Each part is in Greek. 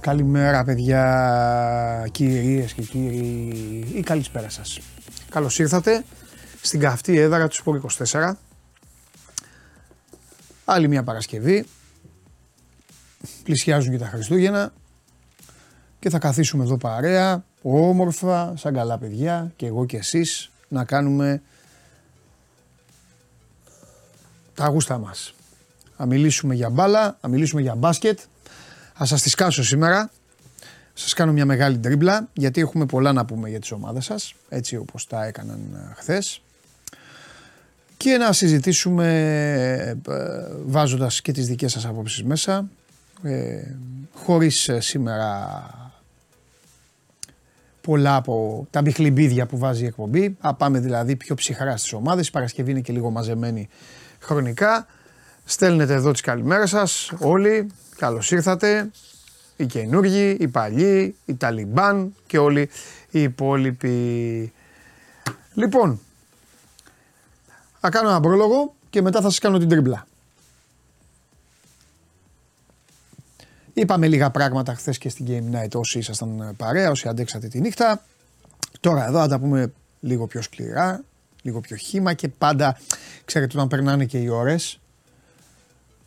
Αχ, καλημέρα παιδιά, κυρίες και κύριοι ή καλησπέρα σας. Καλώς ήρθατε στην καυτή έδρα του Σπορ 24. Άλλη μια Παρασκευή. Πλησιάζουν και τα Χριστούγεννα και θα καθίσουμε εδώ παρέα, όμορφα, σαν καλά παιδιά και εγώ και εσείς να κάνουμε τα γούστα μας. Θα μιλήσουμε για μπάλα, θα μιλήσουμε για μπάσκετ, θα σας τις κάσω σήμερα. Σας κάνω μια μεγάλη τρίμπλα γιατί έχουμε πολλά να πούμε για τις ομάδες σας, έτσι όπως τα έκαναν ε, χθες. Και να συζητήσουμε ε, βάζοντας και τις δικές σας απόψεις μέσα, ε, χωρίς ε, σήμερα πολλά από τα μπιχλιμπίδια που βάζει η εκπομπή. Α, πάμε δηλαδή πιο ψυχρά στις ομάδες. Η Παρασκευή είναι και λίγο μαζεμένη χρονικά. Στέλνετε εδώ τις καλημέρες σας όλοι. Καλώς ήρθατε. Οι καινούργοι, οι παλιοί, οι Ταλιμπάν και όλοι οι υπόλοιποι. Λοιπόν, θα κάνω ένα πρόλογο και μετά θα σας κάνω την τρίμπλα. Είπαμε λίγα πράγματα χθες και στην Game Night όσοι ήσασταν παρέα, όσοι αντέξατε τη νύχτα. Τώρα εδώ θα τα πούμε λίγο πιο σκληρά, λίγο πιο χήμα και πάντα, ξέρετε όταν περνάνε και οι ώρες,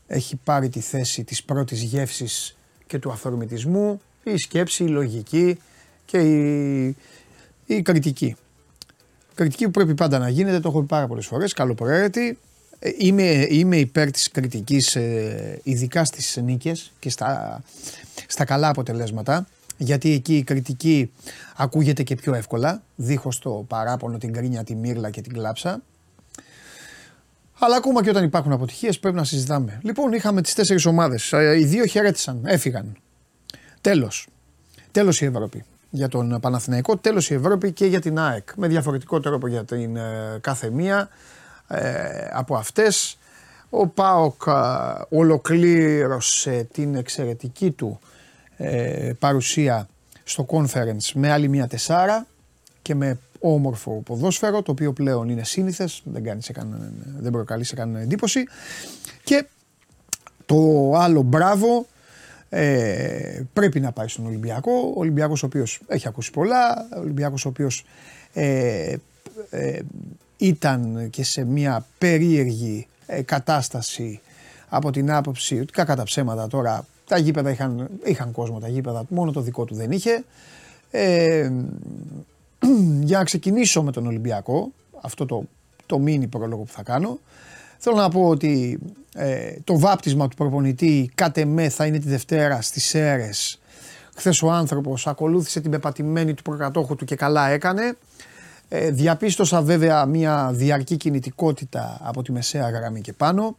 έχει πάρει τη θέση της πρώτης γεύσης και του αυθορμητισμού, η σκέψη, η λογική και η, η κριτική. Κριτική που πρέπει πάντα να γίνεται, το έχω πει πάρα πολλές φορές, καλοπροαίρετη. Ε, είμαι, είμαι υπέρ της κριτικής, ε, ειδικά στις νίκες και στα, στα καλά αποτελέσματα, γιατί εκεί η κριτική ακούγεται και πιο εύκολα, δίχως το παράπονο, την κρίνια, τη μύρλα και την κλάψα. Αλλά ακόμα και όταν υπάρχουν αποτυχίες πρέπει να συζητάμε. Λοιπόν, είχαμε τις τέσσερις ομάδες. Ε, οι δύο χαιρέτησαν, έφυγαν. Τέλος. Τέλος η Ευρώπη. Για τον Παναθηναϊκό, τέλος η Ευρώπη και για την ΑΕΚ. Με διαφορετικό τρόπο για την ε, κάθε μία ε, από αυτές. Ο ΠΑΟΚ ολοκλήρωσε την εξαιρετική του παρουσία στο conference με άλλη μία τεσσάρα και με όμορφο ποδόσφαιρο, το οποίο πλέον είναι σύνηθες, δεν, κάνει σε δεν προκαλεί σε κανένα εντύπωση. Και το άλλο μπράβο ε, πρέπει να πάει στον Ολυμπιακό. Ο Ολυμπιακός ο οποίος έχει ακούσει πολλά, ο Ολυμπιακός ο οποίος ε, ε, ήταν και σε μια περίεργη ε, κατάσταση από την άποψη ότι κακά τα ψέματα τώρα τα γήπεδα είχαν, είχαν κόσμο τα γήπεδα, μόνο το δικό του δεν είχε. Ε, για να ξεκινήσω με τον Ολυμπιακό, αυτό το, το μίνι πρόλογο που θα κάνω, θέλω να πω ότι ε, το βάπτισμα του προπονητή κάτε με θα είναι τη Δευτέρα στις ΣΕΡΕΣ. Χθες ο άνθρωπος ακολούθησε την πεπατημένη του προκατόχου του και καλά έκανε. Ε, διαπίστωσα βέβαια μια διαρκή κινητικότητα από τη μεσαία γραμμή και πάνω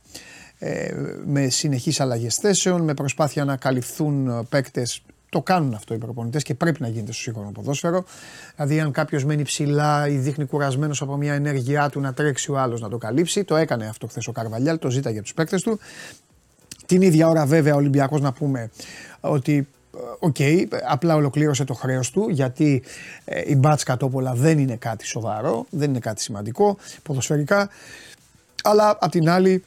ε, με συνεχείς αλλαγές θέσεων, με προσπάθεια να καλυφθούν παίκτες το κάνουν αυτό οι προπονητές και πρέπει να γίνεται στο σύγχρονο ποδόσφαιρο. Δηλαδή, αν κάποιος μένει ψηλά ή δείχνει κουρασμένος από μια ενέργειά του να τρέξει ο άλλος να το καλύψει, το έκανε αυτό χθες ο Καρβαλιάλ, το ζήταγε από τους παίκτες του. Την ίδια ώρα, βέβαια, ο Ολυμπιακός να πούμε ότι OK, okay, απλά ολοκλήρωσε το χρέος του γιατί ε, η Μπάτσκα Τόπολα δεν είναι κάτι σοβαρό, δεν είναι κάτι σημαντικό ποδοσφαιρικά. Αλλά απ' την άλλη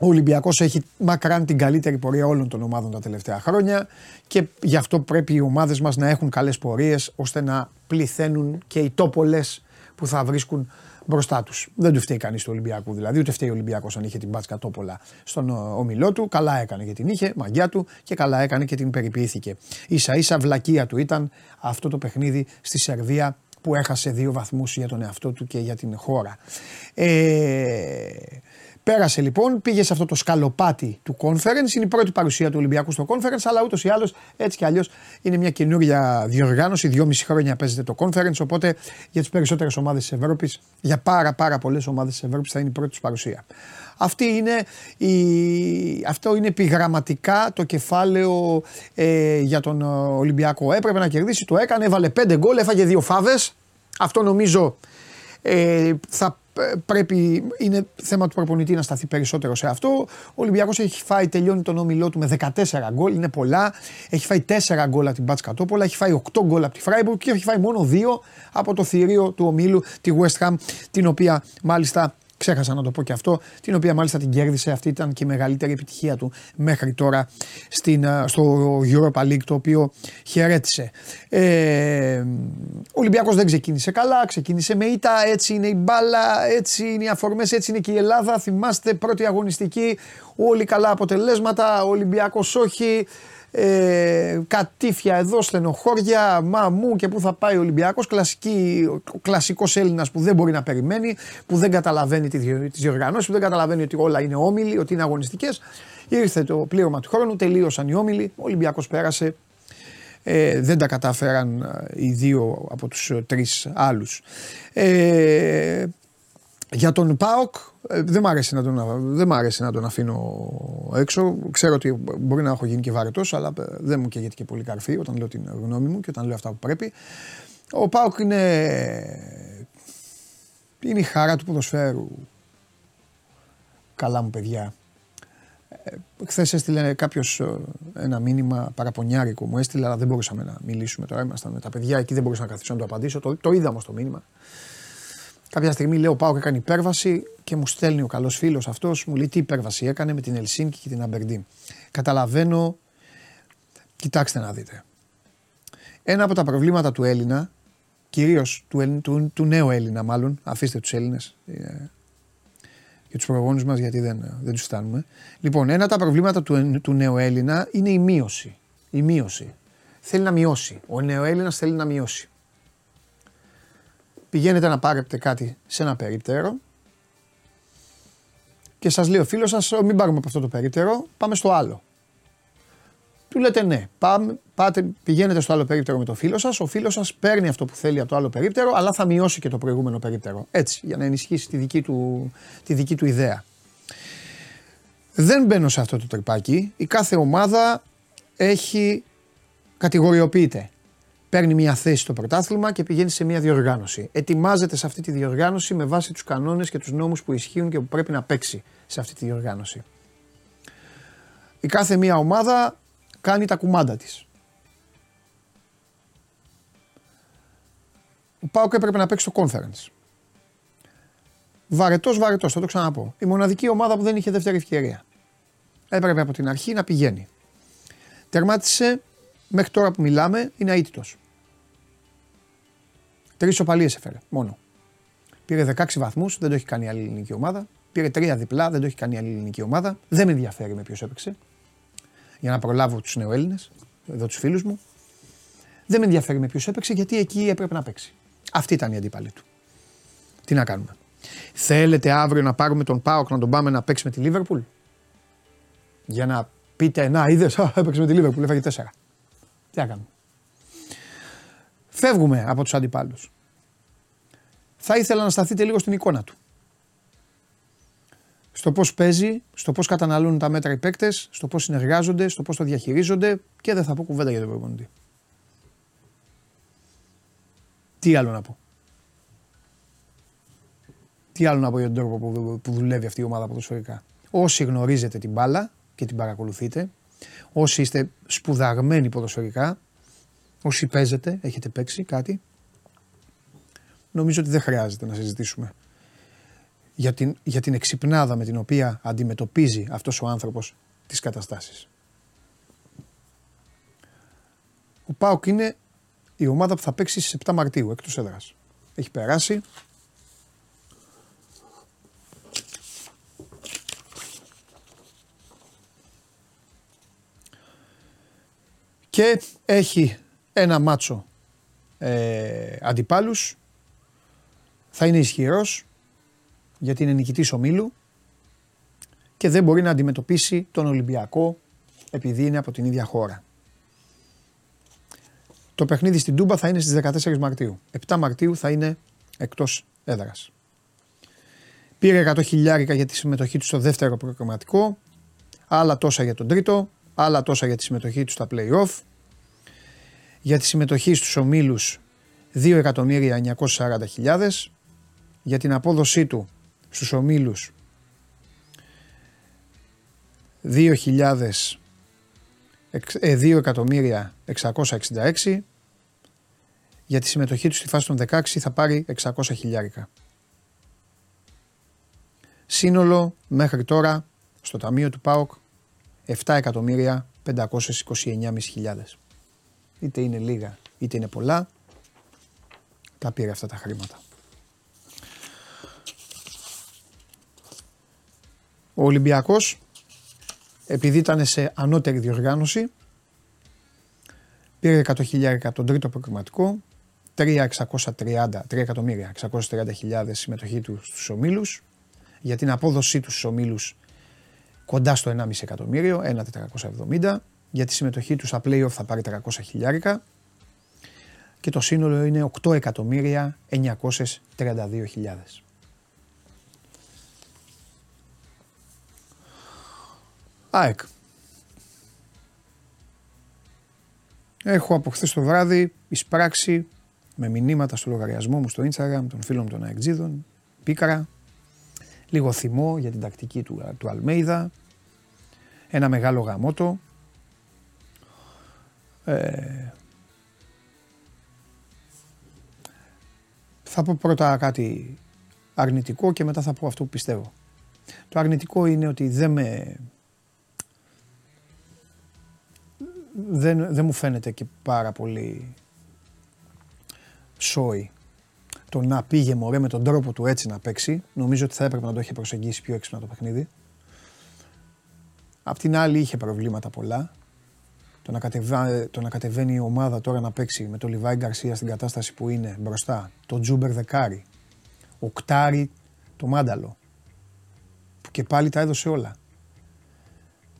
ο Ολυμπιακός έχει μακράν την καλύτερη πορεία όλων των ομάδων τα τελευταία χρόνια και γι' αυτό πρέπει οι ομάδες μας να έχουν καλές πορείες ώστε να πληθαίνουν και οι Τόπολες που θα βρίσκουν μπροστά τους. Δεν του φταίει κανείς του Ολυμπιακού δηλαδή, ούτε φταίει ο Ολυμπιακός αν είχε την Μπάτσκα Τόπολα στον όμιλό του. Καλά έκανε και την είχε, μαγκιά του και καλά έκανε και την περιποιήθηκε. σα ίσα βλακεία του ήταν αυτό το παιχνίδι στη Σερβία που έχασε δύο βαθμούς για τον εαυτό του και για την χώρα. Ε, Πέρασε λοιπόν, πήγε σε αυτό το σκαλοπάτι του conference. Είναι η πρώτη παρουσία του Ολυμπιακού στο conference, αλλά ούτως ή άλλως έτσι κι αλλιώς είναι μια καινούρια διοργάνωση. Δυόμιση χρόνια παίζεται το conference. Οπότε για τις περισσότερες ομάδες της Ευρώπης, για πάρα πάρα πολλές ομάδες της Ευρώπης θα είναι η πρώτη τους παρουσία. Αυτή είναι η, αυτό είναι επιγραμματικά το κεφάλαιο ε, για τον Ολυμπιακό. Έπρεπε να κερδίσει, το έκανε, έβαλε πέντε γκολ, έφαγε δύο φάβες. Αυτό νομίζω ε, θα πρέπει, είναι θέμα του προπονητή να σταθεί περισσότερο σε αυτό. Ο Ολυμπιακός έχει φάει, τελειώνει τον όμιλό του με 14 γκολ, είναι πολλά. Έχει φάει 4 γκολ από την Μπάτ Κατόπολα, έχει φάει 8 γκολ από τη Φράιμπουργκ και έχει φάει μόνο 2 από το θηρίο του ομίλου, τη West Ham, την οποία μάλιστα Ξέχασα να το πω και αυτό, την οποία μάλιστα την κέρδισε. Αυτή ήταν και η μεγαλύτερη επιτυχία του μέχρι τώρα στην, στο Europa League, το οποίο χαιρέτησε. Ε, ο Ολυμπιακός δεν ξεκίνησε καλά, ξεκίνησε με ήττα. Έτσι είναι η μπάλα, έτσι είναι οι αφορμές, έτσι είναι και η Ελλάδα. Θυμάστε, πρώτη αγωνιστική, όλοι καλά αποτελέσματα. Ο Ολυμπιακός όχι ε, κατήφια εδώ, στενοχώρια, μα μου και πού θα πάει ο Ολυμπιακός, ο κλασικός Έλληνας που δεν μπορεί να περιμένει, που δεν καταλαβαίνει τις διοργανώσεις, που δεν καταλαβαίνει ότι όλα είναι όμιλοι, ότι είναι αγωνιστικές. Ήρθε το πλήρωμα του χρόνου, τελείωσαν οι όμιλοι, ο Ολυμπιακός πέρασε, ε, δεν τα κατάφεραν ε, οι δύο από τους τρεις άλλους. Ε, για τον Πάοκ ε, δεν μ' αρέσει να τον, δεν μ αρέσει να τον αφήνω έξω. Ξέρω ότι μπορεί να έχω γίνει και βαρετός, αλλά ε, δεν μου καίγεται και πολύ καρφί όταν λέω την γνώμη μου και όταν λέω αυτά που πρέπει. Ο Πάοκ είναι, είναι η χαρά του ποδοσφαίρου. Καλά μου παιδιά. Ε, Χθες έστειλε κάποιος ένα μήνυμα παραπονιάρικο μου έστειλε, αλλά δεν μπορούσαμε να μιλήσουμε τώρα. Ήμασταν με τα παιδιά εκεί, δεν μπορούσα να καθίσω να το απαντήσω. Το, το είδα όμως το μήνυμα. Κάποια στιγμή λέω πάω και έκανε υπέρβαση και μου στέλνει ο καλός φίλος αυτός, μου λέει τι υπέρβαση έκανε με την Ελσίνκη και την Αμπερντίν; Καταλαβαίνω, κοιτάξτε να δείτε. Ένα από τα προβλήματα του Έλληνα, κυρίως του, του, του, νέου Έλληνα μάλλον, αφήστε τους Έλληνες και τους προγόνου μας γιατί δεν, δεν τους φτάνουμε. Λοιπόν, ένα από τα προβλήματα του, του νέου Έλληνα είναι η μείωση. Η μείωση. Θέλει να μειώσει. Ο νέο Έλληνας θέλει να μειώσει πηγαίνετε να πάρετε κάτι σε ένα περίπτερο και σας λέει ο φίλος σας μην πάρουμε από αυτό το περίπτερο, πάμε στο άλλο. Του λέτε ναι, πάμε, πάτε, πηγαίνετε στο άλλο περίπτερο με το φίλο σας, ο φίλος σας παίρνει αυτό που θέλει από το άλλο περίπτερο αλλά θα μειώσει και το προηγούμενο περίπτερο. Έτσι, για να ενισχύσει τη δική του, τη δική του ιδέα. Δεν μπαίνω σε αυτό το τρυπάκι. Η κάθε ομάδα έχει κατηγοριοποιείται παίρνει μια θέση στο πρωτάθλημα και πηγαίνει σε μια διοργάνωση. Ετοιμάζεται σε αυτή τη διοργάνωση με βάση τους κανόνες και τους νόμους που ισχύουν και που πρέπει να παίξει σε αυτή τη διοργάνωση. Η κάθε μια ομάδα κάνει τα κουμάντα της. Ο Πάοκ έπρεπε να παίξει το conference. Βαρετός, βαρετός, θα το ξαναπώ. Η μοναδική ομάδα που δεν είχε δεύτερη ευκαιρία. Έπρεπε από την αρχή να πηγαίνει. Τερμάτισε μέχρι τώρα που μιλάμε είναι αίτητος. Τρεις σοπαλίε έφερε μόνο. Πήρε 16 βαθμούς, δεν το έχει κάνει άλλη ελληνική ομάδα. Πήρε τρία διπλά, δεν το έχει κάνει άλλη ελληνική ομάδα. Δεν με ενδιαφέρει με ποιος έπαιξε. Για να προλάβω τους νεοέλληνε, εδώ τους φίλους μου. Δεν με ενδιαφέρει με ποιος έπαιξε γιατί εκεί έπρεπε να παίξει. Αυτή ήταν η αντίπαλη του. Τι να κάνουμε. Θέλετε αύριο να πάρουμε τον Πάοκ να τον πάμε να παίξει με τη Λίβερπουλ; Για να πείτε, να είδες, έπαιξε με τη Λίβερπουλ, έφαγε τέσσερα. Τι να κάνουμε. Φεύγουμε από τους αντιπάλους. Θα ήθελα να σταθείτε λίγο στην εικόνα του. Στο πώς παίζει, στο πώς καταναλώνουν τα μέτρα οι παίκτες, στο πώς συνεργάζονται, στο πώς το διαχειρίζονται και δεν θα πω κουβέντα για τον προπονητή. Τι άλλο να πω. Τι άλλο να πω για τον τρόπο που, που δουλεύει αυτή η ομάδα ποδοσφαιρικά. Όσοι γνωρίζετε την μπάλα και την παρακολουθείτε, όσοι είστε σπουδαγμένοι ποδοσφαιρικά, Όσοι παίζετε, έχετε παίξει κάτι, νομίζω ότι δεν χρειάζεται να συζητήσουμε για την, για την εξυπνάδα με την οποία αντιμετωπίζει αυτός ο άνθρωπος τις καταστάσεις. Ο ΠΑΟΚ είναι η ομάδα που θα παίξει στις 7 Μαρτίου εκτός έδρας. Έχει περάσει. Και έχει ένα μάτσο ε, αντιπάλους, θα είναι ισχυρός γιατί είναι νικητής ομίλου και δεν μπορεί να αντιμετωπίσει τον Ολυμπιακό επειδή είναι από την ίδια χώρα. Το παιχνίδι στην Τούμπα θα είναι στις 14 Μαρτίου. 7 Μαρτίου θα είναι εκτός έδρας. Πήρε 100 χιλιάρικα για τη συμμετοχή του στο δεύτερο προγραμματικό, άλλα τόσα για τον τρίτο, άλλα τόσα για τη συμμετοχή του στα play-off για τη συμμετοχή στους ομίλους 2.940.000, για την απόδοσή του στους ομίλους 2.666, για τη συμμετοχή του στη φάση των 16 θα πάρει 600 χιλιάρικα. Σύνολο μέχρι τώρα στο ταμείο του ΠΑΟΚ 7 εκατομμύρια 529.500. Είτε είναι λίγα είτε είναι πολλά, τα πήρε αυτά τα χρήματα. Ο Ολυμπιακός επειδή ήταν σε ανώτερη διοργάνωση πήρε 100.000 τον τρίτο προκριματικό 3.630.000 συμμετοχή του στους ομίλους για την απόδοσή του στους ομίλους κοντά στο 1,5 εκατομμύριο, 1.470 για τη συμμετοχή τους στα play-off θα πάρει 300 χιλιάρικα και το σύνολο είναι 8.932.000. ΑΕΚ. Έχω από χθες το βράδυ εισπράξει με μηνύματα στο λογαριασμό μου στο Instagram των φίλων μου των ΑΕΚΤΖΙΔων, πίκαρα, λίγο θυμό για την τακτική του, του Αλμέιδα, ένα μεγάλο γαμότο. Ε, θα πω πρώτα κάτι αρνητικό και μετά θα πω αυτό που πιστεύω. Το αρνητικό είναι ότι δεν με... Δεν, δεν μου φαίνεται και πάρα πολύ σόι το να πήγε μωρέ με τον τρόπο του έτσι να παίξει. Νομίζω ότι θα έπρεπε να το είχε προσεγγίσει πιο έξυπνα το παιχνίδι. Απ' την άλλη είχε προβλήματα πολλά. Το να, κατεβα... το να κατεβαίνει η ομάδα τώρα να παίξει με τον Λιβάη Γκαρσία στην κατάσταση που είναι μπροστά, το Τζούμπερ Δεκάρι, ο Κτάρι, το Μάνταλο, που και πάλι τα έδωσε όλα.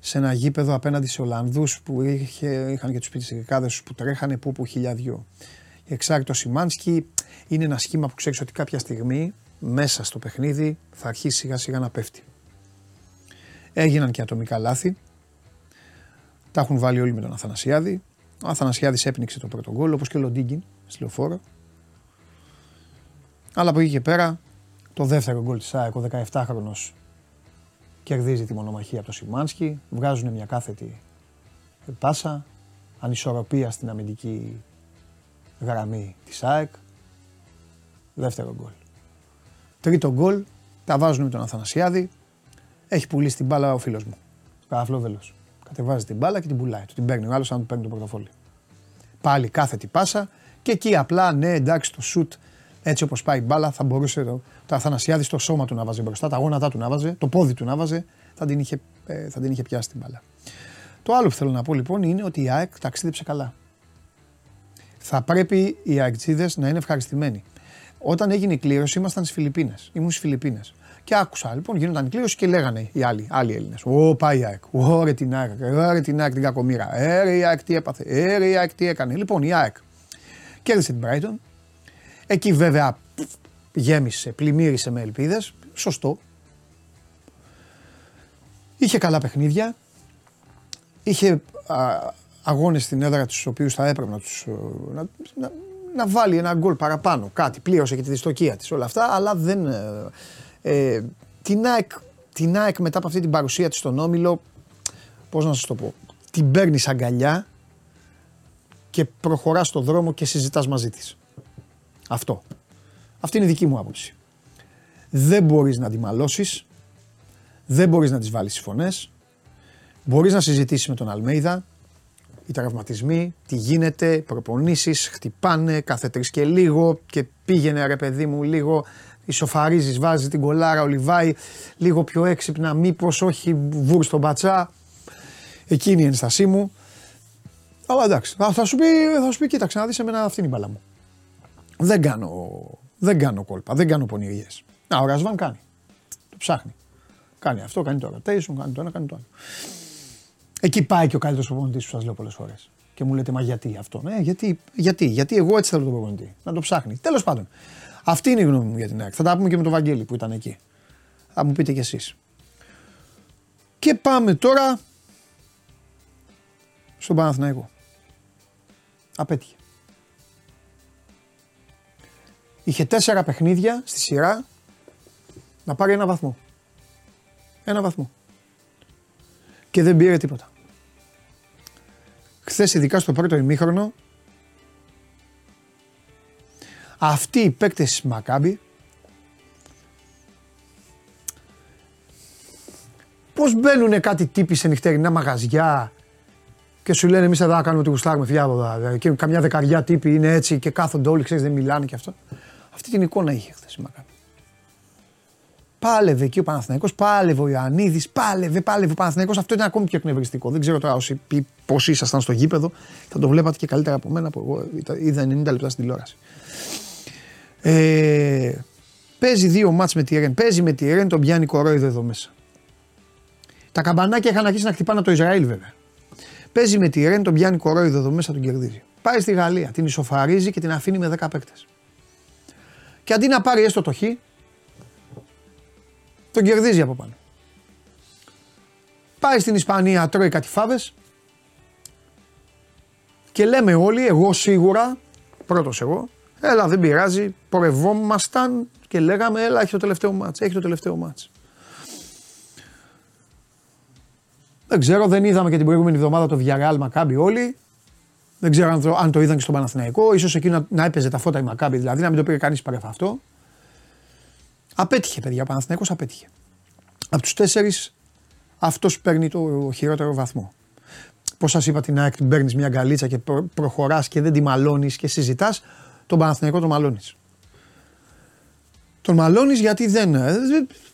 Σε ένα γήπεδο απέναντι σε Ολλανδούς που είχε, είχαν και τους πιτησικάδες που τρέχανε που που χιλιαδιό. Εξάρτητο Σιμάνσκι είναι ένα σχήμα που ξέρεις ότι κάποια στιγμή μέσα στο παιχνίδι θα αρχίσει σιγά σιγά να πέφτει. Έγιναν και ατομικά λάθη. Τα έχουν βάλει όλοι με τον Αθανασιάδη. Ο Αθανασιάδης έπνιξε το πρώτο γκολ όπως και ο Λοντίγκιν στη λεωφόρο. Αλλά από εκεί και πέρα το δεύτερο γκολ της ΑΕΚ, ο 17χρονος κερδίζει τη μονομαχία από το Σιμάνσκι, βγάζουν μια κάθετη πάσα, ανισορροπία στην αμυντική γραμμή της ΑΕΚ. Δεύτερο γκολ. Τρίτο γκολ, τα βάζουν με τον Αθανασιάδη. Έχει πουλήσει την μπάλα ο φίλος μου. Καραφλόβελο. Κατεβάζει την μπάλα και την πουλάει. Του την παίρνει ο άλλος αν του παίρνει το πορτοφόλι. Πάλι κάθετη πάσα και εκεί απλά ναι, εντάξει, το σουτ έτσι όπως πάει η μπάλα θα μπορούσε το, το Αθανασιάδης στο σώμα του να βάζει μπροστά, τα γόνατά του να βάζει, το πόδι του να βάζει, θα την είχε, ε, θα την είχε πιάσει την μπάλα. Το άλλο που θέλω να πω λοιπόν είναι ότι η ΑΕΚ ταξίδεψε καλά θα πρέπει οι αεξίδε να είναι ευχαριστημένοι. Όταν έγινε η κλήρωση, ήμασταν στις Φιλιππίνες. Ήμουν στις Φιλιππίνες. Και άκουσα λοιπόν, γίνονταν η κλήρωση και λέγανε οι άλλοι, άλλοι Έλληνες. Ω, πάει η ΑΕΚ. Ω, ρε την ΑΕΚ. Ρε την ΑΕΚ την κακομήρα. Ε, η ΑΕΚ τι έπαθε. Ε, η ΑΕΚ τι έκανε. Λοιπόν, η ΑΕΚ κέρδισε την Brighton. Εκεί βέβαια γέμισε, πλημμύρισε με ελπίδες. Σωστό. Είχε καλά παιχνίδια. Είχε αγώνες στην έδρα τους οποίους θα έπρεπε να, τους, να, να, να βάλει ένα γκολ παραπάνω. Κάτι, πλήρωσε και τη δυστοκία της όλα αυτά, αλλά δεν. Ε, ε, την, ΑΕΚ, την ΑΕΚ μετά από αυτή την παρουσία της στον Όμιλο, πώς να σας το πω, την παίρνει αγκαλιά και προχωράς στον δρόμο και συζητάς μαζί της. Αυτό. Αυτή είναι η δική μου άποψη. Δεν μπορείς να τη μαλώσεις, δεν μπορείς να της βάλεις φωνές. Μπορείς να συζητήσεις με τον Αλμέιδα, οι τραυματισμοί, τι γίνεται, προπονήσεις, χτυπάνε κάθε τρεις και λίγο και πήγαινε ρε παιδί μου λίγο, ισοφαρίζεις, βάζεις την κολάρα, ο Λιβάη, λίγο πιο έξυπνα, μήπως όχι βούρ στον πατσά. Εκείνη η ενστασή μου. Αλλά εντάξει, θα σου πει, θα σου πει κοίταξε να δεις εμένα αυτή είναι η μπάλα μου. Δεν κάνω, δεν κάνω κόλπα, δεν κάνω πονηριές. Να, ο Ρασβάν κάνει. Το ψάχνει. Κάνει αυτό, κάνει το rotation, κάνει το ένα, κάνει το άλλο. Εκεί πάει και ο καλύτερος προπονητής που σας λέω πολλές φορές. Και μου λέτε, Μα γιατί αυτό. Ναι, γιατί, γιατί, γιατί εγώ έτσι θέλω τον προπονητή. Να το ψάχνει. Τέλος πάντων. Αυτή είναι η γνώμη μου για την ΑΕΚ. Θα τα πούμε και με τον Βαγγέλη που ήταν εκεί. Θα μου πείτε κι εσείς. Και πάμε τώρα στον Παναθηναϊκό. Απέτυχε. Είχε τέσσερα παιχνίδια στη σειρά να πάρει ένα βαθμό. Ένα βαθμό. Και δεν πήρε τίποτα. Χθες, ειδικά στο πρώτο ημίχρονο, αυτοί οι παίκτες της Μακάμπη Πώς μπαίνουν κάτι τύποι σε νυχτερινά μαγαζιά και σου λένε εμείς εδώ κάνουμε ότι γουστάρουμε φιάβοδα. Δηλαδή, και καμιά δεκαριά τύποι είναι έτσι και κάθονται όλοι, ξέρεις, δεν μιλάνε και αυτό. Αυτή την εικόνα είχε χθες η Μακάμπη. Πάλευε εκεί ο Παναθηναϊκός, πάλευε ο Ιωαννίδης, πάλευε, πάλευε ο Παναθηναϊκός. Αυτό ήταν ακόμη πιο εκνευριστικό. Δεν ξέρω τώρα όσοι πώ ήσασταν στο γήπεδο, θα το βλέπατε και καλύτερα από μένα που εγώ είδα 90 λεπτά στην τηλεόραση. Ε, παίζει δύο μάτς με τη Ρεν, παίζει με τη Ρεν, τον πιάνει κορόιδο εδώ μέσα. Τα καμπανάκια είχαν αρχίσει να χτυπάνε από το Ισραήλ βέβαια. Παίζει με τη Ρεν, τον πιάνει κορόιδο εδώ μέσα, τον κερδίζει. Πάει στη Γαλλία, την ισοφαρίζει και την αφήνει με 10 παίκτες. Και αντί να πάρει έστω το χ, τον κερδίζει από πάνω. Πάει στην Ισπανία, τρώει κάτι φάβες και λέμε όλοι, εγώ σίγουρα, πρώτος εγώ, έλα δεν πειράζει, πορευόμασταν και λέγαμε έλα έχει το τελευταίο μάτς, έχει το τελευταίο μάτς. Δεν ξέρω, δεν είδαμε και την προηγούμενη εβδομάδα το Villarreal Μακάμπι όλοι. Δεν ξέρω αν το, αν το είδαν και στον Παναθηναϊκό. Ίσως εκεί να, να έπαιζε τα φώτα η Μακάμπι, δηλαδή να μην το πήρε κανείς παρεφ' αυτό. Απέτυχε, παιδιά. Ο Παναθηναϊκός απέτυχε. Από τους τέσσερις, αυτός παίρνει το χειρότερο βαθμό. Πώς σας είπα την ΑΕΚ, παίρνεις μια γκαλίτσα και προ, προχωράς και δεν τη μαλώνεις και συζητάς. Τον Παναθηναϊκό τον μαλώνει. Τον μαλώνει γιατί δεν. Ε,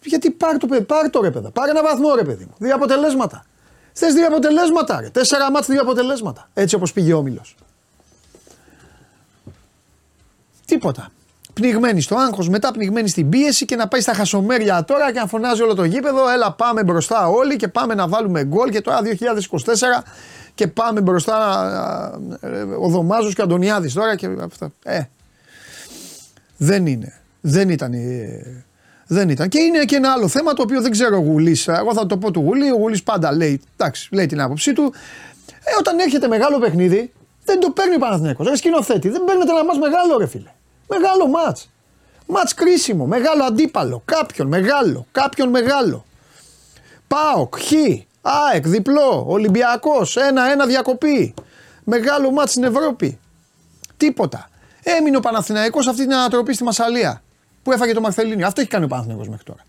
γιατί πάρ το, πάρ το ρε παιδά. Πάρε ένα βαθμό ρε παιδί μου. Δύο αποτελέσματα. Θες δύο αποτελέσματα. Ρε. Τέσσερα μάτς, δύο αποτελέσματα. Έτσι όπως πήγε ο Όμιλος. Τίποτα πνιγμένη στο άγχος, μετά πνιγμένη στην πίεση και να πάει στα χασομέρια τώρα και να φωνάζει όλο το γήπεδο. Έλα, πάμε μπροστά όλοι και πάμε να βάλουμε γκολ και τώρα 2024 και πάμε μπροστά ο Δωμάζος και ο Αντωνιάδης τώρα και αυτά. Ε, δεν είναι. Δεν ήταν. Ε, δεν ήταν. Και είναι και ένα άλλο θέμα το οποίο δεν ξέρω ο Γουλής. Εγώ θα το πω του Γουλή. Ο Γουλής πάντα λέει, εντάξει, λέει την άποψή του. Ε, όταν έρχεται μεγάλο παιχνίδι, δεν το παίρνει ο Παναθηναίκος. Ρε σκηνοθέτη, δεν παίρνετε να μα μεγάλο, ρε φίλε. Μεγάλο μάτς. Μάτς κρίσιμο, μεγάλο αντίπαλο, κάποιον μεγάλο, κάποιον μεγάλο. ΠΑΟΚ, Χ, ΑΕΚ, διπλό, Ολυμπιακός, ένα-ένα διακοπή. Μεγάλο μάτς στην Ευρώπη. Τίποτα. Έμεινε ο Παναθηναϊκός αυτή την ανατροπή στη Μασαλία που έφαγε το Μαρθελίνιο. Αυτό έχει κάνει ο Παναθηναϊκός μέχρι τώρα.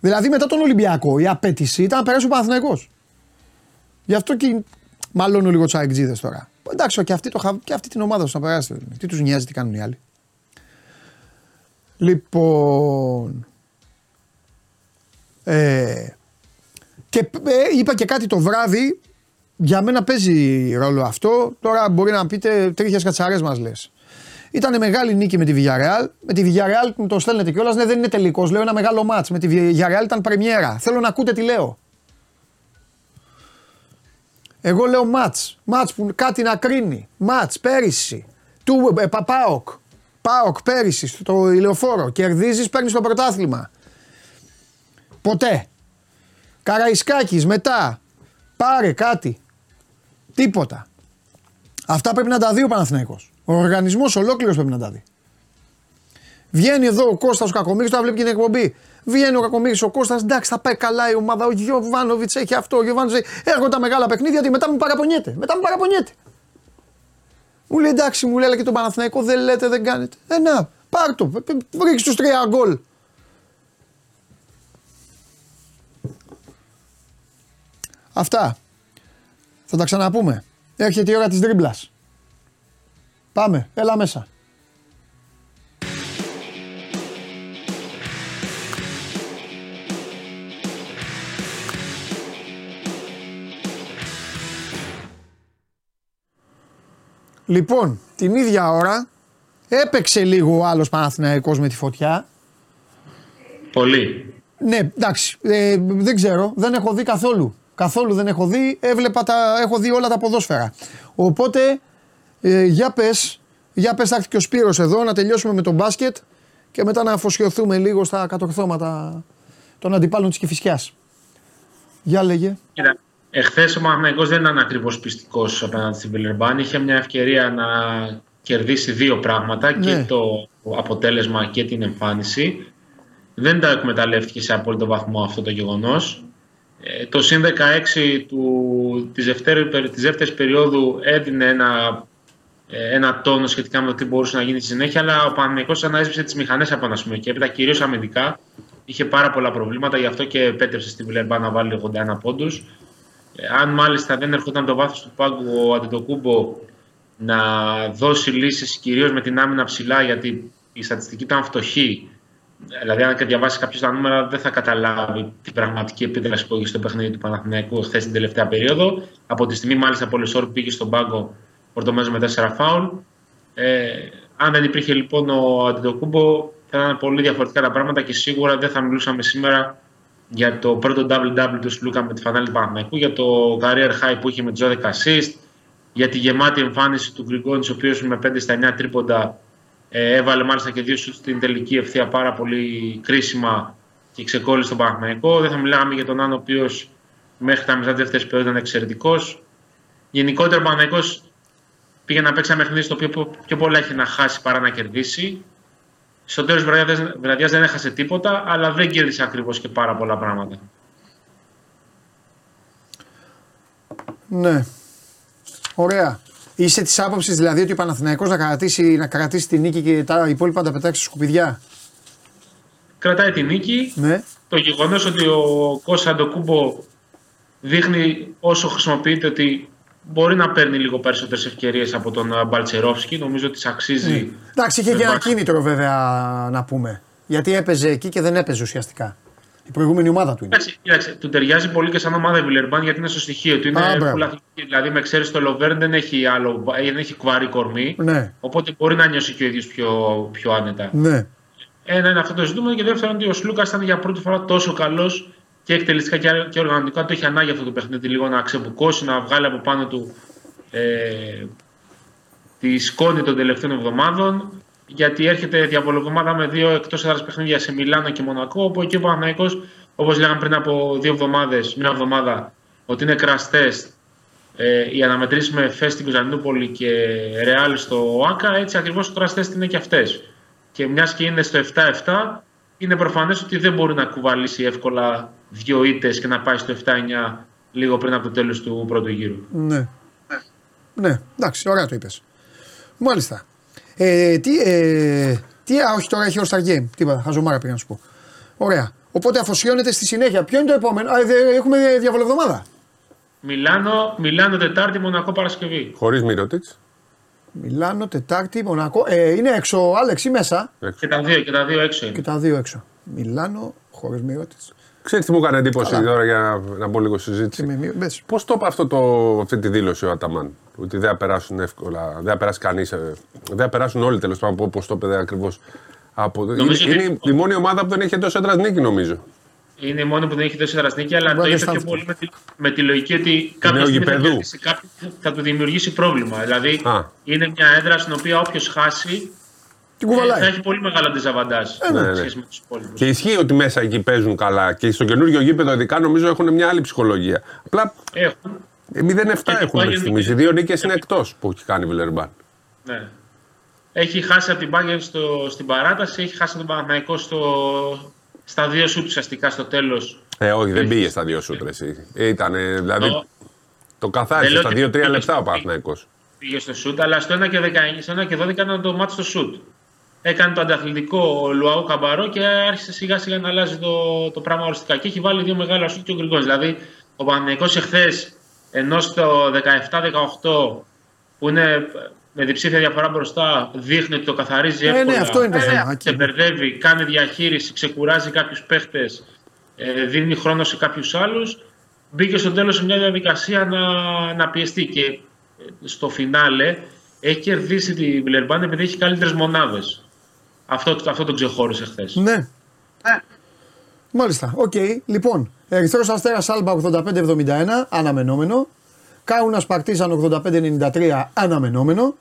Δηλαδή μετά τον Ολυμπιακό η απέτηση ήταν να περάσει ο Παναθηναϊκός. Γι' αυτό και Μάλλον λίγο τους αεκτζίδε τώρα. Εντάξει, και αυτή, το, και αυτή την ομάδα τους να περάσει. Τι τους νοιάζει, τι κάνουν οι άλλοι. Λοιπόν. Ε, και ε, είπα και κάτι το βράδυ. Για μένα παίζει ρόλο αυτό. Τώρα μπορεί να πείτε τρίχε κατσαρές μας λες. Ήταν μεγάλη νίκη με τη Villarreal. Με τη Villarreal μου το στέλνετε κιόλας. Ναι, δεν είναι τελικός. Λέω ένα μεγάλο μάτς. Με τη Villarreal ήταν πρεμιέρα. Θέλω να ακούτε τι λέω. Εγώ λέω μάτς. Μάτς που κάτι να κρίνει. Μάτς πέρυσι. Του ε, Παπάοκ. Πάοκ πέρυσι στο ηλεοφόρο. Κερδίζεις, παίρνεις το πρωτάθλημα. Ποτέ. Καραϊσκάκης μετά. Πάρε κάτι. Τίποτα. Αυτά πρέπει να τα δει ο Παναθηναίκος. Ο οργανισμός ολόκληρος πρέπει να τα δει. Βγαίνει εδώ ο Κώστας ο Κακομύρης, τώρα βλέπει και την εκπομπή. Βγαίνει ο Κακομίρη ο Κώστας, εντάξει, θα πάει καλά η ομάδα. Ο Γιωβάνοβιτς έχει αυτό, ο Γιωβάνοβιτς Έρχονται τα μεγάλα παιχνίδια, γιατί μετά μου παραπονιέται. Μετά μου παραπονιέται. Μου λέει εντάξει, μου λέει και τον Παναθηναϊκό δεν λέτε, δεν κάνετε. Ε, να, πάρ το, ρίξει τους τρία γκολ. Αυτά. Θα τα ξαναπούμε. Έρχεται η ώρα της δρίμπλας. Πάμε, έλα μέσα. Λοιπόν, την ίδια ώρα έπαιξε λίγο ο άλλος Παναθηναϊκός με τη φωτιά. Πολύ. Ναι, εντάξει, ε, δεν ξέρω, δεν έχω δει καθόλου. Καθόλου δεν έχω δει, έβλεπα τα, έχω δει όλα τα ποδόσφαιρα. Οπότε, ε, για πες, για πες θα έρθει και ο Σπύρος εδώ να τελειώσουμε με τον μπάσκετ και μετά να αφοσιωθούμε λίγο στα κατορθώματα των αντιπάλων της Κηφισιάς. Για λέγε. Εχθές ο Παναθηναϊκός δεν ήταν ακριβώς πιστικός απέναντι στην Βιλερμπάν. Είχε μια ευκαιρία να κερδίσει δύο πράγματα και ναι. το αποτέλεσμα και την εμφάνιση. Δεν τα εκμεταλλεύτηκε σε απόλυτο βαθμό αυτό το γεγονός. Ε, το συν 16 του, της, δεύτερη, της δεύτερης περίοδου έδινε ένα ε, ένα τόνο σχετικά με το τι μπορούσε να γίνει στη συνέχεια. Αλλά ο Παναγενικός ανέσβησε τις μηχανές από ένα σημείο και έπειτα κυρίως αμυντικά. Είχε πάρα πολλά προβλήματα, γι' αυτό και επέτρεψε στη Βιλερμπάν να βάλει 81 πόντους. Ε, αν μάλιστα δεν έρχονταν το βάθος του πάγκου ο Αντετοκούμπο να δώσει λύσεις κυρίως με την άμυνα ψηλά, γιατί η στατιστική ήταν φτωχή. Δηλαδή, αν διαβάσει κάποιος τα νούμερα, δεν θα καταλάβει την πραγματική επίδραση που έχει στο παιχνίδι του Παναθηναϊκού χθες την τελευταία περίοδο. Από τη στιγμή, μάλιστα, Πολυσόρ πήγε στον πάγκο Πορτομέζο με 4 φάουλ. Ε, αν δεν υπήρχε λοιπόν ο Αντιτοκούμπο, θα ήταν πολύ διαφορετικά τα πράγματα και σίγουρα δεν θα μιλούσαμε σήμερα για το πρώτο double-double του Σλούκα με τη φανάλη του Παναθηναϊκού, για το career high που είχε με 12 assist, για τη γεμάτη εμφάνιση του Γκριγκόνης, ο οποίος με 5 στα 9 τρίποντα ε, έβαλε μάλιστα και δύο σου στην τελική ευθεία πάρα πολύ κρίσιμα και ξεκόλλησε τον Παναθηναϊκό. Δεν θα μιλάμε για τον Άνω, ο οποίος μέχρι τα μισά της δεύτερης περίοδο ήταν εξαιρετικός. Γενικότερα ο Παναθηναϊκός πήγε να παίξει ένα παιχνίδι στο οποίο πιο πολλά έχει να χάσει παρά να κερδίσει. Στο τέλο τη βραδιάς δεν έχασε τίποτα, αλλά δεν κέρδισε ακριβώς και πάρα πολλά πράγματα. Ναι. Ωραία. Είσαι της άποψης δηλαδή ότι ο Παναθηναϊκός να κρατήσει, να κρατήσει την νίκη και τα υπόλοιπα να τα πετάξει σκουπιδιά; Κρατάει την νίκη. Ναι. Το γεγονός ότι ο Κώστα Αντοκούμπο δείχνει όσο χρησιμοποιείται ότι μπορεί να παίρνει λίγο περισσότερες ευκαιρίες από τον Μπαλτσερόφσκι. Νομίζω ότι αξίζει. Ναι. Εντάξει, είχε και ένα κίνητρο βέβαια να πούμε. Γιατί έπαιζε εκεί και δεν έπαιζε ουσιαστικά. Η προηγούμενη ομάδα του είναι. Κοίταξε, του ταιριάζει πολύ και σαν ομάδα η Βιλερμπάν γιατί είναι στο στοιχείο του. Είναι Α, Δηλαδή, με ξέρεις το Λοβέρν δεν έχει, άλλο, δεν έχει κουβάρι κορμί. Ναι. Οπότε μπορεί να νιώσει και ο ίδιος πιο, πιο άνετα. Ναι. Ένα είναι αυτό το ζητούμενο και δεύτερον ότι ο Σλούκας ήταν για πρώτη φορά τόσο καλός και εκτελεστικά και οργανωτικά. Το έχει ανάγκη αυτό το παιχνίδι λίγο να ξεμπουκώσει, να βγάλει από πάνω του ε, τη σκόνη των τελευταίων εβδομάδων γιατί έρχεται διαβολοβδομάδα με δύο εκτός έδρας παιχνίδια σε Μιλάνο και Μονακό. Όπου εκεί ο Παναγικό, όπως λέγαμε πριν από δύο εβδομάδες, μια εβδομάδα, ότι είναι crash test ε, οι αναμετρήσεις με Φέ στην Κωνσταντινούπολη και Ρεάλ στο ΟΑΚΑ, έτσι ακριβώς το crash test είναι και αυτές. Και μιας και είναι στο 7-7, είναι προφανές ότι δεν μπορεί να κουβαλήσει εύκολα δύο ήττες και να πάει στο 7-9 λίγο πριν από το τέλος του πρώτου γύρου. Ναι. Ναι, εντάξει, ωραία το είπες. Μάλιστα. Ε, τι, ε, τι, α, όχι τώρα έχει All Star Game. Τίποτα, χαζομάρα πήγα να σου πω. Ωραία. Οπότε αφοσιώνεται στη συνέχεια. Ποιο είναι το επόμενο; Α, έχουμε διαβολευδομάδα. Μιλάνο, Μιλάνο Τετάρτη, Μονακό Παρασκευή. Χωρίς Μύρωτιτ. Μιλάνο, Τετάρτη, Μονακό. Ε, είναι έξω, Άλεξ ή μέσα. Έξω. Και τα δύο, και τα δύο έξω. Και τα δύο έξω. Μιλάνο, χωρίς Μύρωτιτ. Ξέρετε τι μου έκανε εντύπωση Καλά. τώρα για να, να πω λίγο συζήτηση. Πώς το είπε αυτό το, αυτή τη δήλωση ο Αταμάν, Ότι δεν θα περάσουν εύκολα, δεν θα περάσει κανείς. Ε, δεν θα περάσουν όλοι τέλος πάντων όπω το είπε ακριβώς. Από... Είναι, είναι η μόνη ομάδα που δεν έχει εντός έδρας νίκη, νομίζω. Είναι η μόνη που δεν έχει τόσο έδρα νίκη, αλλά το είπε πιο πολύ με τη, με τη λογική ότι κάποιο θα, θα του δημιουργήσει πρόβλημα. Δηλαδή Α. είναι μια έδρα στην οποία όποιος χάσει την κουβαλάει. Θα έχει πολύ μεγάλο αντιζαβαντάζ ε, ναι, ναι. με τους υπόλοιπους. Και ισχύει ότι μέσα εκεί παίζουν καλά και στο καινούργιο γήπεδο ειδικά νομίζω έχουν μια άλλη ψυχολογία. Απλά. Έχουν. 0-7 έχουμε τη στιγμής. Οι δύο νίκες είναι εκτός που έχει κάνει η Βιλερμπάν. Ναι. Έχει χάσει από την Bayern στο, στην παράταση, έχει χάσει τον Παναθηναϊκό στο, στα δύο σουτ ουσιαστικά στο τέλος. Ε, όχι, δεν πήγε στα δύο σουτ. Ήταν, δηλαδή, το, το καθάρισε στα 2-3 λεπτά ο Παναθηναϊκός. Πήγε στο σουτ, αλλά στο 1 και, 19, στο 1 και 12 ήταν το μάτι στο σουτ έκανε το ανταθλητικό ο Λουαού Καμπαρό και άρχισε σιγά σιγά να αλλάζει το, το πράγμα οριστικά. Και έχει βάλει δύο μεγάλα σου και ο Γκριγκόνη. Δηλαδή, ο Παναγενικό εχθές, ενώ στο 17-18 που είναι με διψήφια διαφορά μπροστά, δείχνει ότι το καθαρίζει εύκολα. Ε, ναι, αυτό είναι το θέμα. Σε μπερδεύει, κάνει διαχείριση, ξεκουράζει κάποιους παίχτες, ε, δίνει χρόνο σε κάποιους άλλους. Μπήκε στο τέλος σε μια διαδικασία να, να πιεστεί και ε, στο φινάλε έχει κερδίσει τη Βιλερμπάν επειδή έχει καλύτερες μονάδες. Αυτό, αυτό το ξεχώρισε χθες. Ναι. ναι. Μάλιστα. OK. Okay. Λοιπόν, Ερυθρός Αστέρας Άλμπα 85-71, αναμενόμενο. Κάουνας Παρτίζαν 85-93, αναμενόμενο.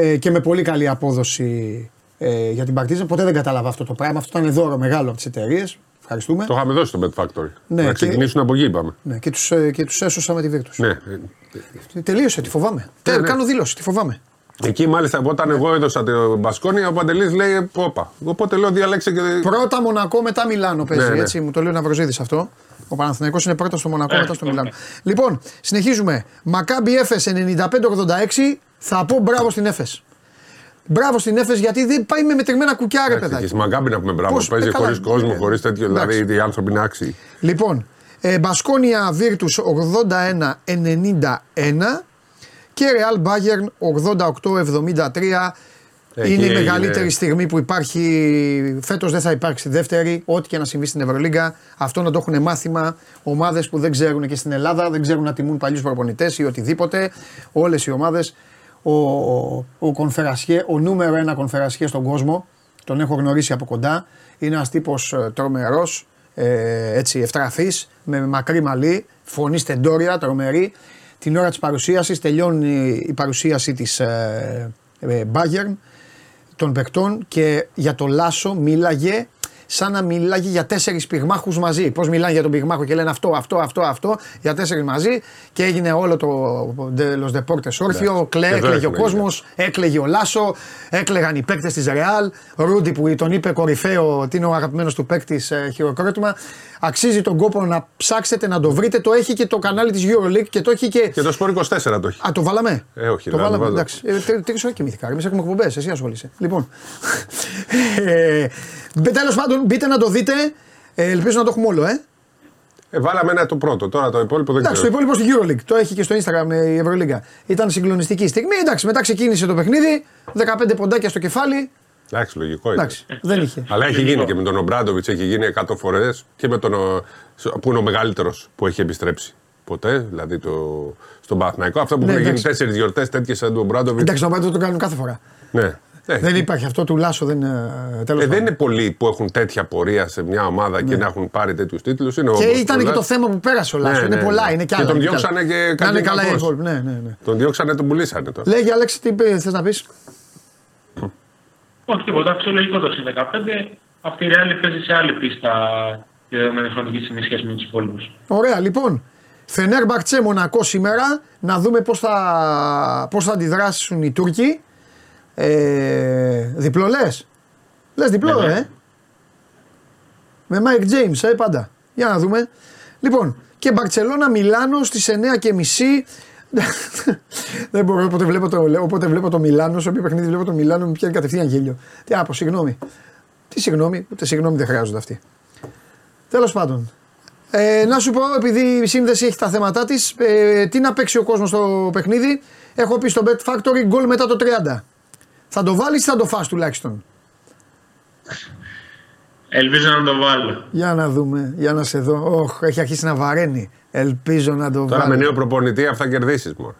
Ε, και με πολύ καλή απόδοση ε, για την Παρτίζαν. Ποτέ δεν κατάλαβα αυτό το πράγμα. Αυτό ήταν δώρο μεγάλο από τις εταιρείες. Ευχαριστούμε. Το είχαμε δώσει στο Bet Factory. Ναι, να ξεκινήσουν και... από εκεί, είπαμε. Ναι, και τους ε, και τους έσωσα με τη Virtus. Ναι. Τελείωσε, τη φοβάμαι. Ναι, ναι. Κάνω δήλωση, τη φοβάμαι. Εκεί μάλιστα όταν εγώ έδωσα το μπασκόνι, ο Παντελής λέει Πόπα. Οπότε λέω διαλέξε και. Πρώτα Μονακό, μετά Μιλάνο παίζει. Ναι, ναι. Έτσι, μου το λέει να Ναυροζίδης αυτό. Ο Παναθηναϊκός είναι πρώτος στο Μονακό, μετά στο Μιλάνο. Λοιπόν, συνεχίζουμε. Μακάμπι Έφε 95-86. Θα πω μπράβο στην Έφες. Μπράβο στην Έφες γιατί δεν πάει με μετρημένα κουκιά, ρε παιδάκι. Και Μαγκάμπι να πούμε μπράβο. Πώς, Παίζει χωρίς κόσμο, χωρίς τέτοιο. Δηλαδή οι άνθρωποι είναι άξιοι. Λοιπόν, ε, Μπασκόνια Βίρτους 81-91 και Real Bayern 88-73. είναι η μεγαλύτερη στιγμή που υπάρχει. Φέτος δεν θα υπάρξει δεύτερη. Ό,τι και να συμβεί στην Ευρωλίγκα. Αυτό να το έχουν μάθημα ομάδες που δεν ξέρουν και στην Ελλάδα, δεν ξέρουν να τιμούν παλιούς προπονητές ή οτιδήποτε. Όλες οι ομάδες. Ο, ο, ο, ο νούμερο ένα κονφερασιέ στον κόσμο, τον έχω γνωρίσει από κοντά. Είναι ένας τύπος ε, τρομερός, ε, έτσι ευτραφής, με μακρύ μαλλί, φωνή στεντόρια, τρομερή. Την ώρα της παρουσίασης τελειώνει η παρουσίαση της ε, ε, Bayern των παικτών και για το Λάσο μίλαγε σαν να μιλάγει για τέσσερις πυγμάχους μαζί. Πώς μιλάνε για τον πυγμάχο και λένε αυτό, αυτό, αυτό, αυτό, για τέσσερις μαζί και έγινε όλο το Los Deportes όρθιο. Κλέ, έκλαιγε ο κόσμος, έκλαιγε ο Λάσο, έκλεγαν οι παίκτες της Ρεάλ. Ρούντι που τον είπε κορυφαίο ότι είναι ο αγαπημένος του παίκτη ε, χειροκρότημα. Αξίζει τον κόπο να ψάξετε να το βρείτε. Το έχει και το κανάλι της EuroLeague και το έχει και. Και το Sport 24 το έχει. Α, το βάλαμε; Ε, όχι, το βάλαμε. Εντάξει. Ε, Τρεις ώρες κοιμήθηκα. Εμείς έχουμε εκπομπές. Εσύ ασχολείσαι. Λοιπόν. ε, Τέλος πάντων, μπείτε να το δείτε. Ε, ελπίζω να το έχουμε όλο, ε. Ε, βάλαμε ένα το πρώτο, τώρα το υπόλοιπο δεν Εντάξει, ξέρω. το υπόλοιπο στην Euroleague. Το έχει και στο Instagram η Ευρωλίγκα. Ήταν συγκλονιστική στιγμή. Εντάξει, μετά ξεκίνησε το παιχνίδι. 15 ποντάκια στο κεφάλι. Εντάξει, λογικό είναι. Εντάξει, δεν είχε. Αλλά έχει γίνει και με τον Ομπράντοβιτς, έχει γίνει 100 φορές και με τον. που είναι ο μεγαλύτερος που έχει επιστρέψει ποτέ, δηλαδή το, στον Παθναϊκό. Αυτό που ναι, έχουν γίνει τέσσερις γιορτές τέτοιες σαν τον Ομπράντοβιτς. Εντάξει, τον Ομπράντοβιτ το κάνουν κάθε φορά. Ναι. Ε, δεν υπάρχει αυτό του Λάσο. Δεν, ε, δεν είναι πολλοί που έχουν τέτοια πορεία σε μια ομάδα ναι. και να έχουν πάρει τέτοιους τίτλους. Και όμως, ήταν και το θέμα που πέρασε ο Λάσος. Ναι, είναι ναι, πολλά, ναι. είναι και άλλα. Και τον διώξανε και κάτι είναι καλά ναι, ναι, ναι. Τον διώξανε, τον πουλήσανε τώρα. Λέγε, Αλέξη, τι θες να πεις; Όχι τίποτα, φυσιολογικό το συν 15. Αυτή η Real παίζει σε άλλη πίστα τη δεδομένη χρονική στιγμή σχέση με τους υπόλοιπους. Ωραία, λοιπόν. Φενέρ Μπακτσέ Μονακό σήμερα. Να δούμε πώς θα, πώς θα αντιδράσουν οι Τούρκοι. Ε, διπλό λες. Λε διπλό, ναι, ναι. ε. Με Mike James, ε, πάντα. Για να δούμε. Λοιπόν, και Μπαρσελόνα Μιλάνο στις 9 και μισή. Δεν μπορώ, όποτε βλέπω το, όποτε βλέπω το Μιλάνο, σε όποιο παιχνίδι βλέπω το Μιλάνο, μου πιάνει κατευθείαν γέλιο. Τι άπο, συγγνώμη. Τι συγγνώμη, ούτε συγγνώμη δεν χρειάζονται αυτοί. Τέλος πάντων. Ε, να σου πω, επειδή η σύνδεση έχει τα θέματα της, ε, τι να παίξει ο κόσμος στο παιχνίδι. Έχω πει στο Bet Factory γκολ μετά το 30. Θα το βάλεις ή θα το φας τουλάχιστον; Ελπίζω να το βάλω. Για να δούμε, για να σε δω. Όχ, έχει αρχίσει να βαραίνει. Ελπίζω να το βάλω. Τώρα με νέο προπονητή αυτά κερδίσεις μόνο.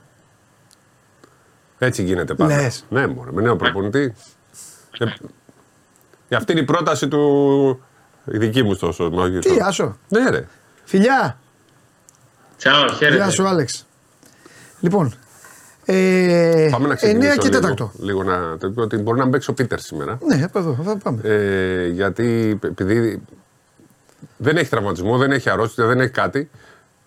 Έτσι γίνεται πάντα. Λες. Ναι, μόνο με νέο προπονητή. Ε, αυτή είναι η πρόταση του. Η δική μου τόσο. Τι, άσο. Ναι, ρε. Φιλιά. Τσαο, χαίρετε. Γεια σου, Άλεξ. Λοιπόν, ε, πάμε να ξεκινήσουμε 9 και 4. Λίγο, να το πω ότι μπορεί να παίξει ο Πίτερ σήμερα. Ναι, από εδώ, θα πάμε. Ε, γιατί επειδή δεν έχει τραυματισμό, δεν έχει αρρώστια, δεν έχει κάτι,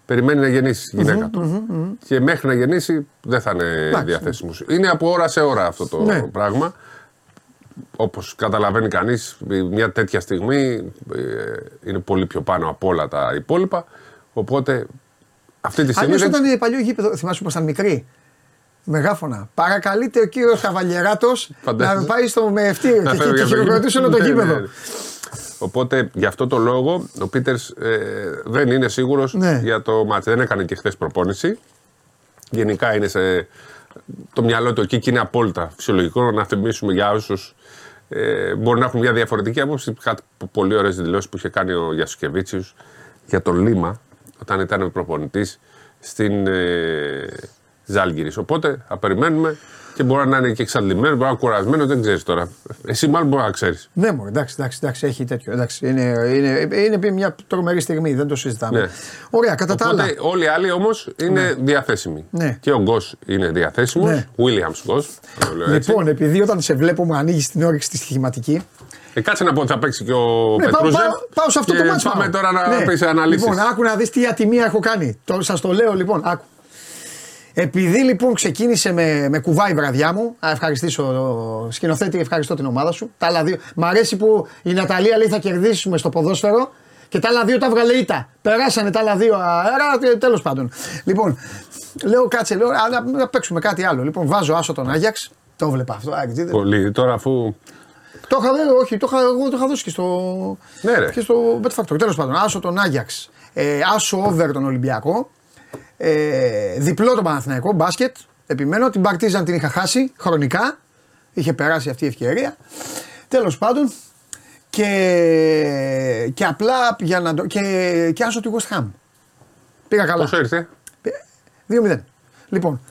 περιμένει να γεννήσει η γυναίκα του. Και μέχρι να γεννήσει δεν θα είναι διαθέσιμος. Είναι από ώρα σε ώρα αυτό το ναι. πράγμα. Όπως καταλαβαίνει κανείς, μια τέτοια στιγμή ε, είναι πολύ πιο πάνω από όλα τα υπόλοιπα. Οπότε αυτή τη στιγμή. Αν δεν... ήταν παλιό γήπεδο, θυμάσαι πω ήταν μικρή μεγάφωνα. Παρακαλείται ο κύριος Καβαλιεράτος να πάει στο μεευτήριο και, και, και χειροκροτήσει όλο το ναι, γήπεδο. Ναι, ναι. Οπότε γι' αυτό το λόγο ο Πίτερς ε, δεν είναι σίγουρος ναι. για το μάτι. Δεν έκανε και χθες προπόνηση. Γενικά είναι σε. Το μυαλό του εκεί και είναι απόλυτα φυσιολογικό να θυμίσουμε για όσους ε, μπορεί να έχουν μια διαφορετική άποψη. Κάτι πολύ ωραίες δηλώσεις που είχε κάνει ο Γιασουκεβίτσιου για τον Λίμα όταν ήταν προπονητής στην, ε, Ζάλγκυρη. Οπότε θα περιμένουμε και μπορεί να είναι και εξαντλημένος, μπορεί να είναι κουρασμένος, δεν ξέρεις τώρα. Εσύ μάλλον μπορεί να ξέρεις. Ναι, μου εντάξει, εντάξει, εντάξει, έχει τέτοιο. Εντάξει, είναι, είναι, είναι μια τρομερή στιγμή, δεν το συζητάμε. Ναι. Ωραία, κατά Οπότε, τα άλλα. Όλοι οι άλλοι όμως είναι ναι. διαθέσιμοι. Ναι. Και ο Γκος είναι διαθέσιμος. Ναι. Williams Γκος. Λοιπόν, επειδή όταν σε βλέπω μου ανοίγεις την όρεξη τη στοιχηματική. Ε, κάτσε να πω ότι θα παίξει και ο ναι, Πετρούζε. Πάω, πάω, σε αυτό το μάτσο. Πάμε τώρα να ναι. πεις αναλύσεις. Λοιπόν, άκου να δεις τι ατιμία έχω κάνει. Σας το λέω λοιπόν, άκου. Επειδή λοιπόν ξεκίνησε με, με κουβάει η βραδιά μου, να ευχαριστήσω σκηνοθέτη, ευχαριστώ την ομάδα σου. Τα άλλα δύο. Μ' αρέσει που η Ναταλία λέει θα κερδίσουμε στο ποδόσφαιρο Και τα άλλα δύο τα βγάλε ήττα. Περάσανε τα άλλα δύο αέρα, τέλος πάντων. Λοιπόν, λέω κάτσε, λέω να, να παίξουμε κάτι άλλο. Λοιπόν, βάζω άσο τον Άγιαξ. Το βλέπα αυτό. Πολύ. Τώρα αφού. Το είχα, όχι, το είχα, εγώ το είχα δώσει και στο, ναι, ρε. και στο Bet Factor. Τέλος πάντων, άσο τον Άγιαξ. Ε, άσο over τον Ολυμπιακό. Ε, διπλό τον Παναθηναϊκό μπάσκετ. Επιμένω, την Παρτίζαν την είχα χάσει χρονικά. Είχε περάσει αυτή η ευκαιρία. Τέλος πάντων, και, και απλά για να το. και, και άσο του West Ham. Πήγα καλά. Πόσο ήρθε; 2-0. Λοιπόν,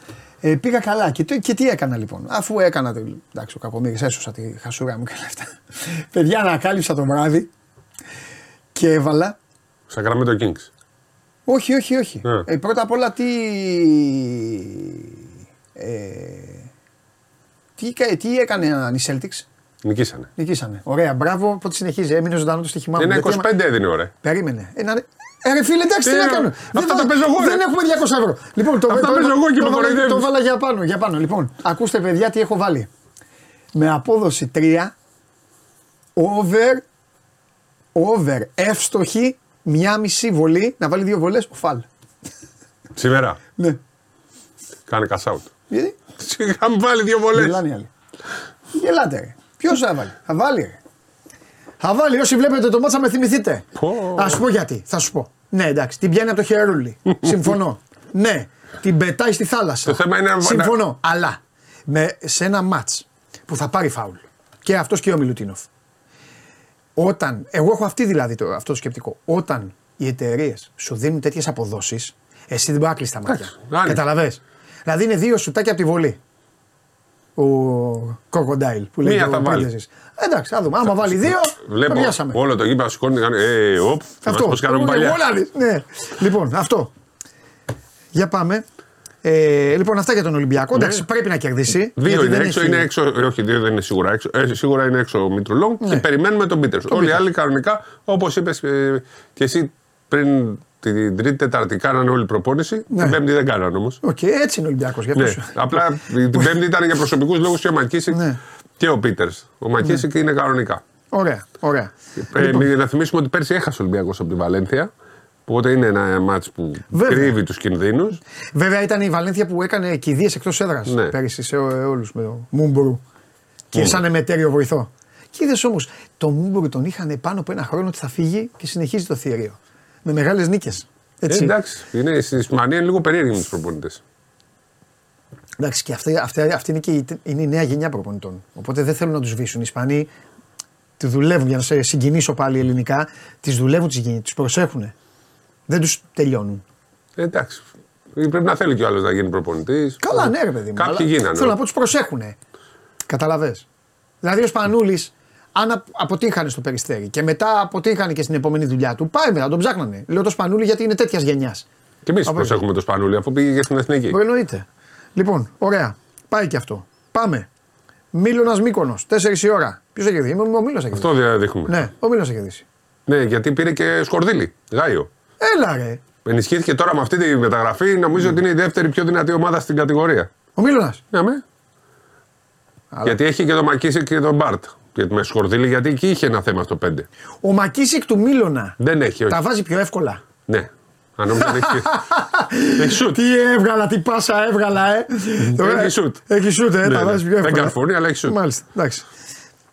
ε, πήγα καλά και, και τι έκανα λοιπόν; Αφού έκανα. Εντάξει, ο Κακομίρη έσωσα τη χασούρα μου και όλα αυτά. Παιδιά, ανακάλυψα το βράδυ και έβαλα. το Kings. Όχι, όχι, όχι. Yeah. Ε. ε, πρώτα απ' όλα τι. Ε, τι, τι έκανε η Celtics; Νικήσανε. Νικήσανε. Ωραία, μπράβο. Πότε συνεχίζει, έμεινε ζωντανό το στοιχημά μου. Είναι 25 έδινε ώρα. Περίμενε. Ένα... Ε, ρε φίλε, εντάξει, τι να κάνω. Αυτά τα παίζω εγώ. Δεν έχουμε 200 ευρώ. Λοιπόν, το, Αυτά το, παίζω εγώ και το, το, το βάλα για πάνω, για πάνω. Λοιπόν, ακούστε παιδιά τι έχω βάλει. Με απόδοση 3, over, over, εύστοχη, μία μισή βολή, να βάλει δύο βολές, ο Φαλ. Σήμερα. ναι. Κάνε cash out. Γιατί; Είχαμε βάλει δύο βολές. Γελάνε οι άλλοι. Γελάτε ρε. Ποιος θα βάλει; Θα βάλει. Θα βάλει. Όσοι βλέπετε το μάτσα με θυμηθείτε. Α σου πω γιατί. Θα σου πω. Ναι, εντάξει. Την πιάνει από το χερούλι. Συμφωνώ. ναι. Την πετάει στη θάλασσα. Το θέμα είναι Συμφωνώ. Αλλά με, σε ένα μάτς που θα πάρει φάουλ και αυτός και ο Μιλουτίνοφ. Όταν, εγώ έχω αυτή δηλαδή το, αυτό το σκεπτικό. Όταν οι εταιρείες σου δίνουν τέτοιες αποδόσεις, εσύ δεν μπορεί να κλείσει τα μάτια. Καταλαβέ. Δηλαδή είναι δύο σουτάκια από τη βολή ο Κροκοντάιλ που λέει. Μία θα βάλει. Εντάξει, θα δούμε. Άμα βάλει δύο, Βλέπω πιάσαμε. όλο το γήπεδο σηκώνει. Ε, οπ, αυτό. Πώς κάνουμε παλιά. Ναι. Λοιπόν, αυτό. Για πάμε. Ε, λοιπόν, αυτά για τον Ολυμπιακό. Ναι. Εντάξει, πρέπει να κερδίσει. Δύο είναι έξω, έχει... είναι έξω. Ε, όχι, δύο δεν είναι σίγουρα έξω. Ε, σίγουρα είναι έξω ο Μητρουλόγκ ναι. και περιμένουμε τον Πίτερς. Όλοι οι άλλοι κανονικά, όπως είπες ε, και εσύ πριν την Τρίτη, Τετάρτη κάνανε όλη προπόνηση. Ναι. Την Πέμπτη δεν κάνανε όμως. OK, okay, έτσι είναι ο Ολυμπιακός. Ναι. Απλά την Πέμπτη ήταν για προσωπικούς λόγους και ο Μακίσικ ναι. και ο Πίτερς. Ο Μακίσικ ναι. είναι κανονικά. Ωραία, ωραία. Ε, λοιπόν. Να θυμίσουμε ότι πέρσι έχασε ο Ολυμπιακός από τη Βαλένθια. Οπότε είναι ένα ματς που Βέβαια. κρύβει τους κινδύνους. Βέβαια ήταν η Βαλένθια που έκανε κηδείες εκτός έδρας ναι. πέρυσι σε όλους με το Μουμπρού. Και σαν εμετέριο βοηθό. Και είδες όμως, το Μουμπρού τον είχαν πάνω από ένα χρόνο ότι θα φύγει και συνεχίζει το θηρίο με μεγάλες νίκες. Ε, εντάξει, είναι, στην Ισπανία είναι λίγο περίεργη με τους προπονητές. Εντάξει, και αυτή, αυτή, αυτή είναι, και η, είναι η νέα γενιά προπονητών. Οπότε δεν θέλουν να τους σβήσουν. Οι Ισπανοί τη δουλεύουν, για να σε συγκινήσω πάλι ελληνικά, τις δουλεύουν, τις προσέχουν. Δεν τους τελειώνουν. Ε, εντάξει. Πρέπει να θέλει κι ο άλλος να γίνει προπονητής. Καλά, ναι, ρε παιδί μου. Κάποιοι γίνανε. Θέλω να πω τους προσέχουν. Καταλαβέ. Δηλαδή ο Σπανούλης αν αποτύχανε στο περιστέρι και μετά αποτύχανε και στην επόμενη δουλειά του, πάει μετά, τον ψάχνανε. Λέω το Σπανούλι γιατί είναι τέτοιας γενιάς. Και εμείς προσέχουμε το Σπανούλι αφού πήγε και στην εθνική. Εννοείται. Λοιπόν, ωραία. Πάει και αυτό. Πάμε. Μίλωνας Μήκονο, 4 η ώρα. Ποιος έχει κερδίσει, ο Μίλο έχει Αυτό δείχνουμε. Ναι, ο Μίλο έχει κερδίσει. Ναι, γιατί πήρε και σκορδίλι, Γάιο. Έλα ρε. Ενισχύθηκε τώρα με αυτή τη μεταγραφή, νομίζω mm. ότι είναι η δεύτερη πιο δυνατή ομάδα στην κατηγορία. Ο Μίλωνας. Ναι, με. Γιατί έχει και τον Μακίση και τον Μπάρτ. Γιατί με σκορδίλη, γιατί εκεί είχε ένα θέμα στο 5. Ο Μακίσικ του Μίλωνα. Δεν έχει, όχι. Τα βάζει πιο εύκολα. Ναι. Αν νόμιζα έχει. έχει σουτ. Τι έβγαλα, τι πάσα έβγαλα, ε. έχει σουτ. Έχει σουτ, ε. Ναι, τα βάζει πιο εύκολα. Δεν καρφώνει, αλλά έχει σουτ. Μάλιστα. Εντάξει.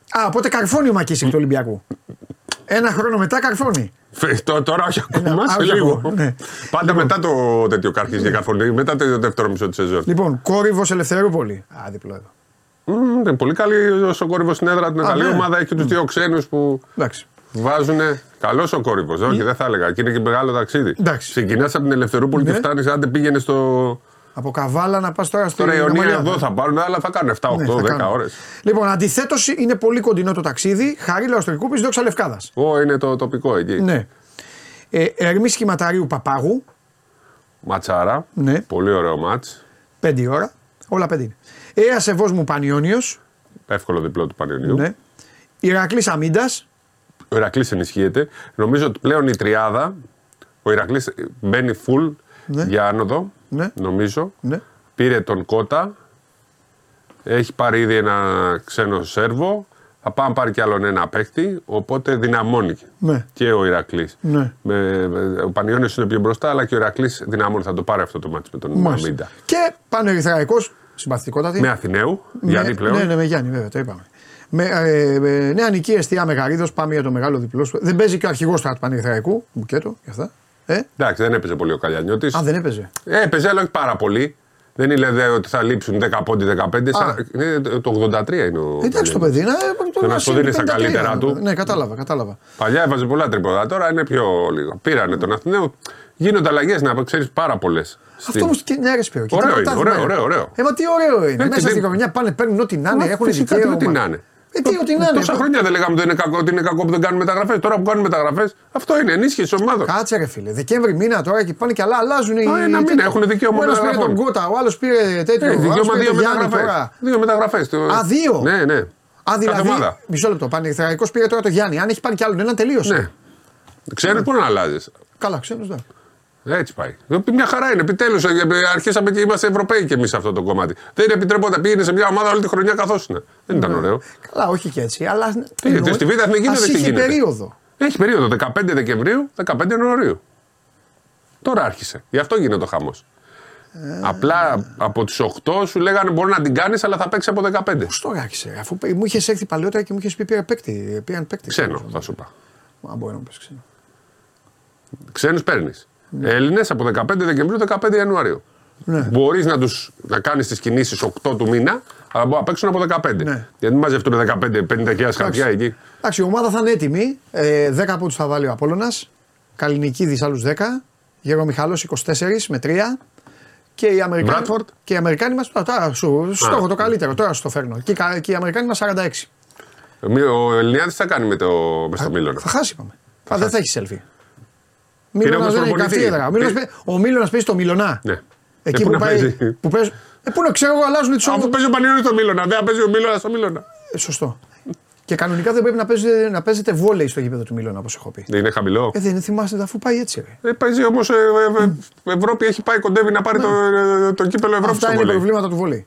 Α, οπότε καρφώνει ο Μακίσικ του Ολυμπιακού. Ένα χρόνο μετά καρφώνει. Τώρα όχι ακόμα, σε λίγο. Ναι. Πάντα λοιπόν. μετά το τέτοιο καρφίζει για καρφώνει, μετά το δεύτερο μισό της σεζόν. Λοιπόν, κόρυβος Ελευθερούπολη. Α, διπλό εδώ. Mm, πολύ καλή ο κόρυβος στην έδρα του. Είναι καλή ναι. ομάδα. Έχει τους δύο ξένους που βάζουν. Καλός ο κόρυβος. Όχι, δεν θα έλεγα. Και είναι και μεγάλο ταξίδι. Ξεκινάς από την Ελευθερούπολη ναι. και φτάνεις. Αν πήγαινες στο. Από Καβάλα να πας τώρα στο. Τώρα η Ιωνία εδώ θα πάρουν, αλλά θα κάνουν 7, 8, ναι, 10 ώρες. Λοιπόν, αντιθέτως είναι πολύ κοντινό το ταξίδι. Χαρίλα Οστρικούπη, δόξα Λευκάδας. Ω, είναι το τοπικό εκεί. Ναι. Ε, Ερμή Σχηματαρίου Παπάγου. Ματσάρα. Ναι. Πολύ ωραίο μάτς. 5 ώρα. Όλα πέντε είναι. Έας Σεβό μου Πανιόνιος. Εύκολο διπλό του Πανιονίου. Ναι. Ηρακλής Αμίντα. Ο Ηρακλής ενισχύεται. Νομίζω ότι πλέον η τριάδα, ο Ηρακλής μπαίνει full ναι. για άνοδο. Ναι. Νομίζω. Ναι. Πήρε τον Κότα. Έχει πάρει ήδη ένα ξένο Σέρβο. θα πάμε πάρει κι άλλον ένα παίκτη, οπότε δυναμώνει ναι. και ο Ηρακλής. Ναι. ο Πανιόνιος είναι πιο μπροστά, αλλά και ο Ηρακλής δυναμώνει, θα το πάρει αυτό το μάτι με τον Μαμίντα. Και πάνε Ερυθραϊκό, συμπαθητικότατη. Με Αθηναίου, με, Γιάννη πλέον. Ναι, ναι, με Γιάννη, βέβαια, το είπαμε. Με, ε, με νέα νική αιστεία Μεγαρίδος, πάμε για το μεγάλο διπλό. Δεν παίζει και ο αρχηγός του Πανηγυθραϊκού, μπουκέτο και αυτά. Ε; Εντάξει, δεν έπαιζε πολύ ο Καλιανιώτης. Α, δεν έπαιζε. Ε, έπαιζε, αλλά όχι πάρα πολύ. Δεν είναι δηλαδή ότι θα λείψουν 10 πόντι, 15. Είναι το 83 είναι ο. Εντάξει το παιδί. Ναι, το να σου δίνει στα καλύτερά του. Ναι, κατάλαβα, κατάλαβα. Παλιά έβαζε πολλά τριπόδα, τώρα είναι πιο λίγο. Πήρανε τον Αθηναίο. Γίνονται αλλαγές να ξέρεις πάρα πολλές. Αυτό όμως και ναι, ρε Ωραίο, είναι, ωραίο, ωραίο, ωραίο. Ε, μα τι ωραίο είναι. Μέσα στην οικογένεια πάνε, παίρνουν ό,τι να είναι, έχουν δικαίωμα. Ό,τι να είναι. Ε, τι, ότι να Τόσα χρόνια δεν λέγαμε ότι είναι, κακό, ότι είναι κακό που δεν κάνουν μεταγραφές. Τώρα που κάνουν μεταγραφές, αυτό είναι ενίσχυση ομάδα. Κάτσε ρε φίλε. Δεκέμβρη μήνα τώρα και πάνε και άλλα. Αλλάζουν οι. Ένα μήνα έχουν δικαίωμα. Ο ένας πήρε τον Κότα, ο άλλος πήρε τέτοιο. Έχει δικαίωμα δύο μεταγραφές. Δύο μεταγραφές. Α, δύο; Ναι, ναι. Α, δηλαδή. Μισό λεπτό. Πανηγυριακό πήρε τώρα το Γιάννη. Αν έχει πάρει κι άλλον ένα, τελείωσε. Ναι. Ξέρεις πού να αλλάζεις. Καλά, ξέρω, ναι. Έτσι πάει. Μια χαρά είναι. Επιτέλους ε, αρχίσαμε και είμαστε Ευρωπαίοι κι εμείς αυτό το κομμάτι. Δεν επιτρέπονται. Πήγαινε σε μια ομάδα όλη τη χρονιά καθώς είναι. Δεν ήταν ναι. ωραίο. Καλά, όχι και έτσι. Αλλά. Γιατί στη Β' Εθνική δεν έχει περίοδο. Έχει περίοδο 15 Δεκεμβρίου, 15 Ιανουαρίου. Τώρα άρχισε. Γι' αυτό γίνεται ο χαμός. Ε... Απλά από τις 8 σου λέγανε μπορεί να την κάνεις, αλλά θα παίξει από 15. Πώς τώρα άρχισε; Αφού μου είχες έρθει παλαιότερα και μου είχες πει πήρε παίκτη. παίκτη. Ξένο, θα σου πω. Μα μπορεί να πεις ξένο. Ξένους παίρνεις. Ναι. Έλληνες από 15 Δεκεμβρίου 15 Ιανουαρίου. Ναι. Μπορείς να, τους, να κάνεις τις κινήσεις 8 του μήνα, αλλά μπορεί να παίξουν από 15. Ναι. Γιατί μαζευτούν 15-50 χαρτιά εκεί. Εντάξει, η ομάδα θα είναι έτοιμη. Ε, 10 από τους θα βάλει ο Απόλογα. Καλλινικίδη άλλους 10. Γερομιχαλό 24 με 3. Και οι Αμερικάνοι, και οι Αμερικάνοι μα. Τώρα σου, σου το έχω το καλύτερο, τώρα σου το φέρνω. Και, και οι Αμερικάνοι μας 46. Ο Ελληνιάδης τι θα κάνει με το, με στο Μίλωνα; Θα χάσει, είπαμε. δεν θα έχεις selfie. Μίλωνας δεν έχει καυτή έδρα. Ο Μίλωνας παίζει το Μιλονά. Ναι. Εκεί ε, που, πάει. Που παίζει. Ε, πού να ξέρω εγώ, αλλάζουν τι Αφού παίζει ο Πανιόνι στο Μίλωνα, δεν παίζει ο Μίλωνας στο Μίλωνα. Ε, σωστό. Και κανονικά δεν πρέπει να παίζετε, να παίζετε βόλεϊ στο γήπεδο του Μίλωνα, όπως έχω πει. Δεν είναι χαμηλό. Ε, δεν θυμάστε, αφού πάει έτσι. Ρε. Ε, παίζει όμως. Ε, ε, ε, Ευρώπη έχει πάει, κοντεύει να πάρει ναι. το, ε, το κύπελο Ευρώπη. Αυτά είναι προβλήματα του βόλεϊ.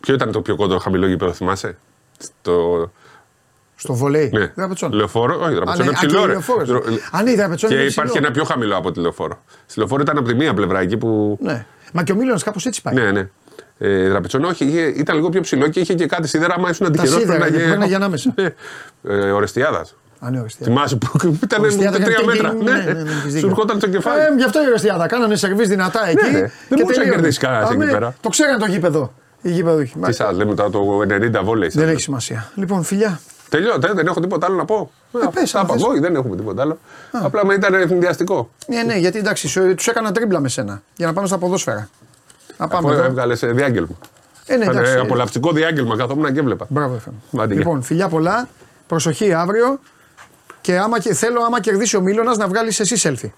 Ποιο ήταν το πιο κοντό χαμηλό γήπεδο, θυμάσαι; Στο, στο βολέι. Ναι. Λεωφόρο, όχι, δραπετσόν είναι ψηλό. Αν ναι, Και υπάρχει ένα πιο χαμηλό από τη λεωφόρο. Στη λεωφόρο ήταν από τη μία πλευρά εκεί που. Ναι. Μα και ο Μίλωνας κάπως έτσι πάει. Ναι, ναι. Ε, δραπετσόν, όχι, είχε, ήταν λίγο πιο ψηλό και είχε και κάτι σίδερα. Άμα ήσουν αντικειμενικό, πρέπει να γίνει ανάμεσα. Ναι. Ε, Ορεστιάδα. Α, ναι, Θυμάσαι που ήταν τρία μέτρα. Ναι, ναι, ναι, Σου ερχόταν το κεφάλι. Ε, γι' αυτό η Ορεστιάδα. Κάνανε σερβίς δυνατά εκεί. Δεν μπορούσε να κερδίσει κανένας εκεί πέρα. Το ξέραν το γήπεδο. Τι σας λέμε τώρα το 90 βόλεϊ. Δεν έχει σημασία. Λοιπόν, φιλιά. Τελειώτε, δεν έχω τίποτα άλλο να πω. Ε, πες, θα όχι, δεν έχουμε τίποτα άλλο. Α. Απλά με ήταν ευνηδιαστικό. Ναι, ναι, γιατί εντάξει, τους έκανα τρίμπλα με σένα για να πάμε στα ποδόσφαιρα. Να πάμε. Έβγαλε διάγγελμα. Ε, ναι, εντάξει. Ε, απολαυστικό διάγγελμα, καθόμουν και έβλεπα. Μπράβο, Λοιπόν, φιλιά πολλά. Προσοχή αύριο. Και άμα, θέλω, άμα κερδίσει ο Μίλωνας, να βγάλεις εσύ selfie.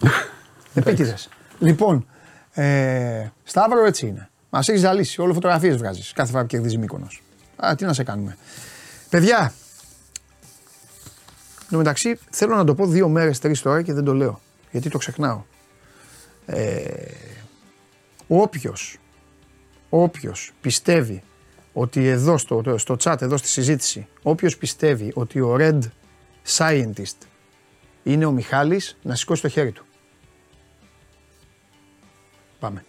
Επίτηδες. λοιπόν, ε, Σταύρο έτσι είναι. Μας έχεις ζαλίσει. Όλο φωτογραφίες βγάζεις κάθε φορά που κερδίζει Μήκονο. Α, τι να σε κάνουμε. Παιδιά, Εν μεταξύ, θέλω να το πω δύο μέρες, τρεις τώρα και δεν το λέω. Γιατί το ξεχνάω. Ε, όποιος, όποιος πιστεύει ότι εδώ στο, στο chat, εδώ στη συζήτηση, όποιος πιστεύει ότι ο Red Scientist είναι ο Μιχάλης, να σηκώσει το χέρι του. Πάμε.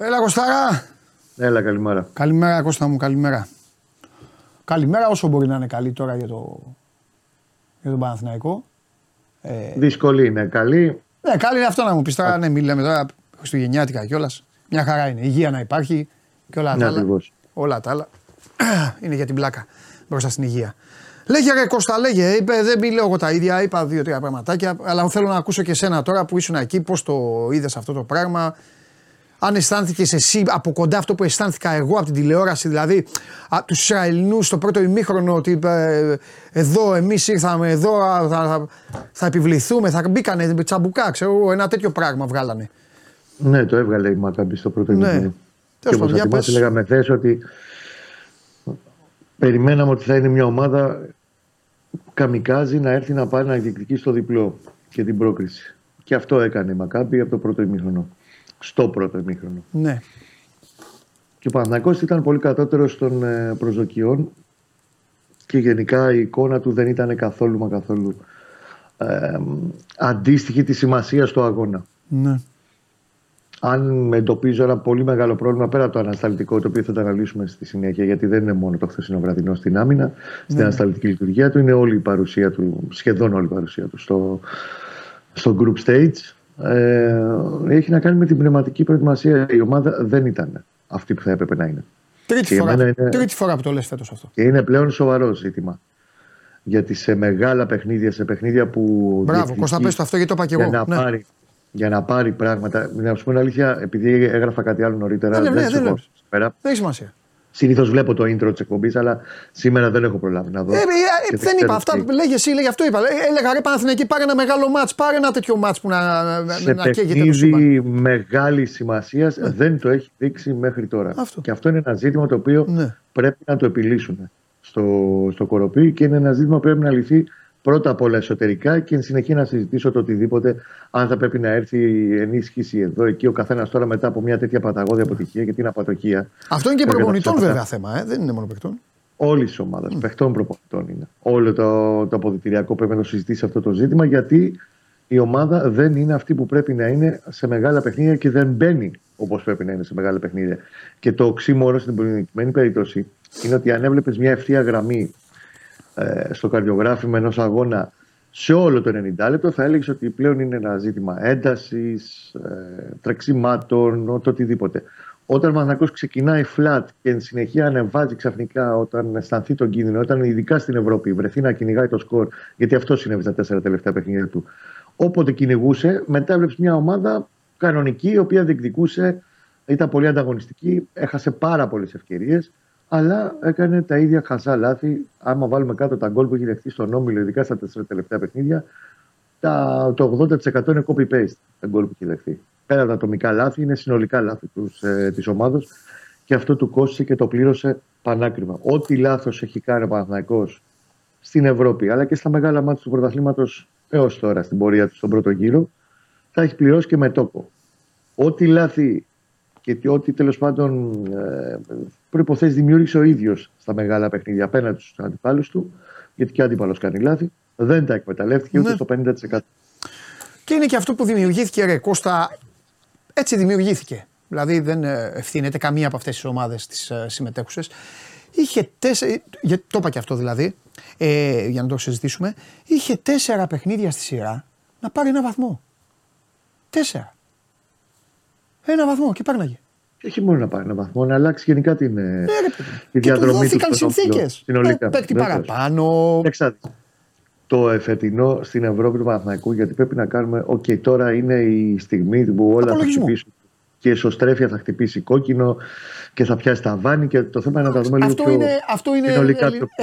Έλα Κωστάρα. Έλα καλημέρα. Καλημέρα Κώστα μου, καλημέρα. Καλημέρα όσο μπορεί να είναι καλή τώρα για, το, για τον Παναθηναϊκό. Ε, Δύσκολη είναι, καλή. Ναι, καλή είναι αυτό να μου πεις τώρα, ναι, μιλάμε τώρα Χριστουγεννιάτικα κιόλας. Μια χαρά είναι. Υγεία να υπάρχει και όλα τα άλλα. Όλα τα άλλα. είναι για την πλάκα μπροστά στην υγεία. Λέγε ρε Κώστα, λέγε, είπε, δεν μιλάω εγώ τα ίδια, είπα δύο-τρία πραγματάκια, αλλά θέλω να ακούσω και εσένα τώρα που ήσουν εκεί, πώς το είδες αυτό το πράγμα, αν αισθάνθηκε εσύ από κοντά αυτό που αισθάνθηκα εγώ από την τηλεόραση, δηλαδή τους Ισραηλινούς στο πρώτο ημίχρονο, ότι ε, εδώ εμείς ήρθαμε, εδώ θα, θα, θα, επιβληθούμε, θα μπήκανε τσαμπουκά, ξέρω ένα τέτοιο πράγμα βγάλανε. Ναι, το έβγαλε η Μακάμπη στο πρώτο ναι. ημίχρονο. Και όπως θα θυμάσαι, λέγαμε χθες ότι περιμέναμε ότι θα είναι μια ομάδα καμικάζει να έρθει να πάρει να διεκδικήσει το διπλό. και την πρόκριση. Και αυτό έκανε η Μακάμπη από το πρώτο ημίχρονο. Στο πρώτο ημίχρονο. Ναι. Και ο Παναθηναϊκός ήταν πολύ κατώτερος των ε, προσδοκιών και γενικά η εικόνα του δεν ήταν καθόλου μα καθόλου ε, αντίστοιχη της σημασίας του αγώνα. Ναι. Αν εντοπίζω ένα πολύ μεγάλο πρόβλημα πέρα από το ανασταλτικό, το οποίο θα το αναλύσουμε στη συνέχεια, γιατί δεν είναι μόνο το χθεσινό βραδινό στην άμυνα, στην ναι. ανασταλτική λειτουργία του, είναι όλη η παρουσία του, σχεδόν όλη η παρουσία του στο, στο group stage. Ε, έχει να κάνει με την πνευματική προετοιμασία. Η ομάδα δεν ήταν αυτή που θα έπρεπε να είναι. Τρίτη, φορά, είναι, τρίτη φορά που το λες φέτος αυτό. Και είναι πλέον σοβαρό ζήτημα. Γιατί σε μεγάλα παιχνίδια, σε παιχνίδια που. Μπράβο, Κώστα, πες το αυτό γιατί το είπα και εγώ. Για να, ναι. πάρει, για να πάρει πράγματα. Να σου πω την αλήθεια, επειδή έγραφα κάτι άλλο νωρίτερα. Ναι, ναι, δεν, ναι, δεν, δεν έχει σημασία. Συνήθως βλέπω το intro της εκπομπής, αλλά σήμερα δεν έχω προλάβει να δω. Ε, ε, δεν είπα αυτά που λέγε εσύ, λέγε αυτό είπα. Ε, έλεγα ρε Παναθηναϊκή, πάρε ένα μεγάλο μάτς, πάρε ένα τέτοιο μάτς που να, Σε να καίγεται το μεγάλη σημασίας ναι. δεν το έχει δείξει μέχρι τώρα. Αυτό. Και αυτό είναι ένα ζήτημα το οποίο ναι. πρέπει να το επιλύσουν στο, στο κοροπή και είναι ένα ζήτημα που πρέπει να λυθεί πρώτα απ' όλα εσωτερικά και εν συνεχεία να συζητήσω το οτιδήποτε, αν θα πρέπει να έρθει η ενίσχυση εδώ, εκεί. Ο καθένας τώρα μετά από μια τέτοια παταγώδη αποτυχία, γιατί είναι απατοχία. Αυτό είναι και προπονητών βέβαια θέμα, ε; δεν είναι μόνο παιχτών. Όλης της ομάδας, mm. παιχτών προπονητών είναι. Όλο το, το αποδητηριακό πρέπει να το συζητήσει αυτό το ζήτημα, γιατί η ομάδα δεν είναι αυτή που πρέπει να είναι σε μεγάλα παιχνίδια και δεν μπαίνει όπως πρέπει να είναι σε μεγάλα παιχνίδια. Και το οξύμορο στην προηγούμενη περίπτωση είναι ότι αν έβλεπες μια ευθεία γραμμή ε, στο καρδιογράφημα ενός αγώνα σε όλο το 90 λεπτό, θα έλεγες ότι πλέον είναι ένα ζήτημα έντασης, ε, τρεξιμάτων, το οτιδήποτε. Όταν ο Μανακό ξεκινάει flat και εν συνεχεία ανεβάζει ξαφνικά όταν αισθανθεί τον κίνδυνο, όταν ειδικά στην Ευρώπη βρεθεί να κυνηγάει το σκορ, γιατί αυτό συνέβη στα τέσσερα τελευταία παιχνίδια του. Όποτε κυνηγούσε, μετά έβλεψε μια ομάδα κανονική, η οποία διεκδικούσε, ήταν πολύ ανταγωνιστική, έχασε πάρα πολλές ευκαιρίες αλλά έκανε τα ίδια χαζά λάθη. Άμα βάλουμε κάτω τα γκολ που έχει δεχτεί στον Όμιλο, ειδικά στα τέσσερα τελευταία παιχνίδια, τα, το 80% είναι copy-paste τα γκολ που έχει δεχτεί. Πέρα από τα ατομικά λάθη, είναι συνολικά λάθη ε, της ομάδα και αυτό του κόστησε και το πλήρωσε πανάκριβα. Ό,τι λάθος έχει κάνει ο Παναθηναϊκός στην Ευρώπη, αλλά και στα μεγάλα μάτια του πρωταθλήματος έως τώρα στην πορεία του στον πρώτο γύρο, θα έχει πληρώσει και με τόπο. Ό,τι λάθη και ότι τέλος πάντων ε, προποθέσει δημιούργησε ο ίδιος στα μεγάλα παιχνίδια απέναντι στους αντιπάλους του, γιατί και ο αντίπαλος κάνει λάθη, δεν τα εκμεταλλεύτηκε ούτε ναι. στο 50%. Και είναι και αυτό που δημιουργήθηκε, ρε Κώστα, έτσι δημιουργήθηκε. Δηλαδή δεν ε, ευθύνεται καμία από αυτές τις ομάδες τις ε, συμμετέχουσες. Είχε τέσσερα. Το είπα και αυτό δηλαδή, ε, για να το συζητήσουμε. Είχε τέσσερα παιχνίδια στη σειρά να πάρει ένα βαθμό. Τέσσερα. Ένα βαθμό και πάρναγε. Έχει μόνο να πάρει ένα βαθμό, να αλλάξει γενικά την, ε, ναι, τη διαδρομή του. συνθήκες. Συνολικά. Παίκτη παραπάνω. Εξάρτητα. Το εφετινό στην Ευρώπη του Παναθηναϊκού, γιατί πρέπει να κάνουμε. OK, okay, τώρα είναι η στιγμή που όλα θα χτυπήσουν και εσωστρέφεια θα χτυπήσει κόκκινο και θα πιάσει ταβάνι και το θέμα είναι να τα δούμε λίγο αυτό ποιο είναι, Αυτό είναι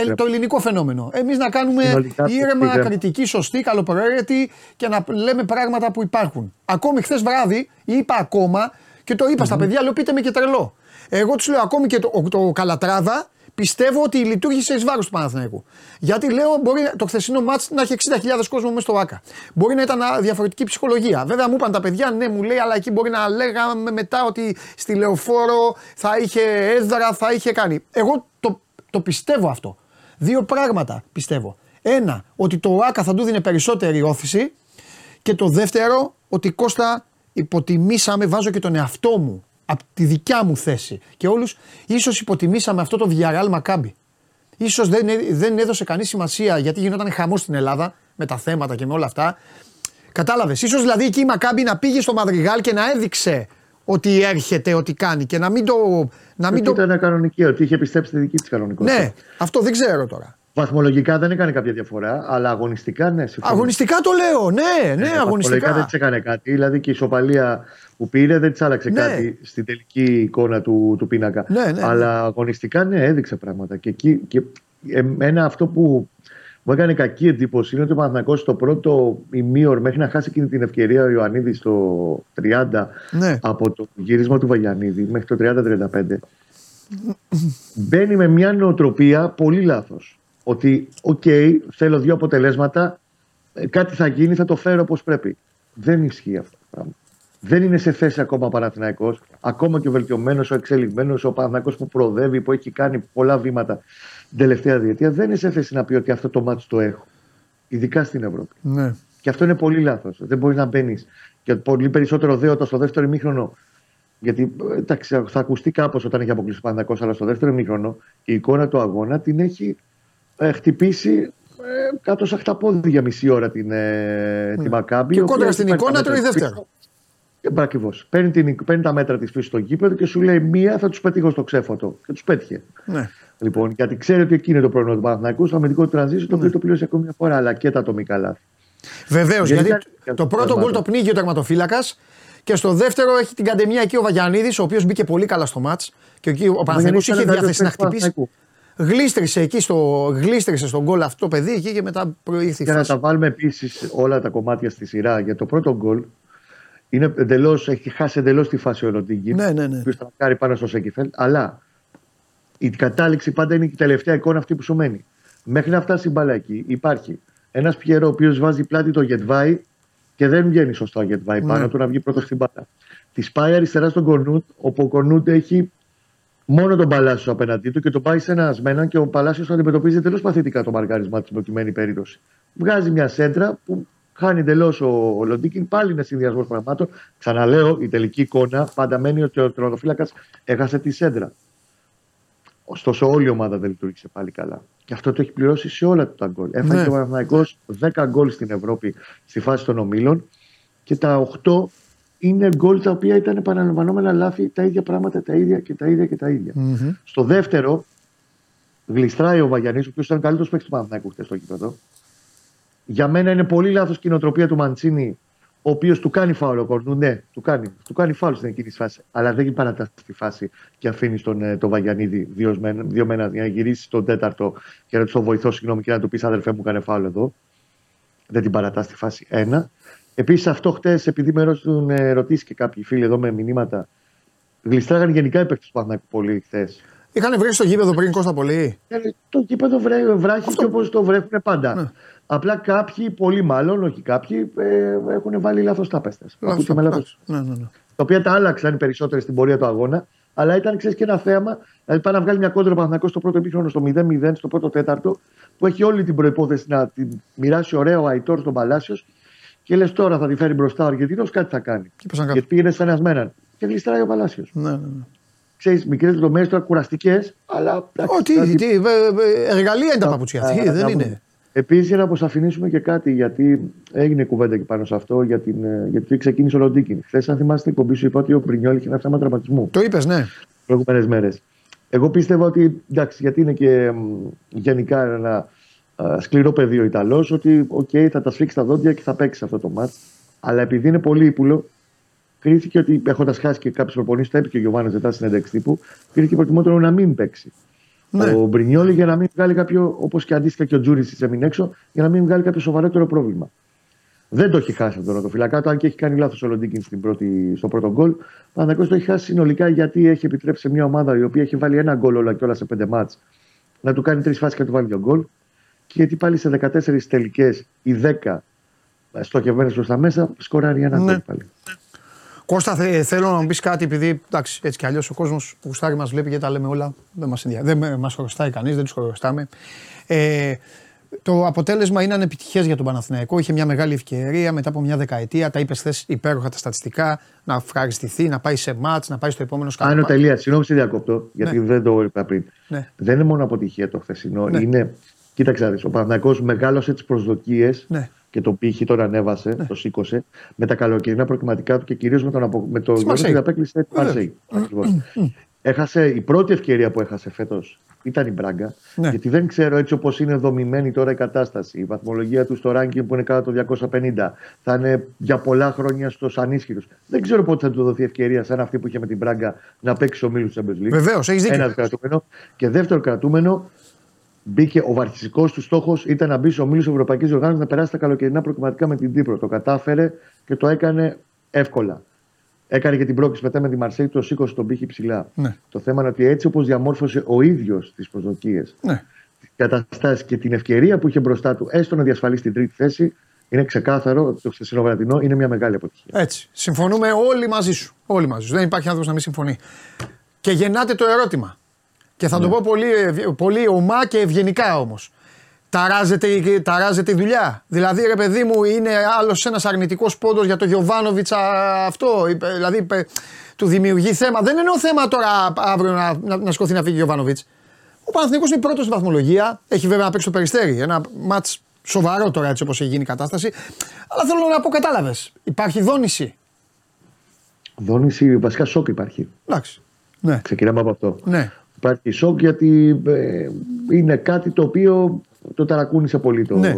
το, το ελληνικό φαινόμενο. Εμείς να κάνουμε ήρεμα, κριτική, σωστή, καλοπροαίρετη και να λέμε πράγματα που υπάρχουν. Ακόμη χθες βράδυ είπα ακόμα και το είπα στα παιδιά, λέω πείτε με και τρελό. Εγώ τους λέω ακόμη και το, το Καλατράδα πιστεύω ότι λειτουργήσε εις βάρος του Παναθηναϊκού. Γιατί λέω μπορεί το χθεσινό μάτς να έχει 60.000 κόσμο μέσα στο ΒΑΚΑ. Μπορεί να ήταν διαφορετική ψυχολογία. Βέβαια μου είπαν τα παιδιά, ναι, μου λέει, αλλά εκεί μπορεί να λέγαμε μετά ότι στη λεωφόρο θα είχε έδρα, θα είχε κάνει. Εγώ το, το πιστεύω αυτό. Δύο πράγματα πιστεύω. Ένα, ότι το ΆΚΑ θα του δίνει περισσότερη όθηση. Και το δεύτερο, ότι Κώστα υποτιμήσαμε, βάζω και τον εαυτό μου από τη δικιά μου θέση και όλους, ίσως υποτιμήσαμε αυτό το Villarreal Μακάμπι. Ίσως δεν, δεν έδωσε κανείς σημασία γιατί γινόταν χαμός στην Ελλάδα με τα θέματα και με όλα αυτά. Κατάλαβες, ίσως δηλαδή εκεί η Μακάμπι να πήγε στο Μαδριγάλ και να έδειξε ότι έρχεται, ότι κάνει και να μην το... Να μην το... Ήταν κανονική, ότι είχε πιστέψει τη δική της κανονικότητα. Ναι, αυτό δεν ξέρω τώρα. Βαθμολογικά δεν έκανε κάποια διαφορά, αλλά αγωνιστικά ναι. Συμφωνώ. Αγωνιστικά το λέω, ναι, ναι, ε, αγωνιστικά. δεν της έκανε κάτι. Δηλαδή και η ισοπαλία που πήρε δεν της άλλαξε ναι. κάτι στην τελική εικόνα του, του πίνακα. Ναι, ναι, αλλά αγωνιστικά ναι, έδειξε πράγματα. Και, εκεί, και εμένα αυτό που μου έκανε κακή εντύπωση είναι ότι ο Παναθηναϊκός στο πρώτο ημίωρο μέχρι να χάσει εκείνη την ευκαιρία ο Ιωαννίδη στο 30 ναι. από το γύρισμα του Βαγιανίδη μέχρι το 30-35 μπαίνει με μια νοοτροπία πολύ λάθος ότι, OK, okay, θέλω δύο αποτελέσματα ε, κάτι θα γίνει, θα το φέρω όπως πρέπει. Δεν ισχύει αυτό το πράγμα. Δεν είναι σε θέση ακόμα ο Παναθηναϊκός, ακόμα και ο βελτιωμένος, ο εξελιγμένος, ο Παναθηναϊκός που προοδεύει, που έχει κάνει πολλά βήματα την τελευταία διετία, δεν είναι σε θέση να πει ότι αυτό το μάτι το έχω. Ειδικά στην Ευρώπη. Ναι. Και αυτό είναι πολύ λάθος. Δεν μπορείς να μπαίνεις. Και πολύ περισσότερο δέοντα στο δεύτερο ημίχρονο. Γιατί εντάξει, θα ακουστεί κάπως όταν έχει αποκλείσει ο Παναθηναϊκός, αλλά στο δεύτερο ημίχρονο η εικόνα του αγώνα την έχει ε, χτυπήσει ε, κάτω στα χταπόδια για μισή ώρα την, ε, τη Μακάμπη. Και κόντρα στην εικόνα τρώει δεύτερο. Ακριβώς. Παίρνει, παίρνει τα μέτρα της φύση στο γήπεδο και σου λέει μία θα τους πετύχω στο ξέφωτο. Και τους πέτυχε. Ναι. Λοιπόν, γιατί ξέρει ότι εκεί είναι το πρόβλημα του Παναθηναϊκού, στο αμυντικό του τρανζίσιο, το οποίο ναι. το πλήρωσε ακόμη μια φορά, αλλά και τα ατομικά λάθη. Βεβαίως, γιατί, γιατί το πρώτο γκολ το πνίγει ο τερματοφύλακας και στο δεύτερο έχει την καντεμία εκεί ο Βαγιανίδης, ο οποίος μπήκε πολύ καλά στο μάτς. Και εκεί ο Παναθηναϊκός είχε διάθεση να χτυπήσει. Γλίστρισε εκεί στο, γλίστρισε στον γκολ αυτό το παιδί εκεί και μετά προήρθε η Για να τα βάλουμε επίσης όλα τα κομμάτια στη σειρά για το πρώτο γκολ. Είναι εντελώς, έχει χάσει εντελώς τη φάση ο Ροντίγκη. Ναι, ναι, ναι. Που θα πάνω στο Σέκεφελ. Αλλά η κατάληξη πάντα είναι η τελευταία εικόνα αυτή που σου μένει. Μέχρι να φτάσει η μπάλα εκεί υπάρχει ένας Πιερό ο οποίος βάζει πλάτη το Γετβάη και δεν βγαίνει σωστά ο Γετβάη ναι. πάνω του να βγει πρώτος στην μπάλα. Τη πάει αριστερά στον Κορνούτ, όπου ο Κορνούτ έχει μόνο τον Παλάσιο απέναντί του και το πάει σε ένα ασμένα και ο Παλάσιος αντιμετωπίζει εντελώ παθητικά το μαρκάρισμα της προκειμένη περίπτωση. Βγάζει μια σέντρα που χάνει εντελώς ο, ο Λοντίκιν, πάλι είναι συνδυασμός πραγμάτων. Ξαναλέω, η τελική εικόνα πάντα μένει ότι ο τερματοφύλακα έχασε τη σέντρα. Ωστόσο, όλη η ομάδα δεν λειτουργήσε πάλι καλά. Και αυτό το έχει πληρώσει σε όλα τα γκολ. Έφαγε ναι. ο Παναθυναϊκό 10 γκολ στην Ευρώπη στη φάση των ομίλων και τα 8 είναι γκολ τα οποία ήταν επαναλαμβανόμενα λάθη, τα ίδια πράγματα, τα ίδια και τα ίδια και τα ιδια mm-hmm. Στο δεύτερο, γλιστράει ο Βαγιανής, ο οποίος ήταν καλύτερος παίκτης του Παναθηναϊκού χθες στο γήπεδο. Για μένα είναι πολύ λάθος και η νοοτροπία του Μαντσίνη, ο οποίος του κάνει φάουλο ο Κορνού. Ναι, του κάνει, του κάνει φάουλο στην εκείνη φάση. Αλλά δεν παρατάσεις τη φάση και αφήνει τον, ε, τον Βαγιανίδη δύο, δύο μένα για να γυρίσει στον τέταρτο και να του βοηθώ, συγγνώμη, και να του πεις αδερφέ μου, κάνει φάουλο εδώ. Δεν την παρατάς τη φάση. Ένα. Επίσης αυτό χτες, επειδή με έχουν ε, ρωτήσει και κάποιοι φίλοι εδώ με μηνύματα, γλιστράγαν γενικά οι παίκτες του Παναγικού πολύ χθες. Είχαν βρει στο γήπεδο πριν Κώστα πολύ. Ε, το γήπεδο βρέ, βράχει αυτό... και όπως το βρέχουν πάντα. Ναι. Απλά κάποιοι, πολύ μάλλον, όχι κάποιοι, ε, έχουν βάλει λάθος τάπεστε. Λάθος ναι, ναι, ναι. Τα οποία τα άλλαξαν οι περισσότεροι στην πορεία του αγώνα. Αλλά ήταν ξέρεις, και ένα θέαμα. Δηλαδή πάει να βγάλει μια κόντρα Παναγικό στο πρώτο επίχρονο, στο 0-0, στο πρώτο τέταρτο, που έχει όλη την προπόθεση να την μοιράσει ωραίο ο Αϊτόρ στον Παλάσιος και λες τώρα θα τη φέρει μπροστά ο Αργεντίνο, κάτι θα κάνει. Γιατί πήγαινε σαν ένας Και γλιστράει ο Παλάσιος. Ναι, ναι, ναι. Ξέρεις, μικρές λεπτομέρειε τώρα κουραστικές, αλλά. Ό,τι. Τι, εργαλεία είναι τα παπουτσιά. Τι, δεν είναι. Επίσης, να αποσαφηνίσουμε και κάτι, γιατί έγινε κουβέντα και πάνω σε αυτό, για την, ε, γιατί ξεκίνησε ο Λοντίκιν. Χθες, αν θυμάστε, την εκπομπή σου είπα ότι ο Πρινιόλ είχε ένα θέμα τραυματισμού. Το είπες, ναι. Προηγούμενες μέρες. Εγώ πίστευα ότι εντάξει, γιατί είναι και γενικά ένα σκληρό παιδί ο Ιταλός, ότι okay, θα τα σφίξει τα δόντια και θα παίξει αυτό το μάτς. Αλλά επειδή είναι πολύ ύπουλο, κρίθηκε ότι έχοντας χάσει και κάποιους προπονήσει, το είπε και ο Γιωβάνος μετά στην ένταξη τύπου, κρίθηκε προτιμότερο να μην παίξει. Ναι. Ο Μπρινιόλη για να μην βγάλει κάποιο, όπως και αντίστοιχα και ο Τζούρι τη έμεινε έξω, για να μην βγάλει κάποιο σοβαρότερο πρόβλημα. Δεν το έχει χάσει αυτό το φυλακά του, αν και έχει κάνει λάθος ο Λοντίκιν στο πρώτο γκολ. Παναγιώ το έχει χάσει συνολικά γιατί έχει επιτρέψει σε μια ομάδα η οποία έχει βάλει ένα γκολ όλα και όλα σε πέντε μάτς να του κάνει τρεις φάσεις και να του βάλει δύο γκολ και γιατί πάλι σε 14 τελικές οι 10 στοχευμένες προς τα μέσα σκοράρει ένα ναι. πάλι. Κώστα, θέλω να μου πεις κάτι, επειδή εντάξει, έτσι κι αλλιώς ο κόσμος που γουστάρει μας βλέπει και τα λέμε όλα. Δεν μας ενδιαφέρει. Δεν χρωστάει κανείς, δεν τους χρωστάμε. Ε, το αποτέλεσμα είναι ανεπιτυχές για τον Παναθηναϊκό. Είχε μια μεγάλη ευκαιρία μετά από μια δεκαετία. Τα είπες χθε υπέροχα τα στατιστικά. Να ευχαριστηθεί, να πάει σε μάτς, να πάει στο επόμενο σκάνδαλο. Άνω τελεία. Συγγνώμη, σε διακόπτω, γιατί ναι. δεν το είπα πριν. Ναι. Δεν είναι μόνο αποτυχία το χθεσινό. Ναι. Είναι Κοίταξε, ο Παναγιακό μεγάλωσε τις προσδοκίες ναι. και το πύχη τον ανέβασε, ναι. το σήκωσε με τα καλοκαιρινά προκριματικά του και κυρίως με, τον απο... με το γεγονός ότι απέκλεισε τη Μαρσέη. Έχασε, η πρώτη ευκαιρία που έχασε φέτος ήταν η Μπράγκα. Ναι. Γιατί δεν ξέρω έτσι όπως είναι δομημένη τώρα η κατάσταση. Η βαθμολογία του στο ranking που είναι κάτω το 250 θα είναι για πολλά χρόνια στους ανίσχυρους. Δεν ξέρω πότε θα του δοθεί ευκαιρία σαν αυτή που είχε με την Μπράγκα να παίξει ο Μίλους Champions Βεβαίως, έχεις δίκιο. Ένας κρατούμενο. Και δεύτερο κρατούμενο, μπήκε, ο αρχιστικό του στόχος ήταν να μπει στο ομίλου Ευρωπαϊκής Οργάνωσης να περάσει τα καλοκαιρινά προκριματικά με την Τύπρο. Το κατάφερε και το έκανε εύκολα. Έκανε και την πρόκληση μετά με τη Μαρσέη, το σήκωσε τον πύχη ψηλά. Ναι. Το θέμα είναι ότι έτσι όπως διαμόρφωσε ο ίδιος τις προσδοκίες, ναι. τις καταστάσεις και την ευκαιρία που είχε μπροστά του, έστω να διασφαλίσει την τρίτη θέση, Είναι ξεκάθαρο ότι το χθεσινό είναι μια μεγάλη αποτυχία. Έτσι. Συμφωνούμε όλοι μαζί σου. Όλοι μαζί σου. Δεν υπάρχει άνθρωπος να μην συμφωνεί. Και γεννάται το ερώτημα. Και θα το ναι. πω πολύ, πολύ ομά και ευγενικά όμως. Ταράζεται, ταράζεται η δουλειά. Δηλαδή, ρε παιδί μου, είναι άλλος ένας αρνητικός πόντος για το Γιωβάνοβιτς αυτό. Δηλαδή, του δημιουργεί θέμα. Δεν εννοώ θέμα τώρα αύριο να, να, να σκοθεί να φύγει ο Γιωβάνοβιτς. Ο Παναθηνικό είναι πρώτος στη βαθμολογία. Έχει βέβαια να παίξει το περιστέρι. Ένα μάτς σοβαρό τώρα έτσι όπως έχει γίνει η κατάσταση. Αλλά θέλω να πω, κατάλαβες. Υπάρχει δόνηση. Δόνηση, βασικά σοκ υπάρχει. Εντάξει. Ναι. Ξεκινάμε από αυτό. Ναι. Υπάρχει σοκ γιατί ε, είναι κάτι το οποίο το ταρακούνησε πολύ το, ναι.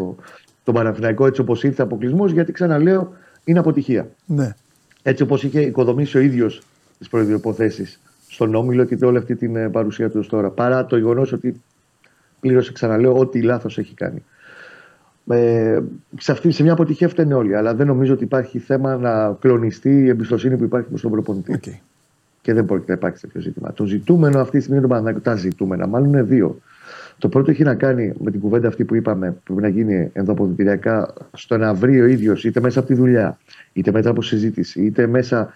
το Παναθηναϊκό έτσι όπως ήρθε αποκλεισμός, γιατί ξαναλέω είναι αποτυχία. Ναι. Έτσι όπως είχε οικοδομήσει ο ίδιος τις προειδοποθέσει στον Όμιλο και όλη αυτή την ε, παρουσία του τώρα. Παρά το γεγονός ότι πλήρωσε, ξαναλέω, ό,τι λάθος έχει κάνει. Ε, σε, αυτή, σε μια αποτυχία φταίνε όλοι. Αλλά δεν νομίζω ότι υπάρχει θέμα να κλονιστεί η εμπιστοσύνη που υπάρχει προς τον προπονητή. Okay. Και δεν πρόκειται να υπάρξει τέτοιο ζήτημα. Το ζητούμενο αυτή τη στιγμή είναι το Τα ζητούμενα, μάλλον είναι δύο. Το πρώτο έχει να κάνει με την κουβέντα αυτή που είπαμε, που πρέπει να γίνει ενδοποδητηριακά, στο να βρει ο ίδιος, είτε μέσα από τη δουλειά, είτε μετά από συζήτηση, είτε μέσα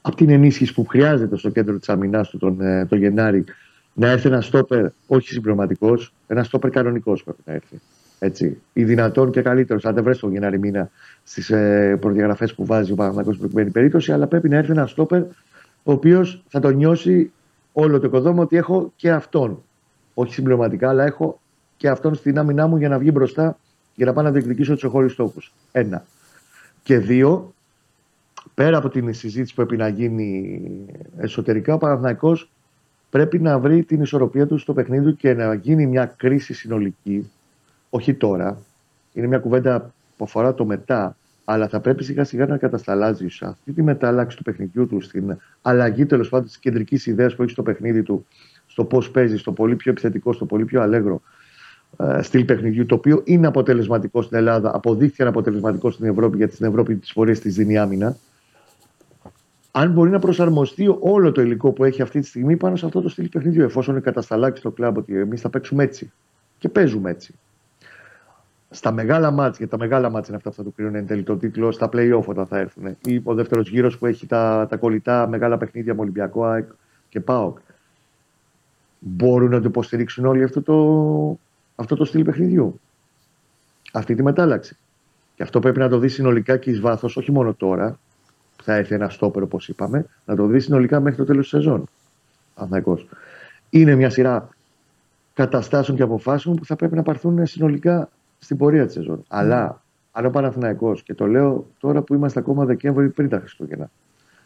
από την ενίσχυση που χρειάζεται στο κέντρο της αμυνάς του τον, ε, τον Γενάρη, να έρθει ένα στόπερ όχι συμπληρωματικός, ένα στόπερ κανονικός πρέπει να έρθει. Έτσι. Ή δυνατόν και καλύτερος, αν δεν βρει τον Γενάρη μήνα στις ε, προδιαγραφές που βάζει ο Παναγιώ στην προκειμένη περίπτωση, αλλά πρέπει να έρθει ένα στόπερ ο οποίος θα τον νιώσει όλο το οικοδόμημα ότι έχω και αυτόν. Όχι συμπληρωματικά, αλλά έχω και αυτόν στην άμυνά μου για να βγει μπροστά για να πάω να διεκδικήσω τους εγχώριου στόχους. Ένα. Και δύο, πέρα από την συζήτηση που πρέπει να γίνει εσωτερικά, ο Παναθηναϊκός πρέπει να βρει την ισορροπία του στο παιχνίδι του και να γίνει μια κρίση συνολική. Όχι τώρα. Είναι μια κουβέντα που αφορά το μετά. Αλλά θα πρέπει σιγά σιγά να κατασταλάζει αυτή τη μετάλλαξη του παιχνιδιού του, στην αλλαγή τέλος πάντων της κεντρικής ιδέας που έχει στο παιχνίδι του, στο πώς παίζει, στο πολύ πιο επιθετικό, στο πολύ πιο αλέγρο ε, στυλ παιχνιδιού, το οποίο είναι αποτελεσματικό στην Ελλάδα, αποδείχθηκε αποτελεσματικό στην Ευρώπη, γιατί στην Ευρώπη τις φορές της δίνει άμυνα. Αν μπορεί να προσαρμοστεί όλο το υλικό που έχει αυτή τη στιγμή πάνω σε αυτό το στυλ παιχνιδιού, εφόσον είναι κατασταλάξει στο κλαμπ ότι εμείς θα παίξουμε έτσι και παίζουμε έτσι. Στα μεγάλα μάτια, γιατί τα μεγάλα μάτια είναι αυτά που θα του κρίνουν εν τέλει το τίτλο, στα play-off όταν θα έρθουν. Ή ο δεύτερος γύρος που έχει τα, τα κολλητά μεγάλα παιχνίδια με Ολυμπιακό ΑΕΚ και ΠΑΟΚ. Μπορούν να το υποστηρίξουν όλοι αυτό το, αυτό το στυλ παιχνιδιού. Αυτή τη μετάλλαξη. Και αυτό πρέπει να το δεις συνολικά και εις βάθος, όχι μόνο τώρα, που θα έρθει ένα στόπερ όπως είπαμε, να το δεις συνολικά μέχρι το τέλος της σεζόν. Αθηναϊκός. Είναι μια σειρά καταστάσεων και αποφάσεων που θα πρέπει να πάρθουν συνολικά στην πορεία της σεζόν. Mm. Αλλά αν ο Παναθηναϊκός, και το λέω τώρα που είμαστε ακόμα Δεκέμβρη πριν τα Χριστούγεννα,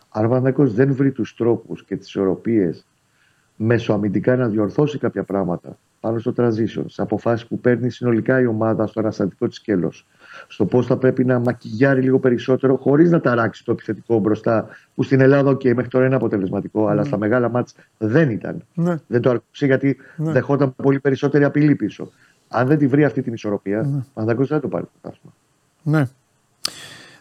αν ο Παναθηναϊκός δεν βρει τους τρόπους και τις ισορροπίες μεσοαμυντικά να διορθώσει κάποια πράγματα πάνω στο transition, σε αποφάσεις που παίρνει συνολικά η ομάδα στο αναστατικό της σκέλος, στο πώς θα πρέπει να μακιγιάρει λίγο περισσότερο, χωρίς να ταράξει το επιθετικό μπροστά, που στην Ελλάδα, OK, μέχρι τώρα είναι αποτελεσματικό, αλλά ναι. στα μεγάλα μάτς δεν ήταν. Ναι. Δεν το αρκούσε γιατί ναι. δεχόταν πολύ περισσότερη απειλή πίσω. Αν δεν τη βρει αυτή την ισορροπία, ναι. δεν το πάρει το Ναι.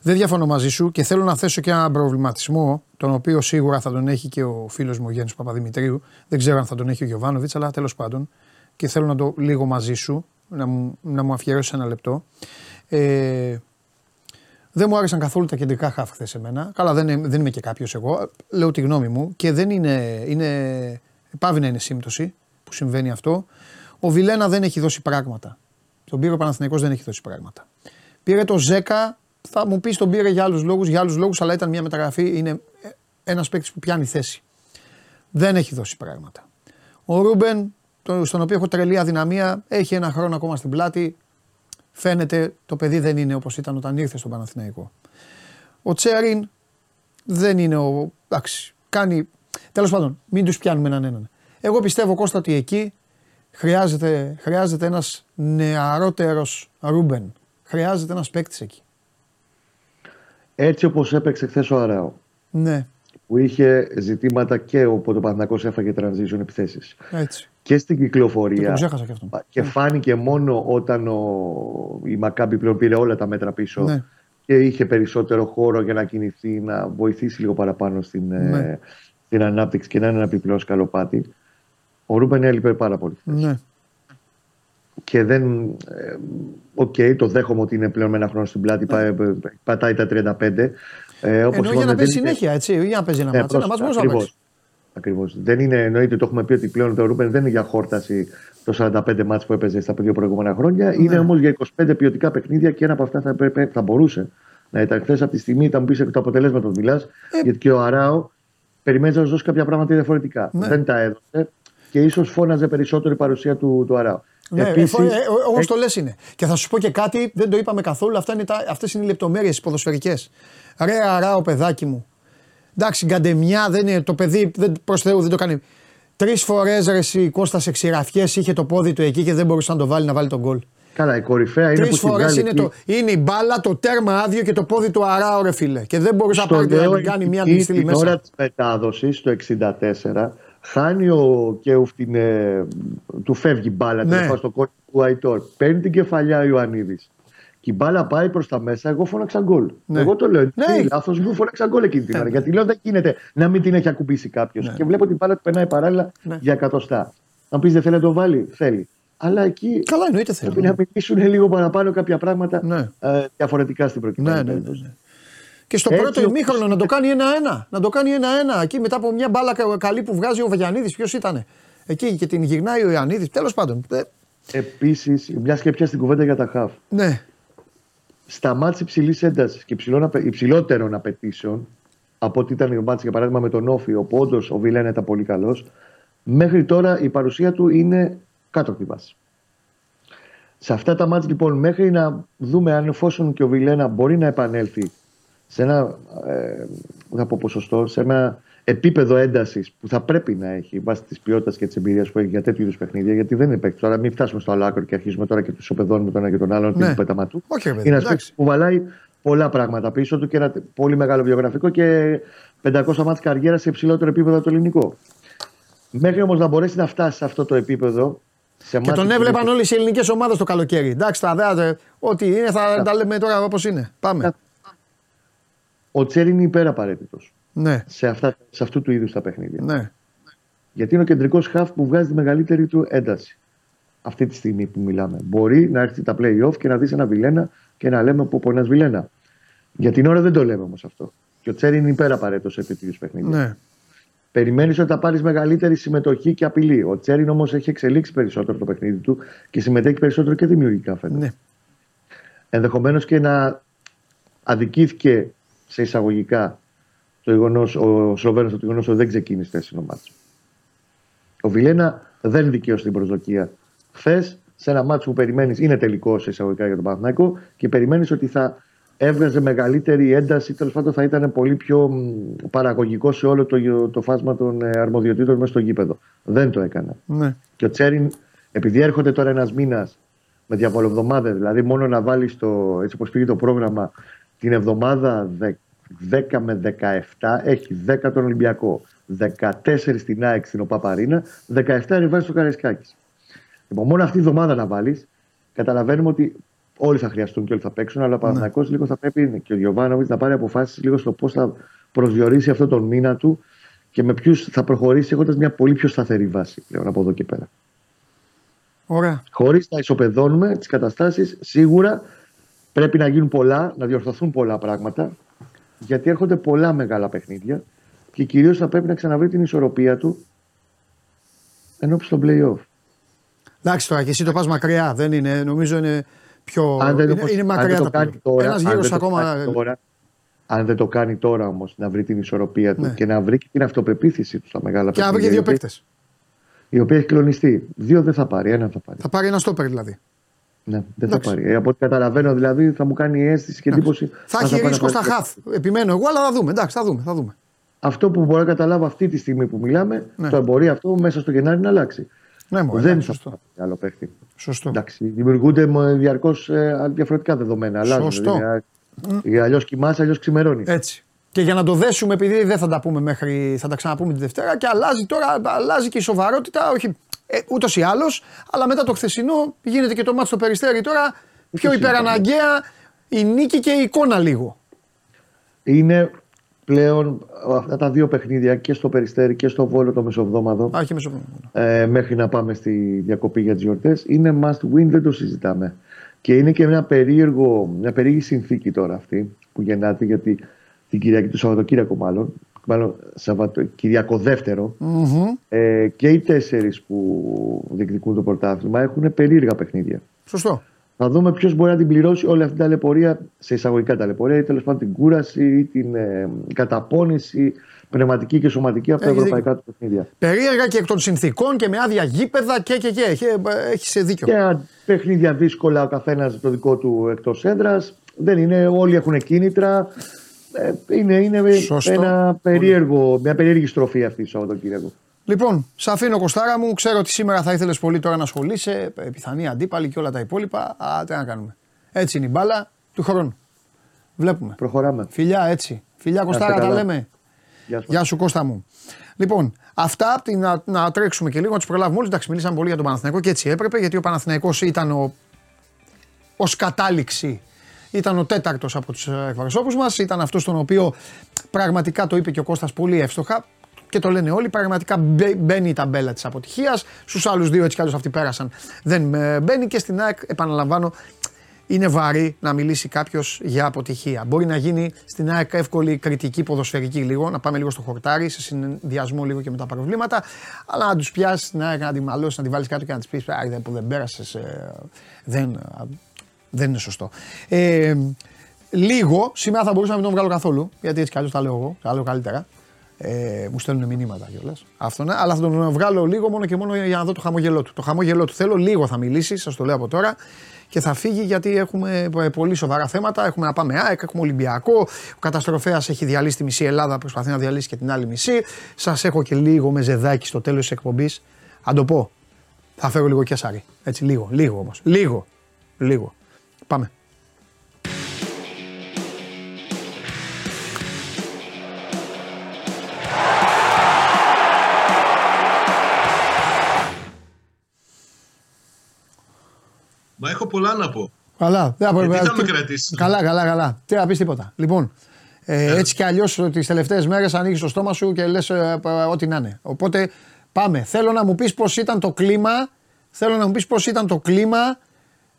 Δεν διαφωνώ μαζί σου και θέλω να θέσω και έναν προβληματισμό, τον οποίο σίγουρα θα τον έχει και ο φίλος μου Γιάννης Παπαδημητρίου. Δεν ξέρω αν θα τον έχει ο Γιωβάνοβιτς, αλλά τέλος πάντων. Και θέλω να το λίγο μαζί σου, να μου, να μου αφιερώσεις ένα λεπτό. Ε, δεν μου άρεσαν καθόλου τα κεντρικά χάφ χθες σε μένα. Καλά, δεν, δεν είμαι και κάποιος εγώ. Λέω τη γνώμη μου και δεν είναι. είναι πάβει να είναι σύμπτωση που συμβαίνει αυτό. Ο Βιλένα δεν έχει δώσει πράγματα. Τον πήρε ο Παναθηναϊκός δεν έχει δώσει πράγματα. Πήρε το Ζέκα θα μου πεις τον πήρε για άλλους λόγους, για άλλους λόγους, αλλά ήταν μια μεταγραφή. Είναι ένας παίκτης που πιάνει θέση. Δεν έχει δώσει πράγματα. Ο Ρούμπεν, στον οποίο έχω τρελή αδυναμία, έχει ένα χρόνο ακόμα στην πλάτη. Φαίνεται το παιδί δεν είναι όπως ήταν όταν ήρθε στον Παναθηναϊκό. Ο Τσέριν δεν είναι ο. Εντάξει, κάνει. Τέλος πάντων, μην τους πιάνουμε έναν έναν. Εγώ πιστεύω Κώστα ότι εκεί χρειάζεται, χρειάζεται ένας νεαρότερος Ρούμπεν. Χρειάζεται ένας παίκτης εκεί. Έτσι όπως έπαιξε χθες ο Αράο. Ναι. Που είχε ζητήματα και οπότε ο Παναθηναϊκός έφαγε transition επιθέσεις. Έτσι. Και στην κυκλοφορία. Και, το και, αυτό. και φάνηκε μόνο όταν ο, η Μακάμπι πλέον πήρε όλα τα μέτρα πίσω. Ναι. Και είχε περισσότερο χώρο για να κινηθεί, να βοηθήσει λίγο παραπάνω στην, ε, ναι. στην ανάπτυξη και να είναι ένα επιπλέον σκαλοπάτι. Ο Ρούμπεν έλειπε πάρα πολύ. Ναι. και δεν. Ε, OK, okay, το δέχομαι ότι είναι πλέον με ένα χρόνο στην πλάτη, ναι. πατάει τα 35. Ε, όπως Ενώ για να παίζει συνέχεια, έτσι, για να παίζει ένα ναι, μάτσο, ένα μάτσο ακριβώς, ακριβώς. Δεν είναι, εννοείται, το έχουμε πει ότι πλέον το Ρούπεν δεν είναι για χόρταση το 45 μάτς που έπαιζε στα δύο προηγούμενα χρόνια. Ναι. Είναι όμως για 25 ποιοτικά παιχνίδια και ένα από αυτά θα, θα μπορούσε να ήταν χθες από τη στιγμή, ήταν πίσω από το αποτελέσμα του μιλάς. Ε, γιατί και ο Αράο περιμένει να σου δώσει κάποια πράγματα διαφορετικά. Ναι. Δεν τα έδωσε και ίσως φώναζε περισσότερο η παρουσία του, του Αράο. Ναι, Επίσης, ε, ε, όπως το λες είναι. Και θα σου πω και κάτι, δεν το είπαμε καθόλου, αυτά είναι τα, αυτές είναι οι λεπτομέρειες ποδοσφαιρικές. Ρε αράω παιδάκι μου. Εντάξει, γκαντεμιά δεν είναι, το παιδί δεν, προς Θεού δεν το κάνει. Τρεις φορές ρε η Κώστας σε ξηραφιές είχε το πόδι του εκεί και δεν μπορούσε να το βάλει να βάλει τον γκολ. Καλά, η κορυφαία είναι Τρεις που φορές είναι, το, είναι η μπάλα, το τέρμα άδειο και το πόδι του αράω ρε φίλε. Και δεν μπορούσε να πάρει να κάνει μια αντιστήλη μέσα. Την ώρα της μετάδοσης το 64 χάνει ο Κέουφ την, ε, του φεύγει μπάλα ναι. στο κόρνο του Αϊτόρ. Παίρνει την κεφαλιά ο Ιωαννίδης. Και η μπάλα πάει προς τα μέσα, εγώ φώναξα γκολ. Ναι. Εγώ το λέω. Ναι. Λάθος μου φώναξα γκολ εκείνη την ναι. ώρα. Γιατί λέω δεν γίνεται να μην την έχει ακουμπήσει κάποιος. Ναι. Και βλέπω την μπάλα του περνάει παράλληλα ναι. για εκατοστά. Αν πεις δεν θέλει να το βάλει, θέλει. Αλλά εκεί Καλά, εννοείται θέλει. Πρέπει να μιλήσουν λίγο παραπάνω κάποια πράγματα ναι. ε, διαφορετικά στην προκειμένη. Ναι, ναι, ναι. Και στο Έτσι, πρώτο ημίχρονο να το κάνει ένα-ένα. Να το κάνει ένα-ένα. Εκεί μετά από μια μπάλα καλή που βγάζει ο Βαγιανίδη, ποιος ήταν. Εκεί και την γυρνάει ο Ιωαννίδης. Τέλος πάντων. Ε, Επίσης, μιας και πια στην κουβέντα για τα χαφ. Ναι. Στα μάτια υψηλής έντασης και υψηλότερων απαιτήσεων από ό,τι ήταν η μάτια για παράδειγμα με τον Όφη, όπου όντω ο Βιλένα ήταν πολύ καλός, μέχρι τώρα η παρουσία του είναι κάτω από τη βάση. Σε αυτά τα μάτια λοιπόν, μέχρι να δούμε αν εφόσον και ο Βιλένα μπορεί να επανέλθει σε ένα, ε, θα πω ποσοστό, σε ένα επίπεδο έντασης που θα πρέπει να έχει βάσει της ποιότητας και της εμπειρίας που έχει για τέτοιου είδους παιχνίδια. Γιατί δεν είναι παίκτης. Τώρα μην φτάσουμε στο άλλο άκρο και αρχίζουμε τώρα και τους οπεδώνουμε τον ένα και τον άλλον ναι. πέταμα του. Okay, είναι ένας παίκτης που βαλάει πολλά πράγματα πίσω του και ένα πολύ μεγάλο βιογραφικό και 500 μάτια καριέρας σε υψηλότερο επίπεδο από το ελληνικό. Μέχρι όμως να μπορέσει να φτάσει σε αυτό το επίπεδο. Σε και τον έβλεπαν όλες οι ελληνικές ομάδες το καλοκαίρι. Εντάξει, τα δέατε. Ό,τι είναι θα τα λέμε τώρα όπως είναι. Πάμε. Ο Τσέρι είναι υπεραπαραίτητος ναι. σε, αυτά, σε αυτού του είδους τα παιχνίδια. Ναι. Γιατί είναι ο κεντρικός χαφ που βγάζει τη μεγαλύτερη του ένταση. Αυτή τη στιγμή που μιλάμε. Μπορεί να έρθει τα playoff και να δεις ένα Βιλένα και να λέμε που ένα Βιλένα. Για την ώρα δεν το λέμε όμως αυτό. Και ο Τσέρι είναι υπεραπαραίτητος σε τέτοιους παιχνίδια. Ναι. Περιμένεις ότι θα πάρεις μεγαλύτερη συμμετοχή και απειλή. Ο Τσέριν όμως έχει εξελίξει περισσότερο το παιχνίδι του και συμμετέχει περισσότερο και δημιουργικά φαίνεται. Ναι. Ενδεχομένως και να αδικήθηκε σε εισαγωγικά το γεγονός, ο Σλοβαίνος το γεγονός ότι δεν ξεκίνησε τέσσερι μάτσο. Ο Βιλένα δεν δικαίωσε την προσδοκία. Χθες, σε ένα μάτσο που περιμένεις, είναι τελικό σε εισαγωγικά για τον Παναθνάκο και περιμένεις ότι θα έβγαζε μεγαλύτερη ένταση, τέλος πάντων θα ήταν πολύ πιο παραγωγικό σε όλο το, το φάσμα των ε, αρμοδιοτήτων μέσα στο γήπεδο. Δεν το έκανε. Ναι. Και ο Τσέριν, επειδή έρχονται τώρα ένας μήνας με διαβολοβδομάδες, δηλαδή μόνο να βάλει το, έτσι όπως πήγε το πρόγραμμα, την εβδομάδα 10 με 17 έχει 10 τον Ολυμπιακό, 14 στην ΑΕΚ στην ΟΠΑΠΑΡΗΝΑ, 17 ρεβάζει στο Καραϊσκάκης. Λοιπόν, μόνο αυτή τη εβδομάδα να βάλεις, καταλαβαίνουμε ότι όλοι θα χρειαστούν και όλοι θα παίξουν, αλλά ο Παναθηναϊκός ναι. λίγο θα πρέπει και ο Γιωβάνοβιτς να πάρει αποφάσεις λίγο στο πώς θα προσδιορίσει αυτό τον μήνα του και με ποιους θα προχωρήσει έχοντας μια πολύ πιο σταθερή βάση πλέον από εδώ και πέρα. Χωρίς να ισοπεδώνουμε τις καταστάσεις, σίγουρα πρέπει να γίνουν πολλά, να διορθωθούν πολλά πράγματα γιατί έρχονται πολλά μεγάλα παιχνίδια και κυρίως θα πρέπει να ξαναβρει την ισορροπία του ενώπιση στο playoff. Εντάξει τώρα και εσύ το πας μακριά. Δεν είναι, νομίζω είναι πιο. Αν δεν, είναι, είναι μακριά το κάνει τώρα, Ένας γύρος ακόμα. Τώρα, αν δεν το κάνει τώρα όμως να βρει την ισορροπία του ναι. και να βρει και την αυτοπεποίθηση του στα μεγάλα παιχνίδια. Και να βρει και δύο παίκτες. Η οποία έχει κλονιστεί. Δύο δεν θα πάρει, ένα θα πάρει. Θα πάρει ένα στόπερ δηλαδή. Ναι, δεν θα πάρει. Ε, από ό,τι καταλαβαίνω δηλαδή θα μου κάνει αίσθηση και εντύπωση. Θα έχει ρίσκο στα χαθ. Επιμένω εγώ, αλλά θα δούμε. Εντάξει, θα δούμε, θα δούμε. Αυτό που μπορώ να καταλάβω αυτή τη στιγμή που μιλάμε, ναι. το εμπορεί αυτό μέσα στο Γενάρη να αλλάξει. Ναι, μόνο, δεν θα σωστό. άλλο παίχτη. Σωστό. Εντάξει, δημιουργούνται διαρκώς ε, διαφορετικά δεδομένα. Αλλάζουν. Σωστό. Δηλαδή, αλλιώς κοιμάσαι, αλλιώς ξημερώνεις. Έτσι. Και για να το δέσουμε, επειδή δεν θα τα πούμε μέχρι. θα τα ξαναπούμε τη Δευτέρα και αλλάζει τώρα, αλλάζει και η σοβαρότητα. Όχι ε, Ούτως ή άλλως, αλλά μετά το χθεσινό γίνεται και το μάτι στο περιστέρι τώρα πιο υπεραναγκαία η νίκη και η εικόνα λίγο. Είναι πλέον αυτά τα δύο παιχνίδια και στο Περιστέρι και στο Βόλο το μεσοβδόμαδο. Α, μεσοβδόμαδο. Ε, μέχρι να πάμε στη διακοπή για τις γιορτές. Είναι must win, δεν το συζητάμε. Και είναι και μια, περίεργο, μια περίεργη συνθήκη τώρα αυτή που γεννάται γιατί την Κυριακή του Σαββατοκύριακο μάλλον, μάλλον Σαββατοκυριακό ε, και οι τέσσερις που διεκδικούν το πρωτάθλημα έχουν περίεργα παιχνίδια. Σωστό. Θα δούμε ποιος μπορεί να την πληρώσει όλη αυτή την ταλαιπωρία, σε εισαγωγικά ταλαιπωρία ή τέλος πάντων την κούραση ή την ε, καταπώνηση πνευματική και σωματική από τα ευρωπαϊκά του παιχνίδια. Περίεργα και εκ των συνθήκων και με άδεια γήπεδα και και και. Έχει, έχεις δίκιο. Και παιχνίδια δύσκολα ο καθένας το δικό του εκτός έδρας. Δεν είναι, όλοι έχουν κίνητρα. Ε, είναι, είναι ένα περίεργο, μια περίεργη στροφή αυτή το Σαββατοκύριακο. Λοιπόν, σε αφήνω Κωστάρα μου. Ξέρω ότι σήμερα θα ήθελες πολύ τώρα να ασχολείσαι. Πιθανή αντίπαλη και όλα τα υπόλοιπα. Α, τι να κάνουμε. Έτσι είναι η μπάλα του χρόνου. Βλέπουμε. Προχωράμε. Φιλιά, έτσι. Φιλιά Κωστάρα, τα λέμε. Γεια σου. Γεια σου Κώστα μου. Λοιπόν, αυτά να, να τρέξουμε και λίγο, να τους προλάβουμε όλους. Εντάξει, μιλήσαμε πολύ για τον Παναθηναϊκό και έτσι έπρεπε, γιατί ο Παναθηναϊκός ήταν ο, ως κατάληξη ήταν ο τέταρτος από τους εκπροσώπους μας. Ήταν αυτός τον οποίο πραγματικά το είπε και ο Κώστας πολύ εύστοχα και το λένε όλοι. Πραγματικά μπαίνει η ταμπέλα της αποτυχίας. Στους άλλους δύο έτσι κι αλλιώ αυτοί πέρασαν. Δεν ε, μπαίνει και στην ΑΕΚ, επαναλαμβάνω, είναι βαρύ να μιλήσει κάποιος για αποτυχία. Μπορεί να γίνει στην ΑΕΚ εύκολη κριτική ποδοσφαιρική λίγο, να πάμε λίγο στο χορτάρι, σε συνδυασμό λίγο και με τα προβλήματα. Αλλά να τους πιάσεις στην ΑΕΚ, να τη μαλώσεις, να τη βάλεις κάτω και να της πεις: που δεν πέρασες, ε, δεν, δεν είναι σωστό. Ε, λίγο, σήμερα θα μπορούσα να μην τον βγάλω καθόλου, γιατί έτσι κι αλλιώς τα λέω εγώ, τα λέω καλύτερα. Ε, μου στέλνουν μηνύματα κιόλας. Αυτό ναι, αλλά θα τον βγάλω λίγο μόνο και μόνο για να δω το χαμόγελό του. Το χαμόγελό του θέλω, λίγο θα μιλήσει, σας το λέω από τώρα και θα φύγει γιατί έχουμε ε, πολύ σοβαρά θέματα. Έχουμε να πάμε ΑΕΚ, έχουμε Ολυμπιακό. Ο καταστροφέας έχει διαλύσει τη μισή Ελλάδα, προσπαθεί να διαλύσει και την άλλη μισή. Σας έχω και λίγο με ζεδάκι στο τέλος της εκπομπής. Αν το πω, θα φέρω λίγο και σάρι. Έτσι, λίγο, λίγο όμως. Λίγο, λίγο. Πάμε. Μα έχω πολλά να πω. Καλά. Δεν θα, θα με κρατήσεις. Καλά, καλά, καλά. Τι να πεις τίποτα. Λοιπόν, ε, ε. έτσι κι αλλιώς τις τελευταίες μέρες ανοίγεις το στόμα σου και λες ε, ό,τι να είναι. Οπότε πάμε. Θέλω να μου πεις πώς ήταν το κλίμα. Θέλω να μου πεις πώς ήταν το κλίμα.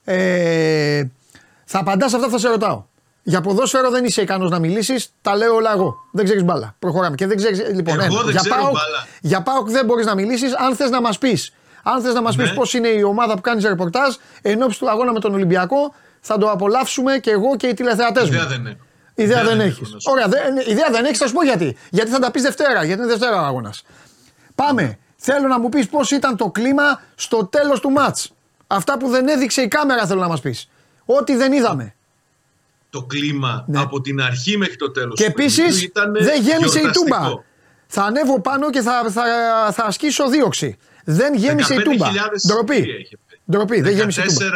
Ε, θα απαντάς αυτά που θα σε ρωτάω. Για ποδόσφαιρο δεν είσαι ικανός να μιλήσεις, τα λέω όλα εγώ. Δεν ξέρεις μπάλα. Προχωράμε. Και δεν ξέρεις, λοιπόν, εγώ δεν για, ξέρω πάω, μπάλα. για πάω δεν μπορείς να μιλήσεις. Αν θες να μας πεις αν θες να μας ναι. πει πώς είναι η ομάδα που κάνει ρεπορτάζ εν ώψη του αγώνα με τον Ολυμπιακό, θα το απολαύσουμε και εγώ και οι τηλεθεατές μου. Ιδέα δεν έχω. Ιδέα δεν έχεις. Ωραία, δε, ιδέα δεν έχεις, θα σου πω γιατί. Γιατί θα τα πεις Δευτέρα, γιατί είναι Δευτέρα ο αγώνας. Πάμε. Ναι. Θέλω να μου πεις πώς ήταν το κλίμα στο τέλος του ματ. Αυτά που δεν έδειξε η κάμερα θέλω να μας πεις. Ό,τι δεν είδαμε. Το κλίμα ναι. από την αρχή μέχρι το τέλος. Και επίσης δεν γέμισε η τούμπα. Θα ανέβω πάνω και θα, θα, θα ασκήσω δίωξη. Δεν γέμισε η τούμπα. Ντροπή. Ντροπή, δεν γέμισε η τούμπα.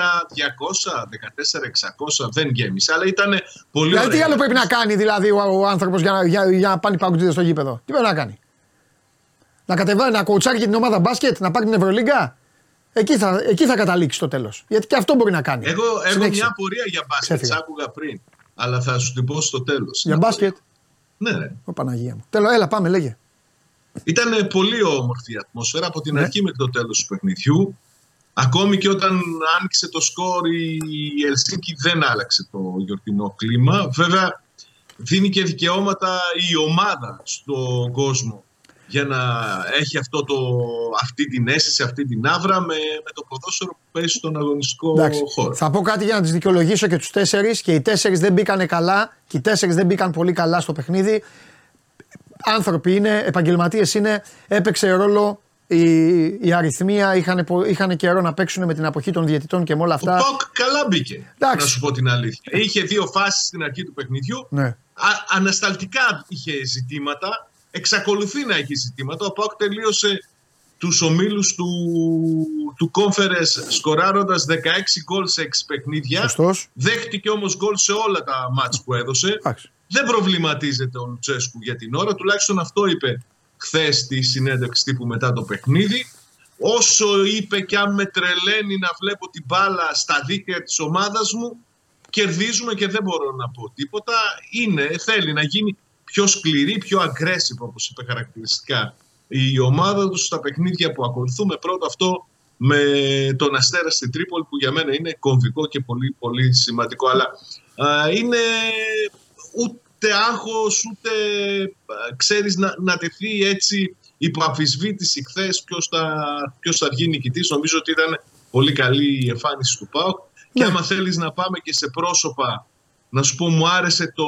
14-200, 14-600 δεν γέμισε, αλλά ήταν πολύ δηλαδή, Τι άλλο πρέπει να κάνει δηλαδή ο, ο άνθρωπος για, να, για, για να πάνε παγκοτζίδε στο γήπεδο; Τι πρέπει να κάνει; Να κατεβάσει, να κοουτσάρει και την ομάδα μπάσκετ, να πάρει την Ευρωλίγκα; Εκεί θα, εκεί θα καταλήξει το τέλος. Γιατί και αυτό μπορεί να κάνει. Εγώ έχω μια πορεία για μπάσκετ, σ' άκουγα πριν. Αλλά θα σου την πω στο τέλος. Για μπάσκετ; Ναι, ναι. Ο Παναγία μου. Τέλο, έλα, πάμε, λέγε. Ήταν πολύ όμορφη η ατμόσφαιρα από την ναι. αρχή μέχρι το τέλος του παιχνιδιού. Ακόμη και όταν άνοιξε το σκορ η Ελσίνκη δεν άλλαξε το γιορτινό κλίμα. Βέβαια δίνει και δικαιώματα η ομάδα στον κόσμο για να έχει αυτό το, αυτή την αίσθηση, αυτή την άβρα με, με το ποδόσφαιρο που παίζει στον αγωνιστικό Εντάξει, χώρο. Θα πω κάτι για να τις δικαιολογήσω και τους τέσσερις και οι τέσσερις δεν μπήκαν καλά και οι τέσσερις δεν μπήκαν πολύ καλά στο παιχνίδι άνθρωποι είναι, επαγγελματίες είναι, έπαιξε ρόλο η, η αριθμία, είχαν, είχαν καιρό να παίξουν με την αποχή των διαιτητών και με όλα αυτά. Ο Ποκ καλά μπήκε. Να σου πω την αλήθεια. Είχε δύο φάσεις στην αρχή του παιχνιδιού. Ναι. Α, ανασταλτικά είχε ζητήματα. Εξακολουθεί να έχει ζητήματα. Ο Ποκ τελείωσε τους ομίλους του, του Conference σκοράροντας 16 γκολ σε 6 παιχνίδια. Σωστός. Δέχτηκε όμως γκολ σε όλα τα μάτς που έδωσε. Δεν προβληματίζεται ο Λουτσέσκου για την ώρα, τουλάχιστον αυτό είπε χθες στη συνέντευξη τύπου μετά το παιχνίδι. Όσο είπε και αν με τρελαίνει να βλέπω την μπάλα στα δίκτυα της ομάδας μου, κερδίζουμε και δεν μπορώ να πω τίποτα. Είναι, θέλει να γίνει πιο σκληρή, πιο aggressive όπως είπε χαρακτηριστικά η ομάδα τους στα παιχνίδια που ακολουθούμε. Πρώτο αυτό με τον Αστέρα στην Τρίπολη που για μένα είναι κομβικό και πολύ πολύ σημαντικό. Αλλά είναι ούτε άγχος, ούτε ξέρεις να, να τεθεί έτσι υπό αμφισβήτηση χθες ποιος θα, ποιος θα βγει νικητής. Νομίζω ότι ήταν πολύ καλή η εμφάνιση του ΠΑΟΚ. Και ναι. άμα θέλεις να πάμε και σε πρόσωπα, να σου πω μου άρεσε το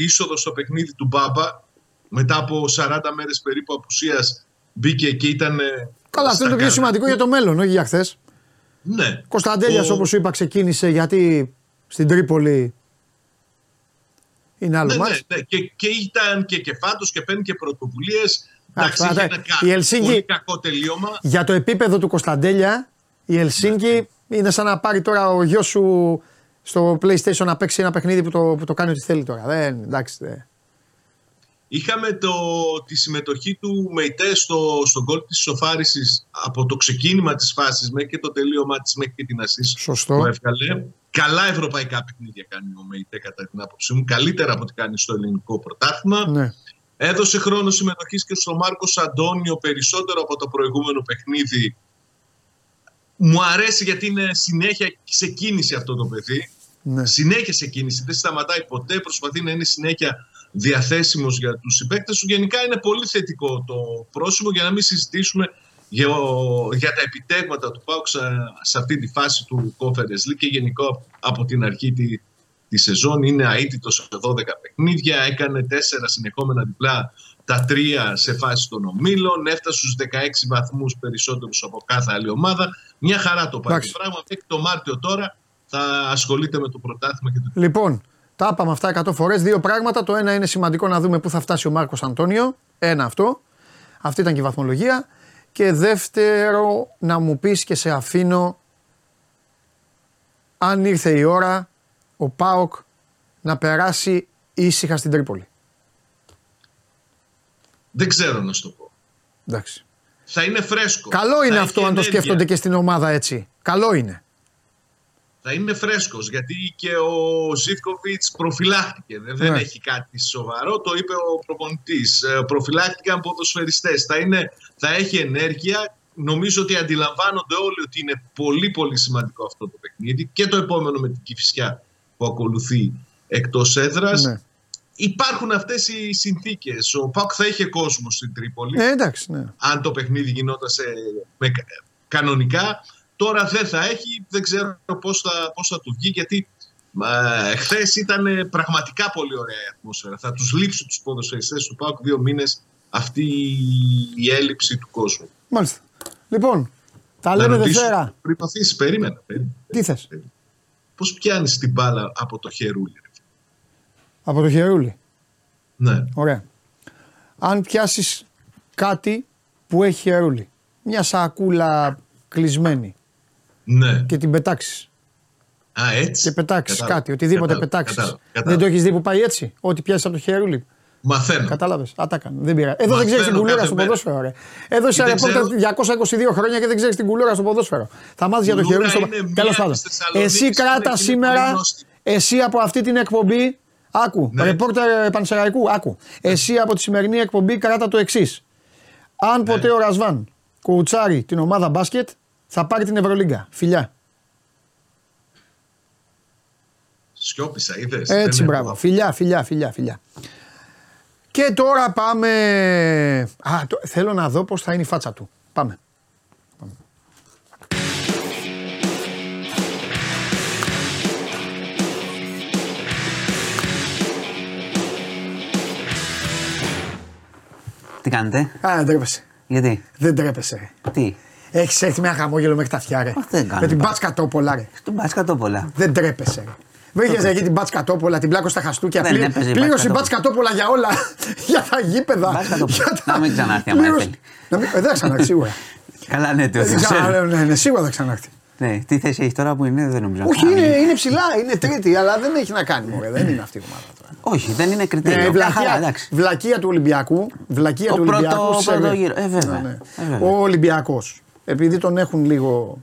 είσοδο στο παιχνίδι του Μπάμπα. Μετά από 40 μέρες περίπου απουσίας μπήκε και ήταν... Καλά, αυτό είναι το πιο σημαντικό για το μέλλον, όχι για χθες. Ναι. Κωνσταντέλιας, ο... όπως σου είπα, ξεκίνησε γιατί στην Τρίπολη είναι άλλο ναι, ναι, ναι. Και, και ήταν και κεφάτο και παίρνει και πρωτοβουλίες. Εντάξει, είχε ένα η Ελσίνκη, πολύ κακό τελείωμα. Για το επίπεδο του Κωνσταντέλια, η Ελσίνκη ναι. είναι σαν να πάρει τώρα ο γιος σου στο PlayStation να παίξει ένα παιχνίδι που το, που το κάνει ό,τι θέλει τώρα. Δεν, εντάξει, δεν. Είχαμε το, τη συμμετοχή του Μεϊτέ στο, στον κόλπο της σοφάρισης από το ξεκίνημα της φάσης μέχρι και το τελείωμά της μέχρι και την ασύς Σωστό. που έβγαλε. Καλά ευρωπαϊκά παιχνίδια κάνει ο Μεϊτέ κατά την άποψή μου. Καλύτερα από ό,τι κάνει στο ελληνικό πρωτάθλημα. Ναι. Έδωσε χρόνο συμμετοχής και στον Μάρκος Αντώνιο περισσότερο από το προηγούμενο παιχνίδι. Μου αρέσει γιατί είναι συνέχεια σε κίνηση αυτό το παιδί. Ναι. Συνέχεια σε κίνηση. Δεν σταματάει ποτέ. Προσπαθεί να είναι συνέχεια διαθέσιμος για τους συμπαίκτες του. Γενικά είναι πολύ θετικό το πρόσημο για να μην συζητήσουμε για, για τα επιτέγματα του ΠΑΟΚ σε, αυτή τη φάση του Conference League και γενικό από την αρχή τη, τη σεζόν. Είναι αίτητος σε 12 παιχνίδια, έκανε 4 συνεχόμενα διπλά, τα τρία σε φάση των ομίλων, έφτασε στους 16 βαθμούς περισσότερους από κάθε άλλη ομάδα. Μια χαρά το πάει το πράγμα. Μέχρι το Μάρτιο τώρα θα ασχολείται με το πρωτάθλημα και το Λοιπόν, τα είπαμε αυτά 100 φορές. Δύο πράγματα. Το ένα είναι σημαντικό να δούμε πού θα φτάσει ο Μάρκος Αντώνιο. Ένα αυτό. Αυτή ήταν και η βαθμολογία. Και δεύτερο, να μου πεις και σε αφήνω αν ήρθε η ώρα ο Πάοκ να περάσει ήσυχα στην Τρίπολη. Δεν ξέρω να σου το πω. Εντάξει. Θα είναι φρέσκο. Καλό είναι αυτό αν το σκέφτονται και στην ομάδα έτσι. Καλό είναι θα είναι φρέσκος. Γιατί και ο Ζήφκοβιτς προφυλάχτηκε. Δεν ναι. έχει κάτι σοβαρό. Το είπε ο προπονητής. Ε, προφυλάχτηκαν ποδοσφαιριστές. Θα, θα έχει ενέργεια. Νομίζω ότι αντιλαμβάνονται όλοι ότι είναι πολύ πολύ σημαντικό αυτό το παιχνίδι και το επόμενο με την Κυφσιά που ακολουθεί εκτός έδρας. Ναι. Υπάρχουν αυτές οι συνθήκες. Ο Πάκ θα είχε κόσμο στην Τρίπολη. Ε, εντάξει, ναι. Αν το παιχνίδι γινόταν σε, με, κανονικά. Τώρα δεν θα έχει, δεν ξέρω πώς θα, πώς θα του βγει γιατί ε, χθες ήταν πραγματικά πολύ ωραία η ατμόσφαιρα. Θα τους λείψει τους ποδοσφαιριστές του ΠΑΟΚ δύο μήνες αυτή η έλλειψη του κόσμου. Μάλιστα. Λοιπόν, τα λέμε Δευτέρα. Πριν παθήσεις, περίμενα. περίμενα Τι θες; Πώς πιάνεις την μπάλα από το χερούλι. Από το χερούλι; Ναι. Ωραία. Αν πιάσεις κάτι που έχει χερούλι, μια σακούλα κλεισμένη, ναι. και την πετάξεις. Α, έτσι. Και πετάξεις κάτι, οτιδήποτε πετάξεις. Δεν το έχεις δει που πάει έτσι, ό,τι πιάσεις από το χέρι Μαθαίνω. Κατάλαβες. Α, τα κάνω. Δεν πήρα. Εδώ δεν ξέρεις την κουλούρα στο ποδόσφαιρο. Ρε. Εδώ είσαι ρεπόρτερ 222 χρόνια και δεν ξέρεις την κουλούρα στο ποδόσφαιρο. Θα μάθεις για το χέρι στο Τέλος πάντων. Εσύ κράτα σήμερα, εσύ από αυτή την εκπομπή. Άκου, ναι. ρεπόρτερ Πανσεραϊκού, άκου. Εσύ από τη σημερινή εκπομπή κράτα το εξής. Αν ναι. ποτέ ο Ρασβάν κουουουτσάρει την ομάδα μπάσκετ, θα πάρει την Ευρωλίγκα. Φιλιά. Σιώπησα, είδες. Έτσι, μπράβο. Φιλιά, φιλιά, φιλιά, φιλιά. Και τώρα πάμε. Α, το... θέλω να δω πώς θα είναι η φάτσα του. Πάμε. Τι κάνετε; Α, δεν τρέπεσαι. Γιατί; Δεν τρέπεσαι. Τι; Έχεις έρθει με ένα χαμόγελο μέχρι τα αυτιά, ρε. δεν κάνω. Με την μπάτσκα τόπολα, ρε. Την μπάτσκα τόπολα. Δεν τρέπεσαι. Βρήκες εκεί την μπάτσκα τόπολα, την πλάκο στα χαστούκια. Δεν Πλήρωσε η μπάτσκα τόπολα για όλα. για τα γήπεδα. Να μην ξανάρθει άμα θέλει. Δεν θα ξανάρθει σίγουρα. Καλά, ναι, το ναι, ναι, σίγουρα θα ξανάρθει. Ναι, τι θέση έχεις τώρα που είναι, δεν νομίζω. Όχι, είναι, είναι ψηλά, είναι τρίτη, αλλά δεν έχει να κάνει. Μωρέ, δεν είναι αυτή η ομάδα τώρα. Όχι, δεν είναι κριτήριο. Ε, βλακεία, βλακεία του Ολυμπιακού. Βλακεία του Ολυμπιακού. Πρώτο γύρο. Ε, βέβαια. Ναι, ναι. Ο Ολυμπιακός επειδή τον έχουν λίγο.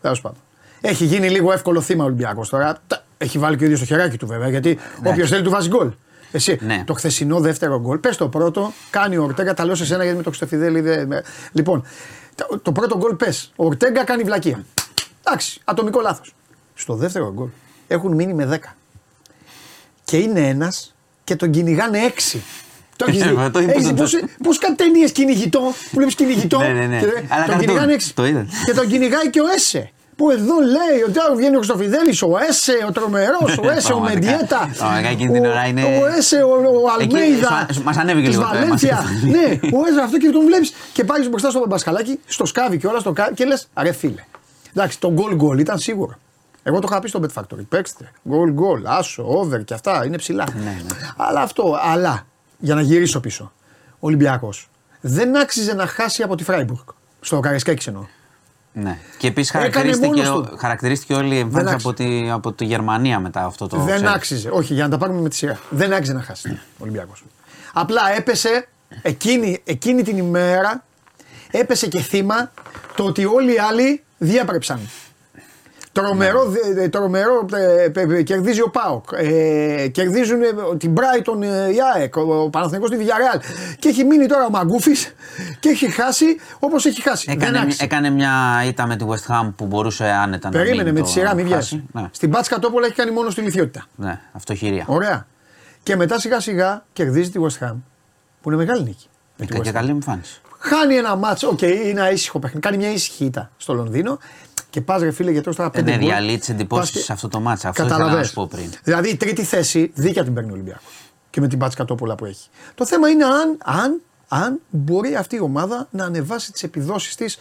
Τέλος πάντων. Έχει γίνει λίγο εύκολο θύμα ο Ολυμπιακός τώρα. Έχει βάλει και ο ίδιος το χεράκι του βέβαια. Γιατί όποιος θέλει του βάζει γκολ. Εσύ, Ναι. το χθεσινό δεύτερο γκολ. Πες το πρώτο, κάνει ο Ορτέγκα, τα λέω σε σένα γιατί με το Χρυστοφιδέλη. δεν- με- Λοιπόν, το, το πρώτο γκολ πες. Ο Ορτέγκα κάνει βλακεία. Εντάξει, ατομικό λάθος. Στο δεύτερο γκολ έχουν μείνει με 10. Και είναι ένας και τον κυνηγάνε 6. Το έχεις Ε, δει. μα το είπα Έχεις δει το- πώς, πώς κάνει ταινίες κυνηγητό, που βλέπεις κυνηγητό. Ναι, ναι, ναι. Και, Αλλά τον καρτούν. κυνηγάνε έξι. Το είδα. Και τον κυνηγάει και ο Έσε. Που εδώ λέει ότι άρα βγαίνει ο Χρυστοφιδέλης, ο Έσε, ο τρομερός, ο Έσε, ο Πραγματικά. Μεντιέτα. Πραγματικά εκείνη την ο- ώρα είναι- Ο Έσε, ο, ο Εκεί Αλμέιδα. σου- μας ανέβηκε της λίγο το αίμα Βαλένθια. σας. Ναι, ο Έσε αυτό και τον βλέπεις και πάει μπροστά στο μπασκαλάκι, στο σκάβει και όλα στο κα... και λες, ρε φίλε. Εντάξει, το γκολ γκολ ήταν σίγουρο. Εγώ το είχα πει στο Bet Factory. Παίξτε. Γκολ γκολ, άσο, over και αυτά είναι ψηλά. Ναι, Αλλά αυτό, αλλά για να γυρίσω πίσω. Ο Ολυμπιακός δεν άξιζε να χάσει από τη Φράιμπουργκ. Στο Καρεσκέκη εννοώ. Ναι. Και επίσης Έκανε χαρακτηρίστηκε, μόνος του. χαρακτηρίστηκε όλη η εμφάνιση άξιζε. από τη, από τη Γερμανία μετά αυτό το. δεν ξέρεις. άξιζε. Όχι, για να τα πάρουμε με τη σειρά. Δεν άξιζε να χάσει ο Ολυμπιακός. Απλά έπεσε εκείνη, εκείνη την ημέρα έπεσε και θύμα το ότι όλοι οι άλλοι διέπρεψαν. Τρομερό, Ναι. δε- τρομερό ε, ε, ε, κερδίζει ο Πάοκ. Ε, κερδίζουν ε, την Brighton ε, η ΑΕΚ, ο, ο Παναθηναϊκός τη Villarreal. Και έχει μείνει τώρα ο Μαγκούφης και έχει χάσει όπως έχει χάσει. Δεν Έκανε, άξιζε. έκανε μια ήττα με τη West Ham που μπορούσε άνετα να Περίμενε μην με το τη σειρά, μην χάσει. βιάζει. Ναι, Στην Πάτς Κατόπολα έχει κάνει μόνο στη λιθιότητα. ναι, αυτοχειρία. Ωραία. Και μετά σιγά σιγά κερδίζει τη West Ham που είναι μεγάλη νίκη. με τη Και, West και Ham. καλή εμφάνιση. Χάνει ένα μάτσο, οκ, είναι ένα ήσυχο παιχνίδι. Κάνει μια ήσυχη ήττα στο Λονδίνο και πας ρε φίλε γιατί τώρα Ε, πέντε ναι, γκολ, διαλύεις τις πας εντυπώσεις και- σε αυτό το μάτς. Αυτό ήθελα να Καταλαβες. σου πω πριν. Δηλαδή η τρίτη θέση δίκαια την παίρνει ο Ολυμπιακός. Και με την Πάτς Κατόπολα που έχει. Το θέμα είναι αν, αν, αν μπορεί αυτή η ομάδα να ανεβάσει τις επιδόσεις της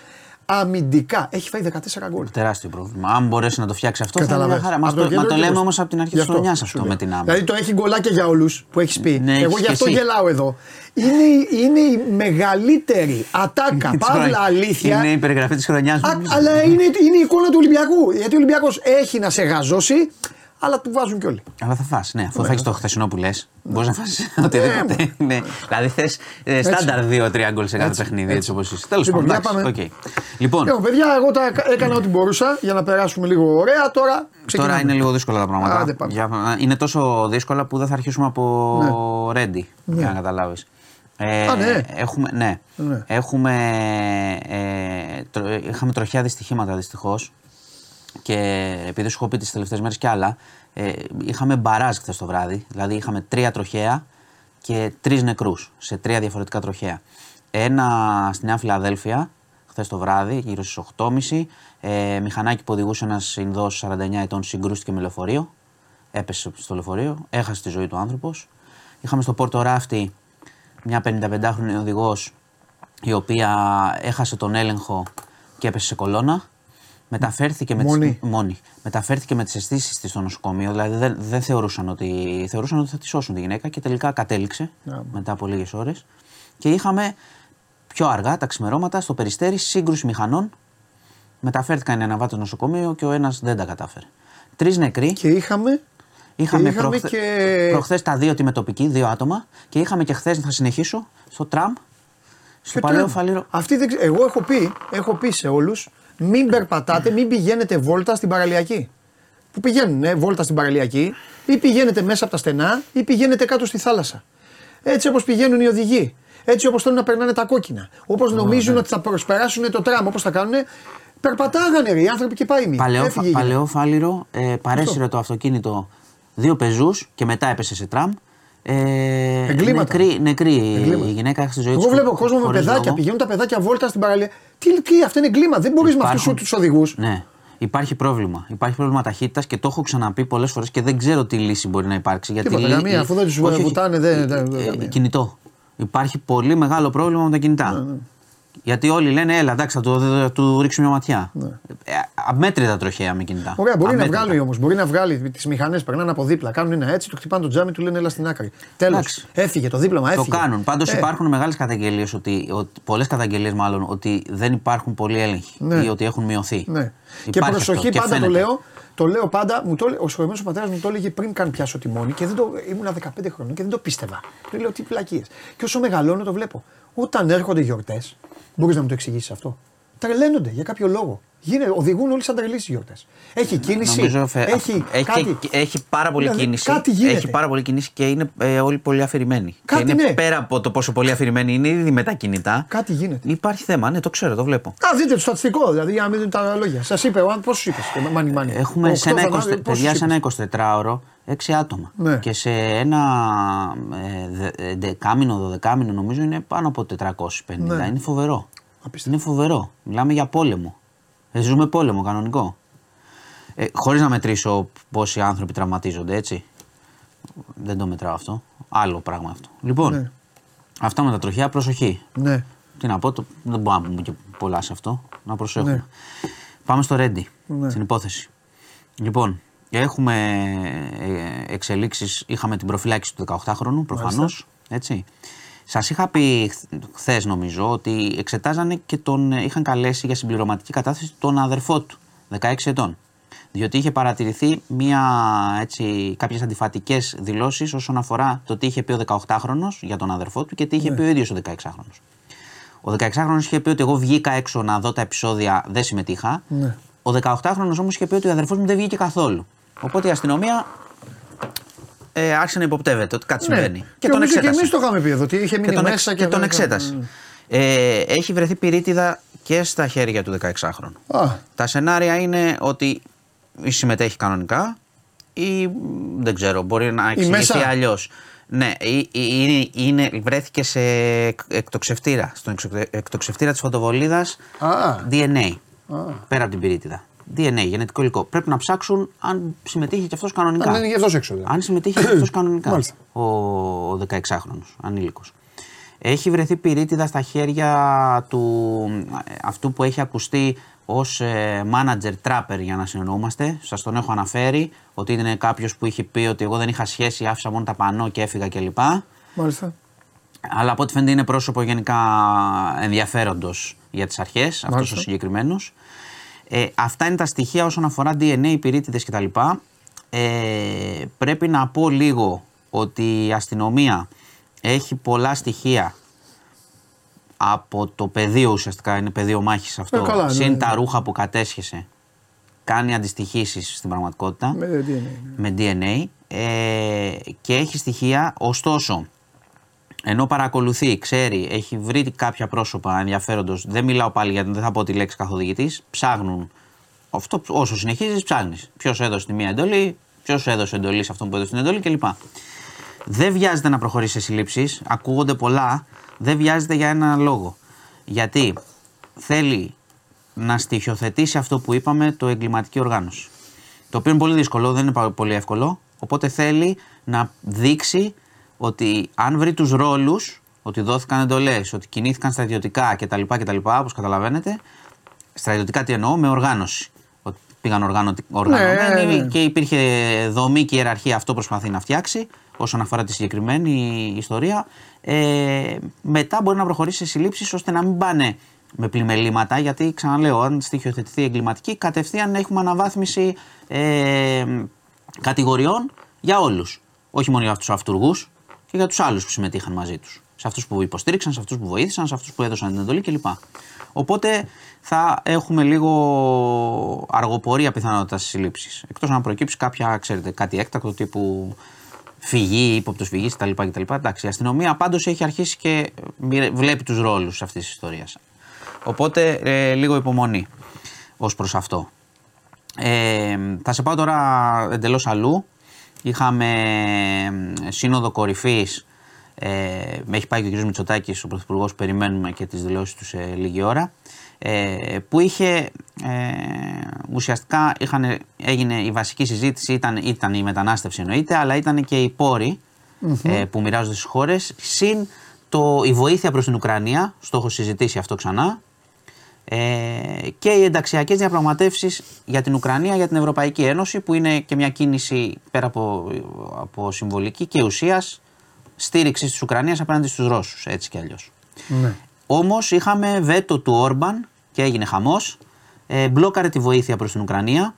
αμυντικά. Έχει φάει 14 γκολ. Τεράστιο πρόβλημα. Αν μπορέσει να το φτιάξει αυτό, θα είναι Καταλαβαίνεις. μια χαρά. Μας Από το, κέντρο μα το και λέμε προς- όμως από την αρχή Γι' της χρονιάς σου αυτό λέω. με την άμυνα. Δηλαδή το έχει γκολάκια για όλους που έχεις πει. Ναι, Εγώ έχεις γι' και αυτό εσύ. γελάω εδώ. Είναι, η- είναι η μεγαλύτερη ατάκα, Της παύλα χρονιάς. αλήθεια. Είναι η περιγραφή της χρονιάς Α, μου. αλλά είναι, είναι η εικόνα του Ολυμπιακού. Γιατί ο Ολυμπιακός έχει να σε γαζώσει, αλλά του βάζουν κι όλοι. Αλλά θα φας, ναι. Αφού θα έχεις το χθεσινό που λες, μπορείς να φας οτιδήποτε. ναι. Δηλαδή θες στάνταρ 2-3 γκολ σε κάθε Έτσι, παιχνίδι, έτσι. έτσι όπως είσαι. Τέλος Λοιπόν, πάντων. για εντάξει, πάμε. οκ. Λοιπόν, Λοιπόν, παιδιά, εγώ τα έκανα ό,τι μπορούσα για να περάσουμε λίγο ωραία. Τώρα ξεκινάμε. τώρα είναι λίγο δύσκολα τα πράγματα. Άντε, πάμε. Για- είναι τόσο δύσκολα που δεν θα αρχίσουμε από Ναι. Ρέντι. Για να καταλάβεις. Ε, Α, ναι. Έχουμε, ναι. Ναι. Έχουμε, ε, τρο- είχαμε τροχιά δυστυχήματα δυστυχώς. Και επειδή σου έχω πει τις τελευταίες μέρες κι άλλα, ε, είχαμε μπαράζ χθες το βράδυ. Δηλαδή είχαμε τρία τροχαία και τρεις νεκρούς σε τρία διαφορετικά τροχαία. Ένα στη Νέα Φιλαδέλφια, χθες το βράδυ, γύρω στις 8.30. Ε, μηχανάκι που οδηγούσε ένας Ινδός 49 ετών συγκρούστηκε με λεωφορείο. Έπεσε στο λεωφορείο, έχασε τη ζωή του άνθρωπος. Είχαμε στο Πόρτο Ράφτη μια 55χρονη οδηγός η οποία έχασε τον έλεγχο και έπεσε σε κολόνα. Μεταφέρθηκε με Μόνη. τις, μόνη. Μεταφέρθηκε με τις αισθήσεις της στο νοσοκομείο. Δηλαδή δεν, δεν θεωρούσαν, ότι, θεωρούσαν ότι θα τη σώσουν τη γυναίκα και τελικά κατέληξε Α, μετά από λίγες ώρες. Και είχαμε πιο αργά τα ξημερώματα στο περιστέρι σύγκρουση μηχανών. Μεταφέρθηκαν οι αναβάτες στο νοσοκομείο και ο ένας δεν τα κατάφερε. Τρεις νεκροί. Και είχαμε. Είχαμε, και είχαμε προχθέ και- προχθές τα δύο τιμετοπικοί, δύο άτομα. Και είχαμε και χθες, θα συνεχίσω, στο τραμ. Στο και παλαιό τρέμ. φαλήρο. Αυτή δεν ξε- Εγώ έχω πει, έχω πει σε όλους, μην περπατάτε, μην πηγαίνετε βόλτα στην παραλιακή. Που πηγαίνουν ε, βόλτα στην παραλιακή, ή πηγαίνετε μέσα από τα στενά, ή πηγαίνετε κάτω στη θάλασσα. Έτσι όπως πηγαίνουν οι οδηγοί. Έτσι όπως θέλουν να περνάνε τα κόκκινα. Όπως νομίζουν ναι. ότι θα προσπεράσουν το τραμ, όπως θα κάνουν. Περπατάγανε ρε, οι άνθρωποι και πάει μία. Παλαιό, Έφυγε η γυναίκα. παλαιό φάληρο, ε, παρέσυρε το αυτοκίνητο δύο πεζούς και μετά έπεσε σε τραμ. Ε, Εγκλήματα. Νεκρή, νεκρή Εγκλήματα. η γυναίκα έχασε τη ζωή της Εγώ χω- βλέπω κόσμο με χωρίς παιδάκια, λόγο. πηγαίνουν τα παιδάκια βόλτα στην παραλία. Τι, τι αυτό είναι εγκλήμα. Δεν μπορείς με αυτούς Υπάρχουν- τους οδηγούς. Ναι. Υπάρχει πρόβλημα. Υπάρχει πρόβλημα ταχύτητας και το έχω ξαναπεί πολλές φορές και δεν ξέρω τι λύση μπορεί να υπάρξει. Γιατί Τίποτα, λύ- καμία, αφού δεν τους Όχι, όχι. βουτάνε, δεν- δεν- Ε, καμία. Κινητό. Υπάρχει πολύ μεγάλο πρόβλημα με τα κινητά. Γιατί όλοι λένε, έλα, εντάξει, θα του, θα του ρίξουμε μια ματιά. Ε, αμέτρητα τροχαία με κινητά. Ωραία, μπορεί να Αμέτρητα. βγάλει όμως. Μπορεί να βγάλει τις μηχανές, περνάνε από δίπλα, κάνουν ένα έτσι, του χτυπάνε το τζάμι, του λένε έλα στην άκρη. Τέλος. Εντάξει. Έφυγε το δίπλωμα, Το έφυγε. κάνουν. Πάντως Ε, υπάρχουν μεγάλες καταγγελίες, ότι, ότι, πολλές καταγγελίες μάλλον, ότι δεν υπάρχουν πολλοί έλεγχοι Ναι. ή ότι έχουν μειωθεί. Ναι. Και Υπάρχει προσοχή αυτό, και πάντα το φαίνεται. λέω. Το λέω πάντα, μου το, λέ- ο συγχωρεμένο πατέρας μου το έλεγε πριν καν πιάσω τιμόνι και δεν το, ήμουνα 15 χρονών και δεν το πίστευα. Του λέω τι πλακίες. Και όσο μεγαλώνω το βλέπω. Όταν έρχονται γιορτές, μπορείς να μου το εξηγήσεις αυτό; Τρελαίνονται για κάποιο λόγο. Γίνεται, οδηγούν όλοι σαν τρελοί γιορτές. Έχει κίνηση. Νομίζω, φε... έχει, έχει, κάτι... έχει πάρα πολύ Δηλαδή, κίνηση. κάτι γίνεται. Έχει πάρα πολύ κίνηση και είναι ε, όλοι πολύ αφηρημένοι. Κάτι και είναι ναι. πέρα από το πόσο πολύ αφηρημένοι είναι ήδη με τα κινητά. Κάτι γίνεται. Υπάρχει θέμα, ναι, το ξέρω, το βλέπω. Α, δείτε το στατιστικό, δηλαδή για να μην δίνουν τα λόγια. Σας είπε ο Αν, πόσου είπε, Μάνι Μάνι. Έχουμε σε ένα, 20, παιδιά, σε ένα... ένα 24ωρο 6 άτομα. Ναι. Και σε ένα ε, δε- δεκάμινο, δωδεκάμινο νομίζω είναι πάνω από 450. Ναι. Είναι φοβερό. Απίστευτο. Είναι φοβερό. Μιλάμε για πόλεμο. Ε, ζούμε πόλεμο κανονικό. Ε, Χωρίς να μετρήσω πόσοι άνθρωποι τραυματίζονται, έτσι. Δεν το μετράω αυτό. Άλλο πράγμα αυτό. Λοιπόν, Ναι. αυτά με τα τροχιά, προσοχή. Ναι. Τι να πω, το, δεν μπορούμε να πούμε και πολλά σε αυτό. Να προσέχουμε. Ναι. Πάμε στο Ρέντι, Ναι. στην υπόθεση. Λοιπόν, έχουμε ε, εξελίξεις, είχαμε την προφυλάκηση του 18χρονου προφανώς, έτσι. Σας είχα πει χθες νομίζω ότι εξετάζανε και τον ε, είχαν καλέσει για συμπληρωματική κατάθεση τον αδερφό του, 16 ετών. Διότι είχε παρατηρηθεί μια, έτσι, κάποιες αντιφατικές δηλώσεις όσον αφορά το τι είχε πει ο 18χρονος για τον αδερφό του και τι είχε πει ο ίδιος ο 16χρονος. Ο 16χρονο είχε πει ότι εγώ βγήκα έξω να δω τα επεισόδια, δεν συμμετείχα. Ναι. Ο 18χρονο όμως είχε πει ότι ο αδερφός μου δεν βγήκε καθόλου. Οπότε η αστυνομία ε, άρχισε να υποπτεύεται ότι κάτι συμβαίνει. Ναι. Και, νομίζω και εμείς το είχαμε πει εδώ, ότι είχε και μείνει τον, εξ- μέσα και τον εξέτασε. Ε, έχει βρεθεί πυρίτιδα και στα χέρια του 16χρονου. Α, Τα σενάρια είναι ότι ή συμμετέχει κανονικά ή μ, δεν ξέρω, μπορεί να εξηγηθεί μέσα. αλλιώς. Ναι, ή- ή- είναι, είναι, βρέθηκε σε εκ- εκτοξευτήρα. Στον εξο- εκτοξευτήρα της φωτοβολίδας Α. DNA. Πέρα από την πυρίτιδα. DNA, γενετικό υλικό. Πρέπει να ψάξουν αν συμμετείχε και αυτός κανονικά. αν είναι γι' αυτός έξω. δηλαδή. Αν συμμετείχε και αυτός κανονικά. Μάλιστα. Ο, ο 16χρονος ανήλικος. Έχει βρεθεί πυρίτιδα στα χέρια του ε, αυτού που έχει ακουστεί ως ε, manager trapper για να συνεννοούμαστε. Σας τον έχω αναφέρει ότι είναι κάποιος που είχε πει ότι εγώ δεν είχα σχέση, άφησα μόνο τα πανό και έφυγα κλπ. Μάλιστα. Αλλά από ό,τι φαίνεται είναι πρόσωπο γενικά ενδιαφέροντος για τις αρχές, αυτός Μάλιστα. ο συγκεκριμένος. Ε, αυτά είναι τα στοιχεία όσον αφορά DNA, πυρίτιδες κτλ. Ε, πρέπει να πω λίγο ότι η αστυνομία έχει πολλά στοιχεία από το πεδίο ουσιαστικά, είναι πεδίο μάχης αυτό, Ε, καλά, ναι, συν ναι. τα ρούχα που κατέσχεσε, κάνει αντιστοιχήσεις στην πραγματικότητα Με DNA. με DNA ε, και έχει στοιχεία, ωστόσο ενώ παρακολουθεί, ξέρει, έχει βρει κάποια πρόσωπα ενδιαφέροντος, δεν μιλάω πάλι γιατί δεν θα πω τη λέξη καθοδηγητής, ψάχνουν. Αυτό όσο συνεχίζεις, ψάχνεις. Ποιος έδωσε τη μία εντολή, ποιος έδωσε εντολή σε αυτόν που έδωσε την εντολή κλπ. Δεν βιάζεται να προχωρήσει σε συλλήψεις, ακούγονται πολλά, δεν βιάζεται για ένα λόγο. Γιατί θέλει να στοιχειοθετήσει αυτό που είπαμε, το εγκληματική οργάνωση. Το οποίο είναι πολύ δύσκολο, δεν είναι πα- πολύ εύκολο. Οπότε θέλει να δείξει ότι αν βρει τους ρόλους, ότι δόθηκαν εντολές, ότι κινήθηκαν στρατιωτικά κτλ. κτλ Όπως καταλαβαίνετε, στρατιωτικά τι εννοώ, με οργάνωση. Ότι πήγαν οργάνωτη- οργανωμένοι ναι, ναι. και υπήρχε δομή και ιεραρχία. Αυτό προσπαθεί να φτιάξει όσον αφορά τη συγκεκριμένη ιστορία. Ε, μετά μπορεί να προχωρήσει σε συλλήψεις ώστε να μην πάνε με πλημελήματα, γιατί ξαναλέω, αν στοιχειοθετηθεί εγκληματική, κατευθείαν έχουμε αναβάθμιση ε, κατηγοριών για όλους. Όχι μόνο για τους αυτούργους και για τους άλλους που συμμετείχαν μαζί τους. Σε αυτούς που υποστήριξαν, σε αυτούς που βοήθησαν, σε αυτούς που έδωσαν την εντολή κλπ. Οπότε θα έχουμε λίγο αργοπορία πιθανότητας στι συλλήψει. Εκτός αν προκύψει κάποια, ξέρετε, κάτι έκτακτο τύπου φυγή, ύποπτος φυγής κτλ, κτλ. Εντάξει, η αστυνομία πάντως έχει αρχίσει και μοιρε- βλέπει τους ρόλους αυτής της ιστορίας. Οπότε ε, λίγο υπομονή ως προς αυτό. Ε, θα σε πάω τώρα εντελώς αλλού. Είχαμε ε, σύνοδο κορυφής. Ε, με έχει πάει και ο κ. Μητσοτάκης, ο Πρωθυπουργός, περιμένουμε και τις δηλώσεις τους σε λίγη ώρα. Ε, που είχε ε, ουσιαστικά είχαν, έγινε η βασική συζήτηση, ήταν, ήταν η μετανάστευση εννοείται, αλλά ήταν και οι ποροι ε, που μοιράζονται στις χώρες, συν το, η βοήθεια προς την Ουκρανία, στο έχω συζητήσει αυτό ξανά, ε, και οι ενταξιακές διαπραγματεύσεις για την Ουκρανία, για την Ευρωπαϊκή Ένωση, που είναι και μια κίνηση πέρα από, από συμβολική και ουσίας στήριξη της Ουκρανίας απέναντι στους Ρώσους, έτσι κι αλλιώς. Ναι. Όμως είχαμε βέτο του Όρμπαν και έγινε χαμός. Ε, μπλόκαρε τη βοήθεια προς την Ουκρανία.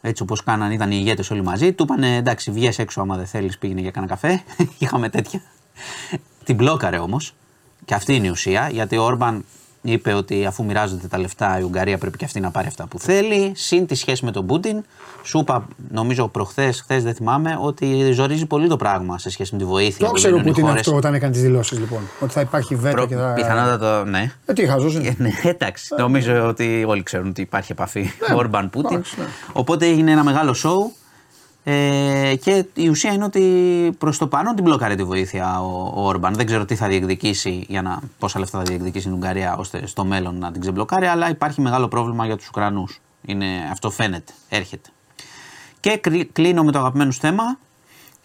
Έτσι όπως κάναν, ήταν οι ηγέτες όλοι μαζί. Του είπαν εντάξει, βγες έξω άμα δεν θέλεις, πήγαινε για κανένα καφέ. Είχαμε τέτοια. την μπλόκαρε όμως. Και αυτή είναι η ουσία, γιατί ο Όρμπαν είπε ότι αφού μοιράζονται τα λεφτά η Ουγγαρία πρέπει και αυτή να πάρει αυτά που θέλει. Συν τη σχέση με τον Πούτιν. Σου είπα, νομίζω προχθές, χθες δεν θυμάμαι, ότι ζορίζει πολύ το πράγμα σε σχέση με τη βοήθεια. Το ξέρω ο Πούτιν αυτό όταν έκανε τις δηλώσεις λοιπόν. Ότι θα υπάρχει βέτο Προ... και θα. Πιθανότατα ναι. Ε, τι χαζούσε. ναι, εντάξει. Ε, νομίζω ότι όλοι ξέρουν ότι υπάρχει επαφή ναι, Ορμπαν Πούτιν. Ναι. Οπότε έγινε ένα μεγάλο σοου. Ε, και η ουσία είναι ότι προς το πάνω την μπλοκάρει τη βοήθεια ο, ο Όρμπαν. Δεν ξέρω τι θα διεκδικήσει, για να, πόσα λεφτά θα διεκδικήσει η Ουγγαρία ώστε στο μέλλον να την ξεμπλοκάρει, αλλά υπάρχει μεγάλο πρόβλημα για τους Ουκρανούς. Αυτό φαίνεται, έρχεται. Και κλείνω με το αγαπημένο σου θέμα.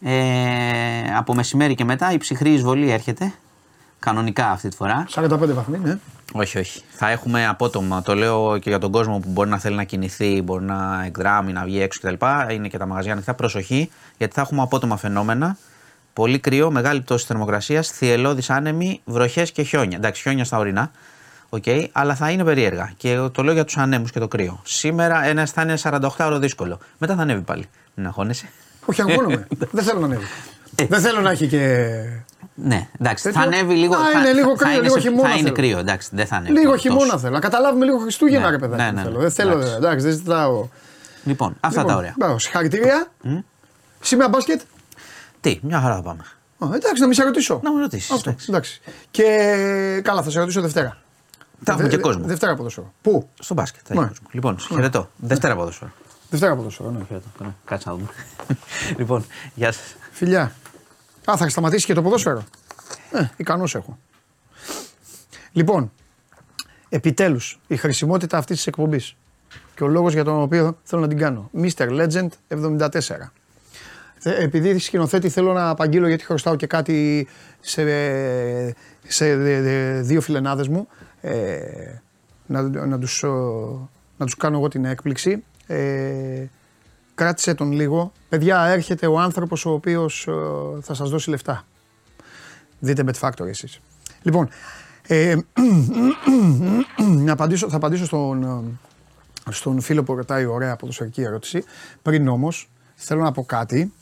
Ε, από μεσημέρι και μετά η ψυχρή εισβολή έρχεται. Κανονικά αυτή τη φορά. 45 βαθμοί, ναι. Όχι, όχι. Θα έχουμε απότομα. Το λέω και για τον κόσμο που μπορεί να θέλει να κινηθεί, μπορεί να εκδράμει, να βγει έξω κτλ. Είναι και τα μαγαζιά ανοιχτά. Προσοχή, γιατί θα έχουμε απότομα φαινόμενα. Πολύ κρύο, μεγάλη πτώση θερμοκρασίας, θυελώδεις άνεμοι, βροχές και χιόνια. Εντάξει, χιόνια στα ορεινά. Okay, αλλά θα είναι περίεργα. Και το λέω για τους ανέμους και το κρύο. Σήμερα ένα θα είναι 48 ώρο δύσκολο. Μετά θα ανέβει πάλι. Μην αγχώνεσαι. Όχι, αγχώνομαι. Δεν θέλω να ανέβει. Ε. Δεν θέλω να έχει και ναι, εντάξει, θα ανέβει λίγο. Α, είναι λίγο κρύο, θα λίγο χειμώνα. Θα είναι κρύο, εντάξει, δεν θα ανέβει. Λίγο χειμώνα θέλω. Να καταλάβουμε λίγο Χριστούγεννα, ναι, ρε παιδάκι. Ναι, ναι, θέλω. Δεν θέλω, εντάξει, δεν ζητάω. Λοιπόν, αυτά τα λοιπόν, ωραία. Συγχαρητήρια. Σήμερα μπάσκετ. Τι, μια χαρά θα πάμε. εντάξει, να μην σε ρωτήσω. Να μου ρωτήσεις. Εντάξει. Και καλά, θα σε ρωτήσω Δευτέρα. Θα έχουμε και κόσμο. Δευτέρα ποδόσφαιρο. Πού; Στο μπάσκετ. Θα ναι. Λοιπόν, χαιρετώ. Δευτέρα ποδόσφαιρο. Δευτέρα ποδόσφαιρο, ναι. Κάτσε να δούμε. λοιπόν, γεια σας. Φιλιά. Α, θα σταματήσει και το ποδόσφαιρο. Ε, ικανός έχω. Λοιπόν, επιτέλους η χρησιμότητα αυτής της εκπομπής και ο λόγος για τον οποίο θέλω να την κάνω. Mr. Legend 74. Ε, επειδή σκηνοθέτη θέλω να απαγγείλω γιατί χρωστάω και κάτι σε, σε δύο φιλενάδες μου ε, να, να, τους, να τους κάνω εγώ την έκπληξη. Ε, κράτησε τον λίγο. Παιδιά, έρχεται ο άνθρωπος ο οποίος ε, θα σας δώσει λεφτά. Δείτε Bet Factory εσείς. Λοιπόν, ε, να απαντήσω, θα απαντήσω στον, ε, στον φίλο που ρωτάει ωραία ποδοσφαιρική ερώτηση. Πριν όμως, θέλω να πω κάτι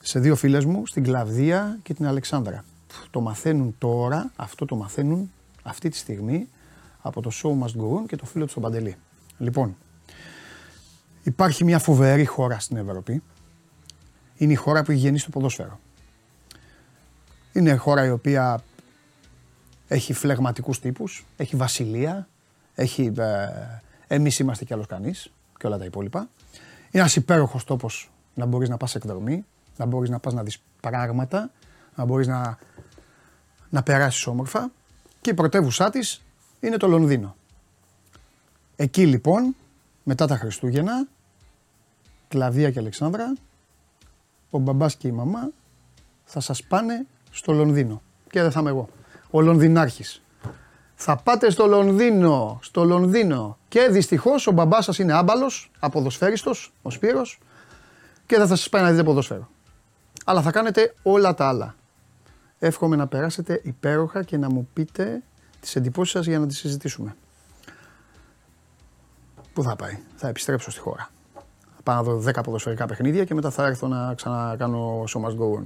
σε δύο φίλες μου, στην Κλαβδία και την Αλεξάνδρα. Το μαθαίνουν τώρα, αυτό το μαθαίνουν αυτή τη στιγμή από το Show Must Go On και το φίλο τους στον Παντελή. Λοιπόν, Υπάρχει μια φοβερή χώρα στην Ευρώπη. Είναι η χώρα που έχει γεννήσει το ποδόσφαιρο. Είναι η χώρα η οποία έχει φλεγματικούς τύπους, έχει βασιλεία, έχει, ε, εμείς είμαστε κι άλλος κανείς και όλα τα υπόλοιπα. Είναι ένας υπέροχος τόπος να μπορείς να πας εκδρομή, να μπορείς να πας να δεις πράγματα, να μπορείς να, να περάσεις όμορφα και η πρωτεύουσά της είναι το Λονδίνο. Εκεί λοιπόν μετά τα Χριστούγεννα, Κλαβία και Αλεξάνδρα, ο μπαμπάς και η μαμά θα σας πάνε στο Λονδίνο. Και δεν θα είμαι εγώ. Ο Λονδινάρχης. Θα πάτε στο Λονδίνο, στο Λονδίνο. Και δυστυχώς ο μπαμπάς σας είναι άμπαλος, αποδοσφαίριστος, ο Σπύρος, και δεν θα σας πάει να δείτε ποδοσφαίρο. Αλλά θα κάνετε όλα τα άλλα. Εύχομαι να περάσετε υπέροχα και να μου πείτε τις εντυπώσεις σας για να τις συζητήσουμε. Πού θα πάει, θα επιστρέψω στη χώρα. Θα πάω να δω 10 ποδοσφαιρικά παιχνίδια και μετά θα έρθω να ξανακάνω show must go on.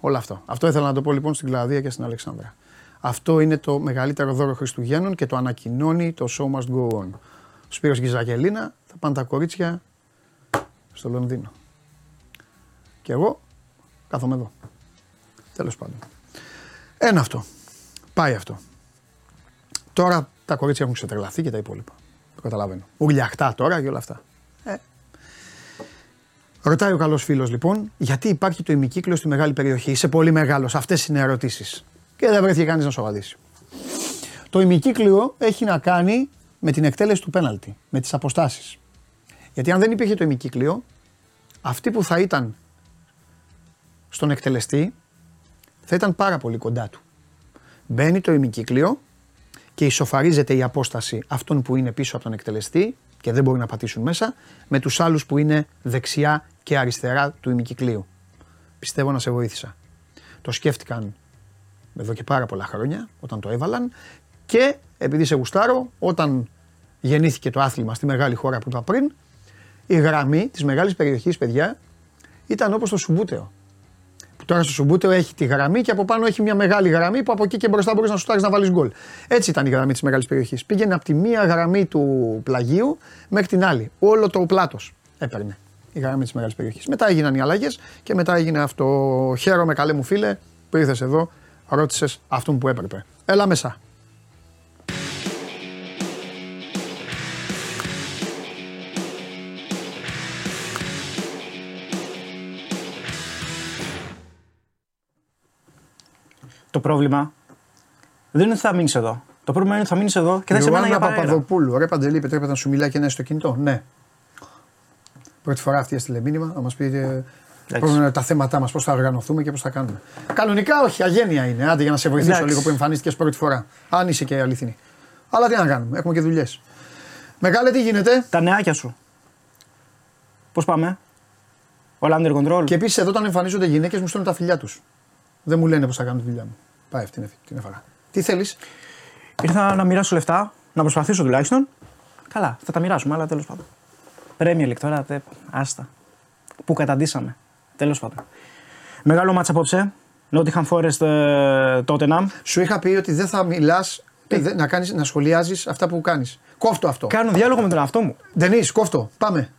Όλο αυτό. Αυτό ήθελα να το πω λοιπόν στην Κλαδία και στην Αλεξάνδρα. Αυτό είναι το μεγαλύτερο δώρο Χριστουγέννων και το ανακοινώνει το show must go on. Ο Σπύρος και η Ζακελίνα θα πάνε τα κορίτσια στο Λονδίνο. Και εγώ κάθομαι εδώ. Τέλος πάντων. Ένα αυτό. Πάει αυτό. Τώρα τα κορίτσια έχουν ξετρελαθεί και τα υπόλοιπα. Το καταλαβαίνω. Ουρλιαχτά τώρα και όλα αυτά. Ε. Ρωτάει ο καλός φίλος λοιπόν, γιατί υπάρχει το ημικύκλιο στη μεγάλη περιοχή. Είσαι πολύ μεγάλος. Αυτές είναι ερωτήσεις. Και δεν βρέθηκε κανείς να σου απαντήσει. Το ημικύκλιο έχει να κάνει με την εκτέλεση του πέναλτη, με τις αποστάσεις. Γιατί αν δεν υπήρχε το ημικύκλιο, αυτοί που θα ήταν στον εκτελεστή θα ήταν πάρα πολύ κοντά του. Μπαίνει το ημικύκλιο και ισοφαρίζεται η απόσταση αυτών που είναι πίσω από τον εκτελεστή και δεν μπορεί να πατήσουν μέσα, με τους άλλους που είναι δεξιά και αριστερά του ημικυκλίου. Πιστεύω να σε βοήθησα. Το σκέφτηκαν εδώ και πάρα πολλά χρόνια όταν το έβαλαν και επειδή σε γουστάρω, όταν γεννήθηκε το άθλημα στη μεγάλη χώρα που είπα πριν, η γραμμή της μεγάλης περιοχής, παιδιά, ήταν όπως το Σουμπούτεο. Τώρα στο Σουμπούτεο έχει τη γραμμή και από πάνω έχει μια μεγάλη γραμμή που από εκεί και μπροστά μπορείς να σου να βάλεις γκολ. Έτσι ήταν η γραμμή της μεγάλης περιοχής. Πήγαινε από τη μία γραμμή του πλαγίου μέχρι την άλλη. Όλο το πλάτος έπαιρνε η γραμμή της μεγάλης περιοχής. Μετά έγιναν οι αλλαγές και μετά έγινε αυτό. Χαίρομαι, καλέ μου φίλε, που ήρθες εδώ, ρώτησες αυτόν που έπρεπε. Έλα μέσα. Το πρόβλημα δεν είναι ότι θα μείνεις εδώ. Το πρόβλημα είναι ότι θα μείνεις εδώ και θα σε μένα για παρέρα. Παπαδοπούλου, ρε Παντελή, επιτρέπεται να σου μιλάει και να είσαι στο κινητό. Ναι. Πρώτη φορά αυτή έστειλε μήνυμα να μας πει ε, τα θέματα μας, πώς θα οργανωθούμε και πώς θα κάνουμε. Κανονικά όχι, αγένεια είναι. Άντε για να σε βοηθήσω Εντάξει. λίγο που εμφανίστηκες πρώτη φορά. Αν είσαι και αληθινή. Αλλά τι να κάνουμε, έχουμε και δουλειές. Μεγάλε, τι γίνεται; Τα νεάκια σου. Πώς πάμε; Όλα under control. Και επίσης εδώ όταν εμφανίζονται γυναίκες μου στέλνουν τα φιλιά τους. Δεν μου λένε πώς θα κάνουν τη δουλειά μου. Πάει αυτή την έφαγα. Τι θέλεις; Ήρθα να μοιράσω λεφτά, να προσπαθήσω τουλάχιστον. Καλά, θα τα μοιράσουμε, αλλά τέλος πάντων. Πρέμια League τώρα, τε, άστα. Πού καταντήσαμε. Τέλος πάντων. Μεγάλο μάτσα απόψε. Nottingham Forest ε, Tottenham. Σου είχα πει ότι δεν θα μιλάς, να, κάνεις, να σχολιάζεις αυτά που κάνεις. Κόφτο αυτό. Κάνω διάλογο με τον εαυτό μου. Δεν είσαι, κόφτο. Πάμε.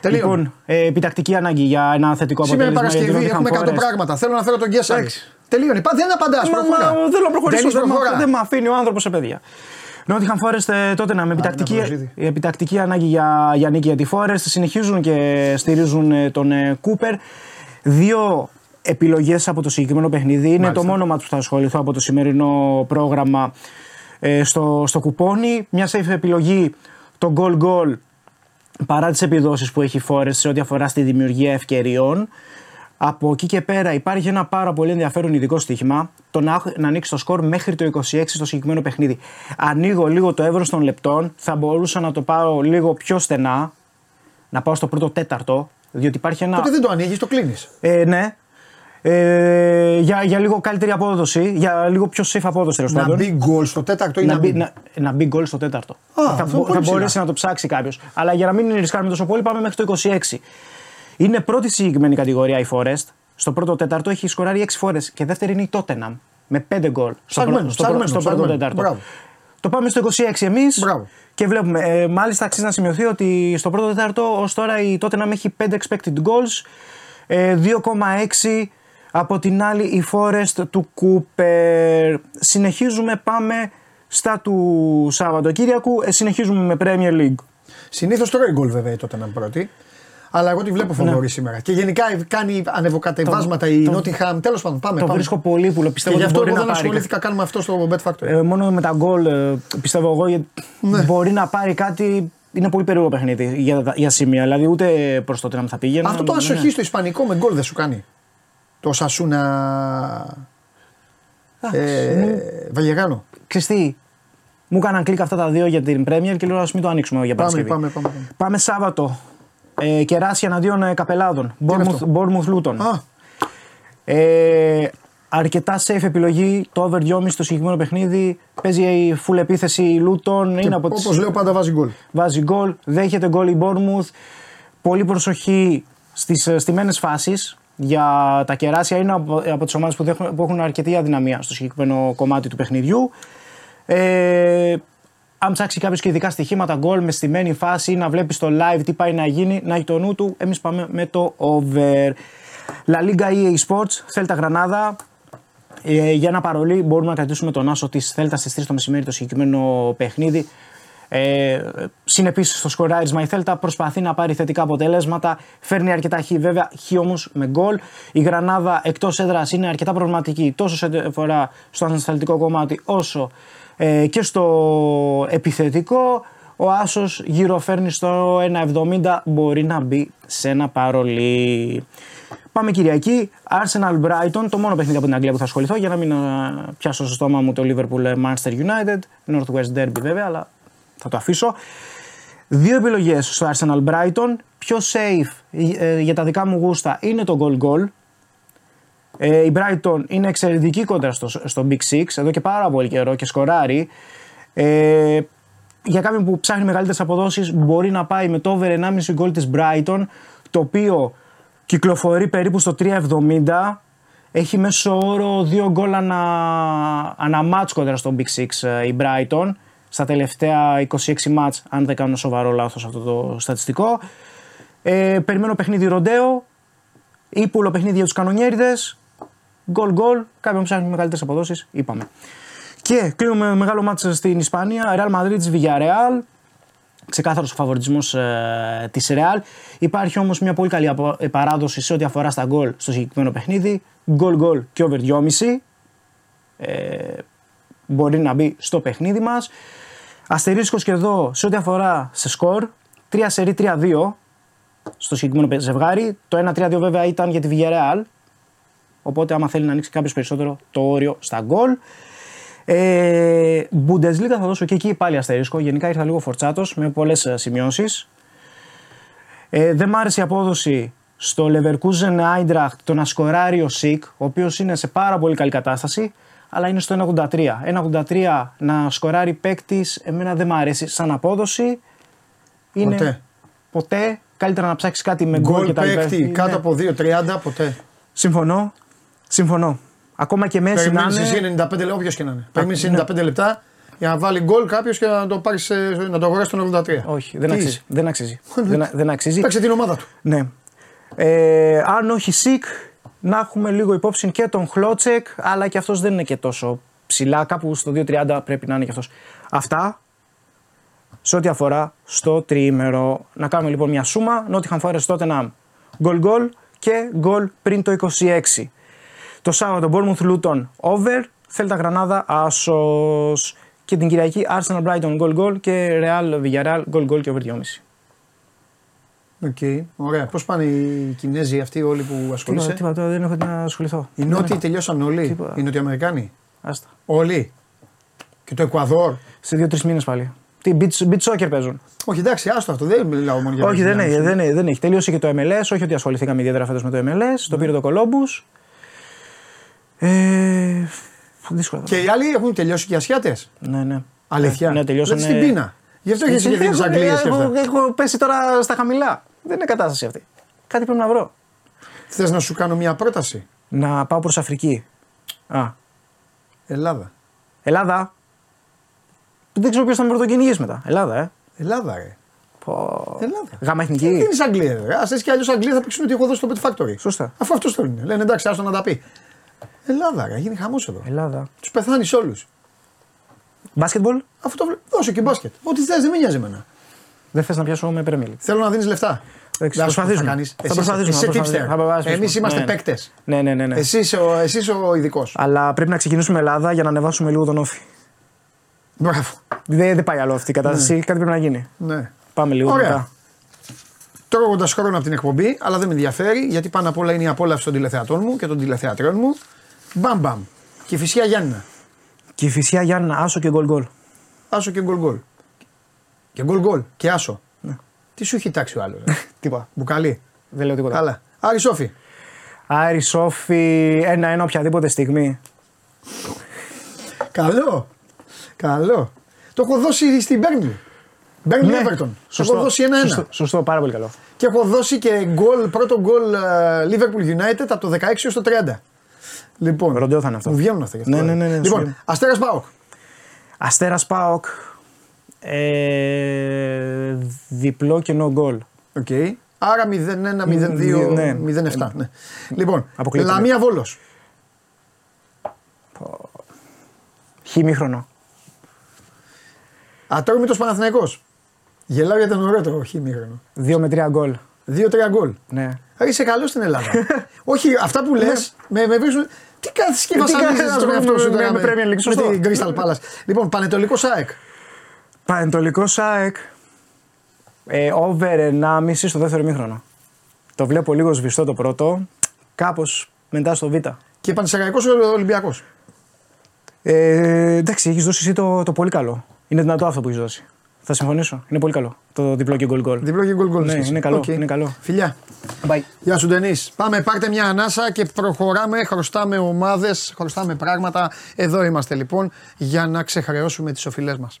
Τελείω. Λοιπόν, ε, επιτακτική ανάγκη για ένα θετικό αποτέλεσμα. Σήμερα Παρασκευή έχουμε 100 πράγματα. Θέλω να φέρω τον Γκέσσαρη. Τελείωνε. Δεν απαντάς. Μα, θέλω να προχωρήσω. Δεν, με αφήνει ο άνθρωπος σε παιδιά. Νότιχαν Φόρεστ τότε να με επιτακτική, επιτακτική ανάγκη για, για νίκη για τη Φόρεστ. Συνεχίζουν και στηρίζουν ε, τον ε, Κούπερ. Δύο επιλογές από το συγκεκριμένο παιχνίδι. Είναι Μάλιστα. το μόνο μάτι που θα ασχοληθώ από το σημερινό πρόγραμμα ε, στο, στο κουπόνι. Μια safe επιλογή το goal goal παρά τις επιδόσεις που έχει φόρες σε ό,τι αφορά στη δημιουργία ευκαιριών. Από εκεί και πέρα υπάρχει ένα πάρα πολύ ενδιαφέρον ειδικό στοίχημα το να, να ανοίξει το σκορ μέχρι το 26 στο συγκεκριμένο παιχνίδι. Ανοίγω λίγο το εύρο των λεπτών, θα μπορούσα να το πάω λίγο πιο στενά, να πάω στο πρώτο τέταρτο, διότι υπάρχει ένα. Τότε δεν το ανοίγεις, το κλείνεις. Ε, ναι, ε, για, για λίγο καλύτερη απόδοση, για λίγο πιο safe απόδοση τέλος πάντων. Να μπει γκολ στο τέταρτο ή να, μπει, να, να μπει γκολ στο τέταρτο. Α, θα, θα μπορέσει να το ψάξει κάποιος. Αλλά για να μην ρισκάρουμε τόσο πολύ, πάμε μέχρι το 26. Είναι πρώτη συγκεκριμένη κατηγορία η Forest. Στο πρώτο τέταρτο έχει σκοράρει 6 φορές και δεύτερη είναι η Tottenham με 5 γκολ στο, στο, στο, πρώτο τέταρτο. Μπράβο. Το πάμε στο 26 εμείς και βλέπουμε. Ε, μάλιστα, αξίζει να σημειωθεί ότι στο πρώτο τέταρτο ως τώρα η Tottenham έχει 5 expected goals, ε, 2,6 από την άλλη η Forest του Cooper. Συνεχίζουμε, πάμε στα του Σαββατοκύριακου, ε, συνεχίζουμε με Premier League. Συνήθως τρώει γκολ βέβαια τότε να πρώτη. Αλλά εγώ τη βλέπω φοβερή ναι. σήμερα. Και γενικά κάνει ανεβοκατεβάσματα το, η Nottingham. Τέλος πάντων, πάμε. Το πάμε. βρίσκω πολύ που πιστεύω και ότι μπορεί εγώ δεν ασχολήθηκα καν με αυτό στο Bet Factory. Ε, μόνο με τα γκολ ε, πιστεύω εγώ ναι. μπορεί να πάρει κάτι είναι πολύ περίεργο παιχνίδι για, για σημεία. Δηλαδή ούτε προς το να θα πήγαινε. Αυτό το ασοχή ναι. στο Ισπανικό με γκολ δεν σου κάνει το Σασούνα ε, Βαγεγάνο. Ξεστή, μου έκαναν κλικ αυτά τα δύο για την Πρέμιερ και λέω ας μην το ανοίξουμε για Παρασκευή. Πάμε, πάμε, πάμε. πάμε Σάββατο. Ε, κεράσια εναντίον ε, καπελάδων. Bournemouth Λούτων. Ε, αρκετά safe επιλογή. Το over 2,5 στο συγκεκριμένο παιχνίδι. Παίζει η full επίθεση η Λούτων. Όπως λέω πάντα βάζει γκολ. Βάζει γκολ. Δέχεται γκολ η Bournemouth. Πολύ προσοχή στις ε, στιμένες φάσεις για τα κεράσια είναι από, από τις ομάδες που, που, έχουν αρκετή αδυναμία στο συγκεκριμένο κομμάτι του παιχνιδιού. Ε, αν ψάξει κάποιος και ειδικά στοιχήματα γκολ με στημένη φάση ή να βλέπεις στο live τι πάει να γίνει, να έχει το νου του, εμείς πάμε με το over. La Liga EA Sports, Θέλτα Γρανάδα. Ε, για ένα παρολί μπορούμε να κρατήσουμε τον άσο της Θέλτα στις 3 το μεσημέρι το συγκεκριμένο παιχνίδι. Ε, Συνεπίσει στο σκοράρισμα η Θέλτα προσπαθεί να πάρει θετικά αποτελέσματα. Φέρνει αρκετά χ, βέβαια, χ όμως με γκολ. Η Γρανάδα εκτός έδρας είναι αρκετά προβληματική τόσο σε φορά στο ανασταλτικό κομμάτι όσο ε, και στο επιθετικό. Ο Άσος γύρω φέρνει στο 1,70 μπορεί να μπει σε ένα παρολί. Πάμε Κυριακή, Arsenal Brighton, το μόνο παιχνίδι από την Αγγλία που θα ασχοληθώ για να μην πιάσω στο στόμα μου το Liverpool Manchester United, Northwest Derby βέβαια, αλλά θα το αφήσω. Δύο επιλογές στο Arsenal Brighton. Πιο safe ε, για τα δικά μου γούστα είναι το goal goal. Ε, η Brighton είναι εξαιρετική κόντρα στο, στο Big Six εδώ και πάρα πολύ καιρό και σκοράρει. Ε, για κάποιον που ψάχνει μεγαλύτερες αποδόσεις, μπορεί να πάει με το over 1,5 γκολ της Brighton, το οποίο κυκλοφορεί περίπου στο 3,70. Έχει μέσο όρο δύο γκολ ανα, αναμάτς κοντρα στο Big Six ε, η Brighton στα τελευταία 26 μάτς, αν δεν κάνω σοβαρό λάθος αυτό το στατιστικό. Ε, περιμένω παιχνίδι ροντέο, ύπουλο παιχνίδι για τους κανονιέριδες, γκολ γκολ, κάποιον ψάχνει μεγαλύτερες αποδόσεις, είπαμε. Και κλείνουμε μεγάλο μάτς στην Ισπανία, Real Madrid Villarreal, ξεκάθαρος ο φαβοριτισμός ε, της Real. Υπάρχει όμως μια πολύ καλή ε, παράδοση σε ό,τι αφορά στα γκολ στο συγκεκριμένο παιχνίδι. Γκολ γκολ και over 2,5. Ε, μπορεί να μπει στο παιχνίδι μας. Αστερίσκο και εδώ σε ό,τι αφορά σε σκορ. 3 σερί 3-2 στο συγκεκριμένο ζευγάρι. Το 1-3-2 βέβαια ήταν για τη Villarreal. Οπότε άμα θέλει να ανοίξει κάποιος περισσότερο το όριο στα γκολ. Ε, Bundesliga θα δώσω και εκεί πάλι αστερίσκο. Γενικά ήρθα λίγο φορτσάτος με πολλές ε, σημειώσεις. Ε, δεν μ' άρεσε η απόδοση στο Leverkusen Eintracht το να σκοράρει ο Σικ, ο οποίος είναι σε πάρα πολύ καλή κατάσταση, αλλά είναι στο 1,83. 1,83 να σκοράρει παίκτης, εμένα δεν μ' αρέσει σαν απόδοση. Είναι ποτέ. ποτέ. Καλύτερα να ψάξεις κάτι με γκολ και τα λοιπά. Παίκτη κάτω από 2,30 ποτέ. Συμφωνώ. Συμφωνώ. Ακόμα και Μέση να είναι. εσύ 95 λεπτά, όποιος και να είναι. Περιμένεις 95 ναι. λεπτά για να βάλει γκολ κάποιος και να το, πάρεις, να το αγοράσει τον 83. Όχι, δεν αξίζει. Δεν αξίζει. δεν, δεν αξίζει. Παίξε την ομάδα του. Ναι. Ε, αν όχι Σικ, να έχουμε λίγο υπόψη και τον Χλότσεκ, αλλά και αυτός δεν είναι και τόσο ψηλά. Κάπου στο 2.30 πρέπει να είναι και αυτός. Αυτά σε ό,τι αφορά στο τριήμερο. Να κάνουμε λοιπόν μια σούμα. Νότιχαν φορέ τότε να γκολ γκολ και γκολ πριν το 26. Το Σάββατο Bournemouth Luton over, Θέλτα Γρανάδα Άσος. Και την Κυριακή Arsenal Brighton goal goal και Real Villarreal goal goal και over 2,5. OK, okay, ωραία. Πώς πάνε οι Κινέζοι αυτοί όλοι που ασχολείσαι; Τίποτα, τίποτα δεν έχω να ασχοληθώ. Οι Νότιοι τελειώσαν όλοι. Τίποτα. Οι Νοτιοαμερικάνοι. Άστα. Όλοι. Και το Εκουαδόρ; Σε δύο-τρεις μήνες πάλι. Τι beach, beach soccer παίζουν. Όχι, εντάξει, άστο αυτό. Δεν μιλάω μόνο για Όχι, δεν έχει, δεν, έχει, δεν έχει. Τελείωσε και το MLS. Όχι ότι ασχοληθήκαμε ιδιαίτερα φέτος με το MLS. Ναι. Το πήρε το Columbus. Ε, δύσκολα. Και οι άλλοι έχουν τελειώσει και οι Ασιάτες; Ναι, ναι. Αλήθεια. Ναι, τελειώσαν. στην πείνα. Γι' αυτό έχεις και δίνει Αγγλίε. Έχω, έχω πέσει τώρα στα χαμηλά. Δεν είναι κατάσταση αυτή. Κάτι πρέπει να βρω. Θες να σου κάνω μια πρόταση; Να πάω προς Αφρική. Α. Ελλάδα. Ελλάδα. Δεν ξέρω ποιος θα με πρωτοκυνηγήσει μετά. Ελλάδα, ε. Ελλάδα, ρε. Πω... Ελλάδα. Γάμα εθνική. Δεν είναι Αγγλία. Α έτσι κι αλλιώς Αγγλία θα πήξουν ότι έχω δώσει το Pet Factory. Σωστά. Αφού αυτό το είναι. Λένε εντάξει, άστο να τα πει. Ελλάδα, ρε, γίνει χαμός εδώ. Ελλάδα. Τους πεθάνεις όλους. Μπάσκετμπολ; Αυτό το Δώσε και μπάσκετ. Ό,τι θες, δεν με νοιάζει εμένα. Δεν θες να πιάσω με πρέμιλ. Θέλω να δίνεις λεφτά. Θα προσπαθήσουμε. Θα προσπαθήσουμε. Εμείς είμαστε ναι. παίκτες. Ναι, ναι, ναι. ναι. Εσύ είσαι ο, εσύ ο ειδικός. Αλλά πρέπει να ξεκινήσουμε Ελλάδα για να ανεβάσουμε λίγο τον όφη. Μπράβο. Δεν, δεν πάει άλλο αυτή η κατάσταση. Ναι. Κάτι πρέπει να γίνει. Ναι. Πάμε λίγο Ωραία. μετά. Τρώγοντα χρόνο από την εκπομπή, αλλά δεν με ενδιαφέρει γιατί πάνω απ' όλα είναι η απόλαυση των τηλεθεατών μου και των τηλεθεατριών μου. Μπαμ μπαμ. Και φυσικά Γιάννα. Και φυσικά Γιάννα, άσο και γκολ γκολ. Άσο και γκολ γκολ. Και γκολ γκολ. Και άσο. Ναι. Τι σου έχει τάξει ο άλλος. τίποτα. Μπουκαλί. Δεν λέω τίποτα. Καλά. Άρη Σόφι. Άρη Σόφι, ένα-ένα οποιαδήποτε στιγμή. Καλό. Καλό. Το έχω δώσει στην Μπέρνλι. Μπέρνλι ναι. Everton. Σωστό. Έχω δώσει ένα-ένα. Σωστό, σωστό, πάρα πολύ καλό. Και έχω δώσει και γκολ, πρώτο γκολ uh, Liverpool United από το 16 έως το 30. Λοιπόν, Ροντέο θα είναι αυτό. Μου βγαίνουν αυτά. Ναι, ναι, ναι, ναι, λοιπόν, Αστέρας ΠΑΟΚ. Αστέρας ΠΑΟΚ. Ε, διπλό και no goal. OK. Okay. Άρα 0-1, 0-2, ναι. 0-7. Ναι. Λοιπόν, Λαμία Βόλος. Χι ημίχρονο. Ατρόμητο Παναθηναϊκός. Γελάω για τον ωραίο το χι ημίχρονο. 2 με 3 γκολ. 2-3 γκολ. Ναι. Είσαι καλός στην Ελλάδα. Όχι, αυτά που λες με, με βρίσκουν. Τι κάθεσαι και βασανίζει τον εαυτό σου τώρα με, με, με την Crystal Palace. Λοιπόν, Πανετολικό ΣΑΕΚ. Πανετολικό ΣΑΕΚ. Ε, over 1,5 στο δεύτερο μήχρονο. Το βλέπω λίγο σβηστό το πρώτο. Κάπως μετά στο Β. Και Πανεσαιριακό Ολυμπιακός; Ε, εντάξει, έχεις δώσει εσύ το, το πολύ καλό. Είναι δυνατό αυτό που έχεις δώσει. Θα συμφωνήσω. Είναι πολύ καλό. Το διπλό και γκολ γκολ. Διπλό και γκολ γκολ. Ναι, είναι καλό, okay. είναι καλό. Φιλιά. Bye. Γεια σου, Ντενής. Πάμε, πάρτε μια ανάσα και προχωράμε. Χρωστάμε ομάδες, χρωστάμε πράγματα. Εδώ είμαστε λοιπόν για να ξεχρεώσουμε τις οφειλές μας.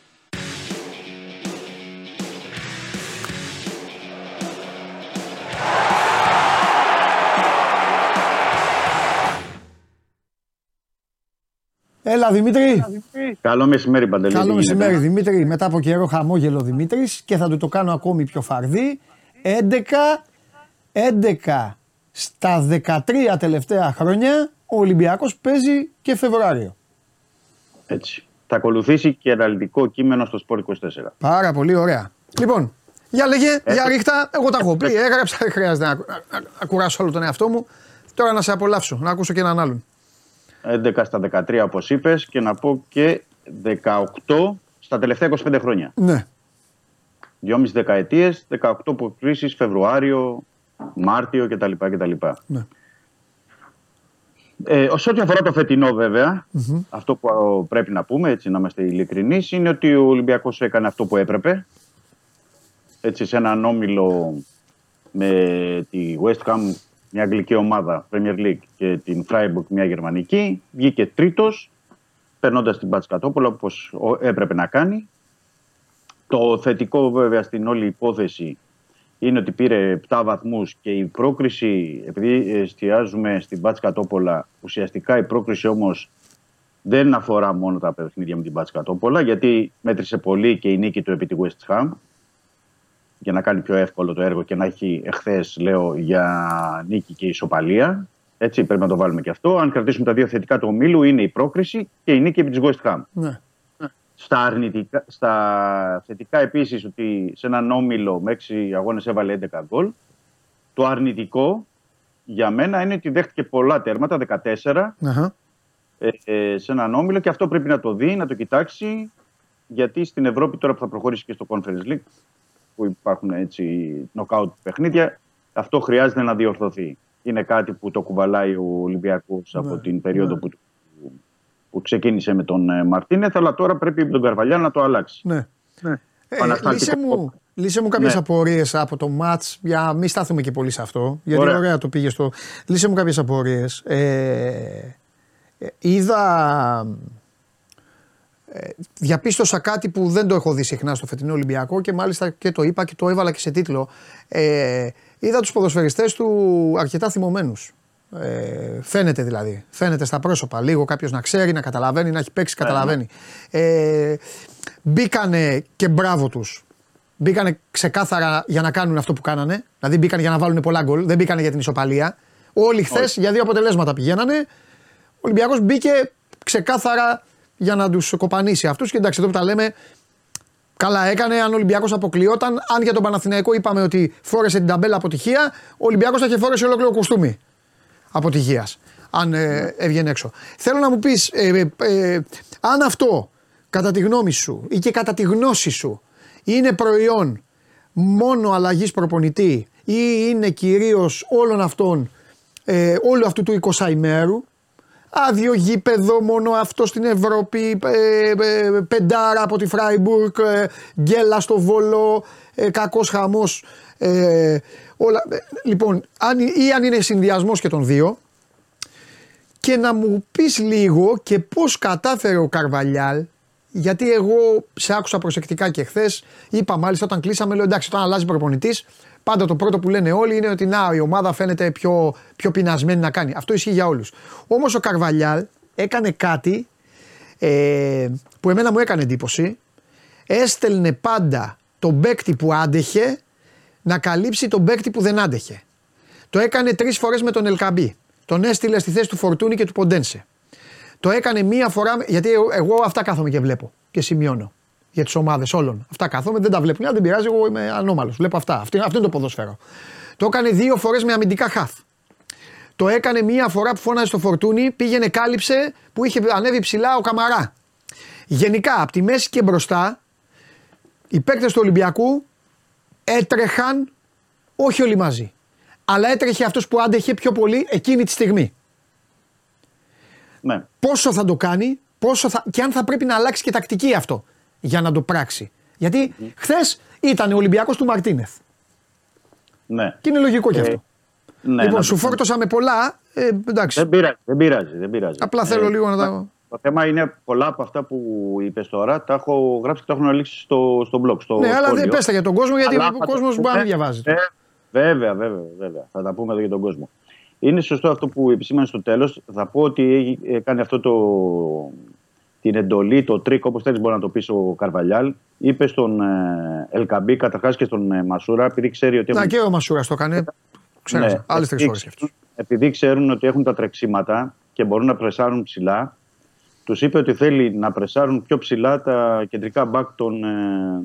Έλα Δημήτρη. Καλό μεσημέρι Παντελή. Καλό μεσημέρι Δημήτρη. Μετά από καιρό χαμόγελο Δημήτρης και θα του το κάνω ακόμη πιο φαρδί. 11, 11 στα 13 τελευταία χρόνια ο Ολυμπιακός παίζει και Φεβρουάριο. Έτσι. Θα ακολουθήσει και αναλυτικό κείμενο στο Σπορ 24. Πάρα πολύ ωραία. Λοιπόν, για λέγε, ε, για ρίχτα, εγώ τα έχω πει, ε. έγραψα, δεν χρειάζεται να, να, να κουράσω όλο τον εαυτό μου. Τώρα να σε απολαύσω, να ακούσω και έναν άλλον. 11 στα 13 όπως είπες και να πω και 18 στα τελευταία 25 χρόνια. Ναι. Δυόμιση δεκαετίες, 18 αποκρίσεις, Φεβρουάριο, Μάρτιο κτλ. κτλ. Ναι. Ε, σε ό,τι αφορά το φετινό αυτό που πρέπει να πούμε, έτσι να είμαστε ειλικρινείς, είναι ότι ο Ολυμπιακός έκανε αυτό που έπρεπε. Έτσι, σε έναν όμιλο με τη West Ham μια αγγλική ομάδα, Premier League και την Freiburg μια γερμανική. Βγήκε τρίτος, περνώντας την Πατσκατόπολα όπως έπρεπε να κάνει. Το θετικό βέβαια στην όλη υπόθεση είναι ότι πήρε 7 βαθμούς και η πρόκριση, επειδή εστιάζουμε στην Πατσκατόπολα, ουσιαστικά η πρόκριση όμως δεν αφορά μόνο τα παιχνίδια με την Πατσκατόπολα, γιατί μέτρησε πολύ και η νίκη του επί τη West Ham για να κάνει πιο εύκολο το έργο και να έχει εχθές, λέω, για νίκη και ισοπαλία. Έτσι, πρέπει να το βάλουμε και αυτό. Αν κρατήσουμε τα δύο θετικά του ομίλου, είναι η πρόκριση και η νίκη επί της West Ham. Ναι. Στα, αρνητικά, στα θετικά επίσης, ότι σε έναν όμιλο με 6 αγώνες έβαλε 11 γκολ. Το αρνητικό για μένα είναι ότι δέχτηκε πολλά τέρματα, 14, ε, ε, σε έναν όμιλο και αυτό πρέπει να το δει, να το κοιτάξει. Γιατί στην Ευρώπη τώρα που θα προχωρήσει και στο Conference League που υπάρχουν έτσι νοκάουτ παιχνίδια, αυτό χρειάζεται να διορθωθεί. Είναι κάτι που το κουβαλάει ο Ολυμπιακός από ναι, την περίοδο ναι. που, που ξεκίνησε με τον ε, Μαρτίνεθ, αλλά τώρα πρέπει με τον Καρβαλιά να το αλλάξει. Ναι. ναι. Ε, λύσε, μου, λύσε μου κάποιες ναι. απορίες από το μάτς, για να μην στάθουμε και πολύ σε αυτό, γιατί ωραία, ωραία το πήγε στο... Λύσε μου κάποιες απορίες. Ε, ε είδα ε, διαπίστωσα κάτι που δεν το έχω δει συχνά στο φετινό Ολυμπιακό και μάλιστα και το είπα και το έβαλα και σε τίτλο. Ε, είδα τους ποδοσφαιριστές του αρκετά θυμωμένους. Ε, φαίνεται δηλαδή. Φαίνεται στα πρόσωπα. Λίγο κάποιος να ξέρει, να καταλαβαίνει, να έχει παίξει, καταλαβαίνει. Ε, μπήκανε και μπράβο τους. Μπήκανε ξεκάθαρα για να κάνουν αυτό που κάνανε. Δηλαδή μπήκαν για να βάλουν πολλά γκολ. Δεν μπήκανε για την ισοπαλία. Όλοι χθες για δύο αποτελέσματα πηγαίνανε. Ο Ολυμπιακός μπήκε ξεκάθαρα για να τους κοπανίσει αυτούς. Και εντάξει, εδώ που τα λέμε, καλά έκανε. Αν ο Ολυμπιακός αποκλειόταν, αν για τον Παναθηναϊκό είπαμε ότι φόρεσε την ταμπέλα αποτυχία, ο Ολυμπιακός θα είχε φόρεσε ολόκληρο κουστούμι αποτυχίας. Αν ε, έβγαινε έξω. Θέλω να μου πεις, ε, ε, αν αυτό κατά τη γνώμη σου ή και κατά τη γνώση σου είναι προϊόν μόνο αλλαγής προπονητή ή είναι κυρίως όλων αυτών, ε, όλου αυτού του 20 ημέρου, άδειο γήπεδο μόνο αυτό στην Ευρώπη, ε, ε, πεντάρα από τη Φράιμπουργκ, ε, γκέλα στο Βόλο, ε, κακός χαμός. Ε, όλα. Λοιπόν, αν, ή αν είναι συνδυασμός και των δύο και να μου πεις λίγο και πώς κατάφερε ο Καρβαλιάλ γιατί εγώ σε άκουσα προσεκτικά και χθες. Είπα μάλιστα όταν κλείσαμε, λέω εντάξει, όταν αλλάζει προπονητής, πάντα το πρώτο που λένε όλοι είναι ότι να, η ομάδα φαίνεται πιο, πιο πεινασμένη να κάνει. Αυτό ισχύει για όλους. Όμως ο Καρβαλιάλ έκανε κάτι ε, που εμένα μου έκανε εντύπωση. Έστελνε πάντα τον παίκτη που άντεχε να καλύψει τον παίκτη που δεν άντεχε. Το έκανε τρεις φορές με τον Ελκαμπή. Τον έστειλε στη θέση του Φορτούνη και του Ποντένσε. Το έκανε μία φορά, γιατί εγώ αυτά κάθομαι και βλέπω και σημειώνω για τις ομάδες όλων. Αυτά κάθομαι, δεν τα βλέπουν. δεν πειράζει, εγώ είμαι ανώμαλος. Βλέπω αυτά. Αυτό, αυτό είναι το ποδόσφαιρο. Το έκανε δύο φορές με αμυντικά χαφ. Το έκανε μία φορά που φώναζε στο φορτούνι, πήγαινε, κάλυψε που είχε ανέβει ψηλά ο Καμαρά. Γενικά, από τη μέση και μπροστά, οι παίκτες του Ολυμπιακού έτρεχαν όχι όλοι μαζί. αλλά έτρεχε αυτός που άντεχε πιο πολύ εκείνη τη στιγμή. Ναι. Πόσο θα το κάνει, πόσο θα, και αν θα πρέπει να αλλάξει και τακτική αυτό για να το πράξει. Γιατί mm. χθες ήταν ο Ολυμπιακός του Μαρτίνεθ. Ναι. Και είναι λογικό και ε, αυτό. Ναι, λοιπόν, σου φόρτωσα με πολλά. Ε, εντάξει. Δεν πειράζει, δεν πειράζει. Δεν πειράζει. Απλά θέλω ε, λίγο να τα. Το θέμα είναι πολλά από αυτά που είπες τώρα. Τα έχω γράψει και τα έχω αναλύσει στο, στο blog. Στο ναι, αλλά δεν πέστε για τον κόσμο, γιατί αλλά ο κόσμος μπορεί να διαβάζεις. Ε, βέβαια, βέβαια, βέβαια. Θα τα πούμε εδώ για τον κόσμο. Είναι σωστό αυτό που επισήμανες στο τέλος. Θα πω ότι έκανε αυτό το, την εντολή, το τρικ, όπως θέλεις μπορεί να το πεις ο Καρβαλιάλ. Είπε στον ε, Ελ Κααμπί, καταρχάς και στον ε, Μασούρα, επειδή ξέρει ότι. Να έχουν... και ο Μασούρας το έκανε. Ξέρω, ναι, άλλες τρεις ώρες Επειδή ξέρουν ότι έχουν τα τρεξίματα και μπορούν να πρεσάρουν ψηλά, τους είπε ότι θέλει να πρεσάρουν πιο ψηλά τα κεντρικά μπακ των, ε,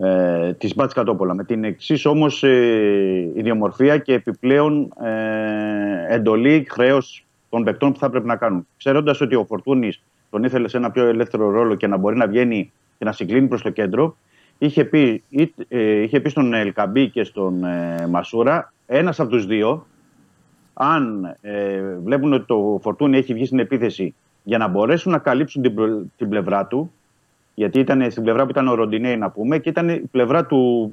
ε, της Μπάτσκα Τόπολα. Με την εξής όμως ε, ιδιομορφία και επιπλέον ε, εντολή χρέος των παικτών που θα πρέπει να κάνουν. Ξέροντας ότι ο Φορτούνης τον ήθελε σε ένα πιο ελεύθερο ρόλο και να μπορεί να βγαίνει και να συγκλίνει προς το κέντρο, είχε πει, ε, είχε πει στον Ελκαμπή και στον ε, Μασούρα, ένας από τους δύο, αν ε, βλέπουν ότι το Φορτούνι έχει βγει στην επίθεση για να μπορέσουν να καλύψουν την, την πλευρά του, γιατί ήταν στην πλευρά που ήταν ο Ροντινέη να πούμε και ήταν η πλευρά του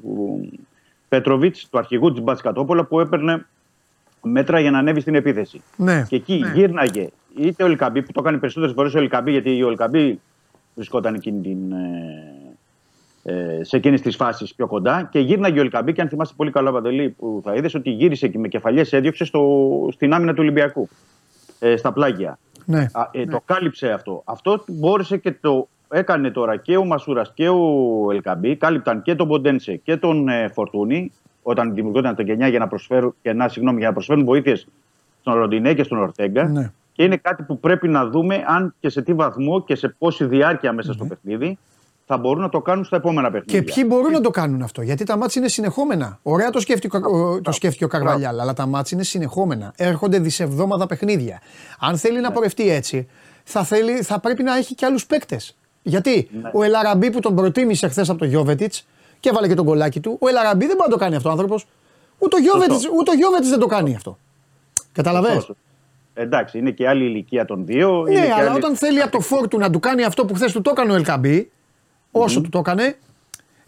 Πέτροβιτ, του αρχηγού της Μπατσκατόπολα που έπαιρνε μέτρα για να ανέβει στην επίθεση. Ναι, και εκεί ναι. γύρναγε είτε ο Ελκαμπή που το έκανε περισσότερες φορές ο Ελκαμπή, γιατί ο Ελκαμπή βρισκόταν εκείνη την, ε, ε σε εκείνες τις φάσεις πιο κοντά και γύρναγε ο Ελκαμπή. Και αν θυμάστε πολύ καλά, Παντελή, που θα είδες ότι γύρισε και με κεφαλιές έδιωξε στο, στην άμυνα του Ολυμπιακού. Ε, στα πλάγια. Ναι. Α, ε, Το κάλυψε αυτό. Αυτό μπόρεσε και το έκανε τώρα και ο Μασούρας και ο Ελκαμπή. Κάλυπταν και τον Ποντένσε και τον ε, Φορτούνη όταν δημιουργούνταν τα γενιά για να προσφέρουν, και να, συγγνώμη, για να προσφέρουν βοήθειες στον Ροντινέ και στον Ορτέγκα. Ναι. Και είναι κάτι που πρέπει να δούμε αν και σε τι βαθμό και σε πόση διάρκεια μέσα στο παιχνίδι θα μπορούν να το κάνουν στα επόμενα παιχνίδια. Και ποιοι μπορούν να το κάνουν αυτό, γιατί τα μάτια είναι συνεχόμενα. Ωραία το σκέφτηκε, ο, το σκέφτηκε ο Καρβαλιάλ, αλλά τα μάτια είναι συνεχόμενα. Έρχονται δισεβδόμαδα παιχνίδια. Αν θέλει να ναι. πορευτεί έτσι, θα, θέλει, θα πρέπει να έχει και άλλους παίκτες. Γιατί ναι. ο Ελαραμπή που τον προτίμησε χθες από το Γιώβετιτς και έβαλε και τον κολάκι του, ο Ελαραμπή δεν μπορεί να το κάνει αυτό ο άνθρωπος. Ούτε ο Γιώβετιτ δεν το κάνει αυτό. Καταλαβαίνετε. Εντάξει, είναι και άλλη ηλικία των δύο. Ναι, αλλά άλλη... όταν θέλει από το φόρτου να του κάνει αυτό που χθες του το έκανε ο Ελκαμπή, όσο mm-hmm. του το έκανε,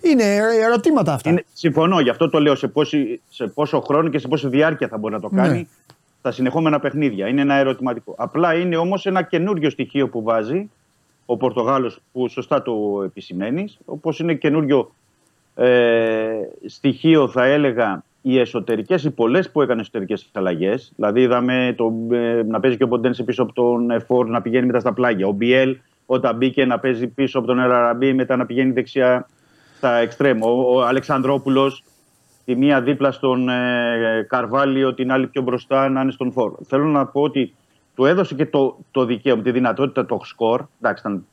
είναι ερωτήματα αυτά. Είναι, συμφωνώ, γι' αυτό το λέω σε, πόση, σε πόσο χρόνο και σε πόση διάρκεια θα μπορεί να το ναι. κάνει ναι. στα συνεχόμενα παιχνίδια. Είναι ένα ερωτηματικό. Απλά είναι όμως ένα καινούριο στοιχείο που βάζει ο Πορτογάλος, που σωστά το επισημαίνεις, όπως είναι καινούριο ε, στοιχείο, θα έλεγα, οι εσωτερικές, οι πολλές που έκανε εσωτερικές αλλαγές. Δηλαδή, είδαμε το, ε, να παίζει και ο Ποντένσε πίσω από τον Εφόρ να πηγαίνει μετά στα πλάγια. Ο Μπιέλ, όταν μπήκε να παίζει πίσω από τον Εραραμπή, μετά να πηγαίνει δεξιά στα εξτρέμ. Ο, ο Αλεξανδρόπουλος, τη μία δίπλα στον ε, Καρβάλιο, την άλλη πιο μπροστά να είναι στον Φόρ. Θέλω να πω ότι του έδωσε και το, το δικαίωμα, τη δυνατότητα το σκορ. Εντάξει, ήταν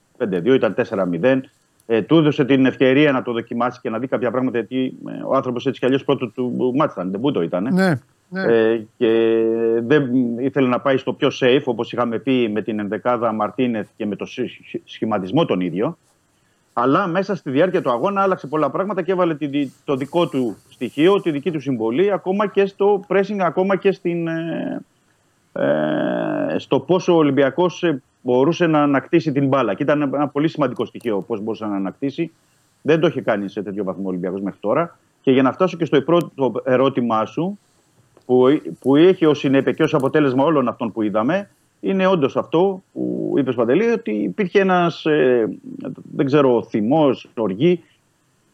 5-2, ήταν 4-0 ε, του έδωσε την ευκαιρία να το δοκιμάσει και να δει κάποια πράγματα. Γιατί ε, ο άνθρωπος έτσι κι αλλιώς πρώτο του μάτι ήταν, δεν το ήταν. Ναι, ναι. Ε, και δεν ήθελε να πάει στο πιο safe, όπως είχαμε πει με την ενδεκάδα Μαρτίνεθ και με το σχηματισμό τον ίδιο. Αλλά μέσα στη διάρκεια του αγώνα άλλαξε πολλά πράγματα και έβαλε το δικό του στοιχείο, τη δική του συμβολή, ακόμα και στο pressing, ακόμα και στην, ε, ε στο πόσο ο Ολυμπιακός μπορούσε να ανακτήσει την μπάλα. Και ήταν ένα πολύ σημαντικό στοιχείο πώς μπορούσε να ανακτήσει. Δεν το είχε κάνει σε τέτοιο βαθμό ο Ολυμπιακός μέχρι τώρα. Και για να φτάσω και στο πρώτο ερώτημά σου, που, που έχει ως συνέπεια και ως αποτέλεσμα όλων αυτών που είδαμε, είναι όντως αυτό που είπες Παντελή, ότι υπήρχε ένας, ε, δεν ξέρω, θυμός, οργή,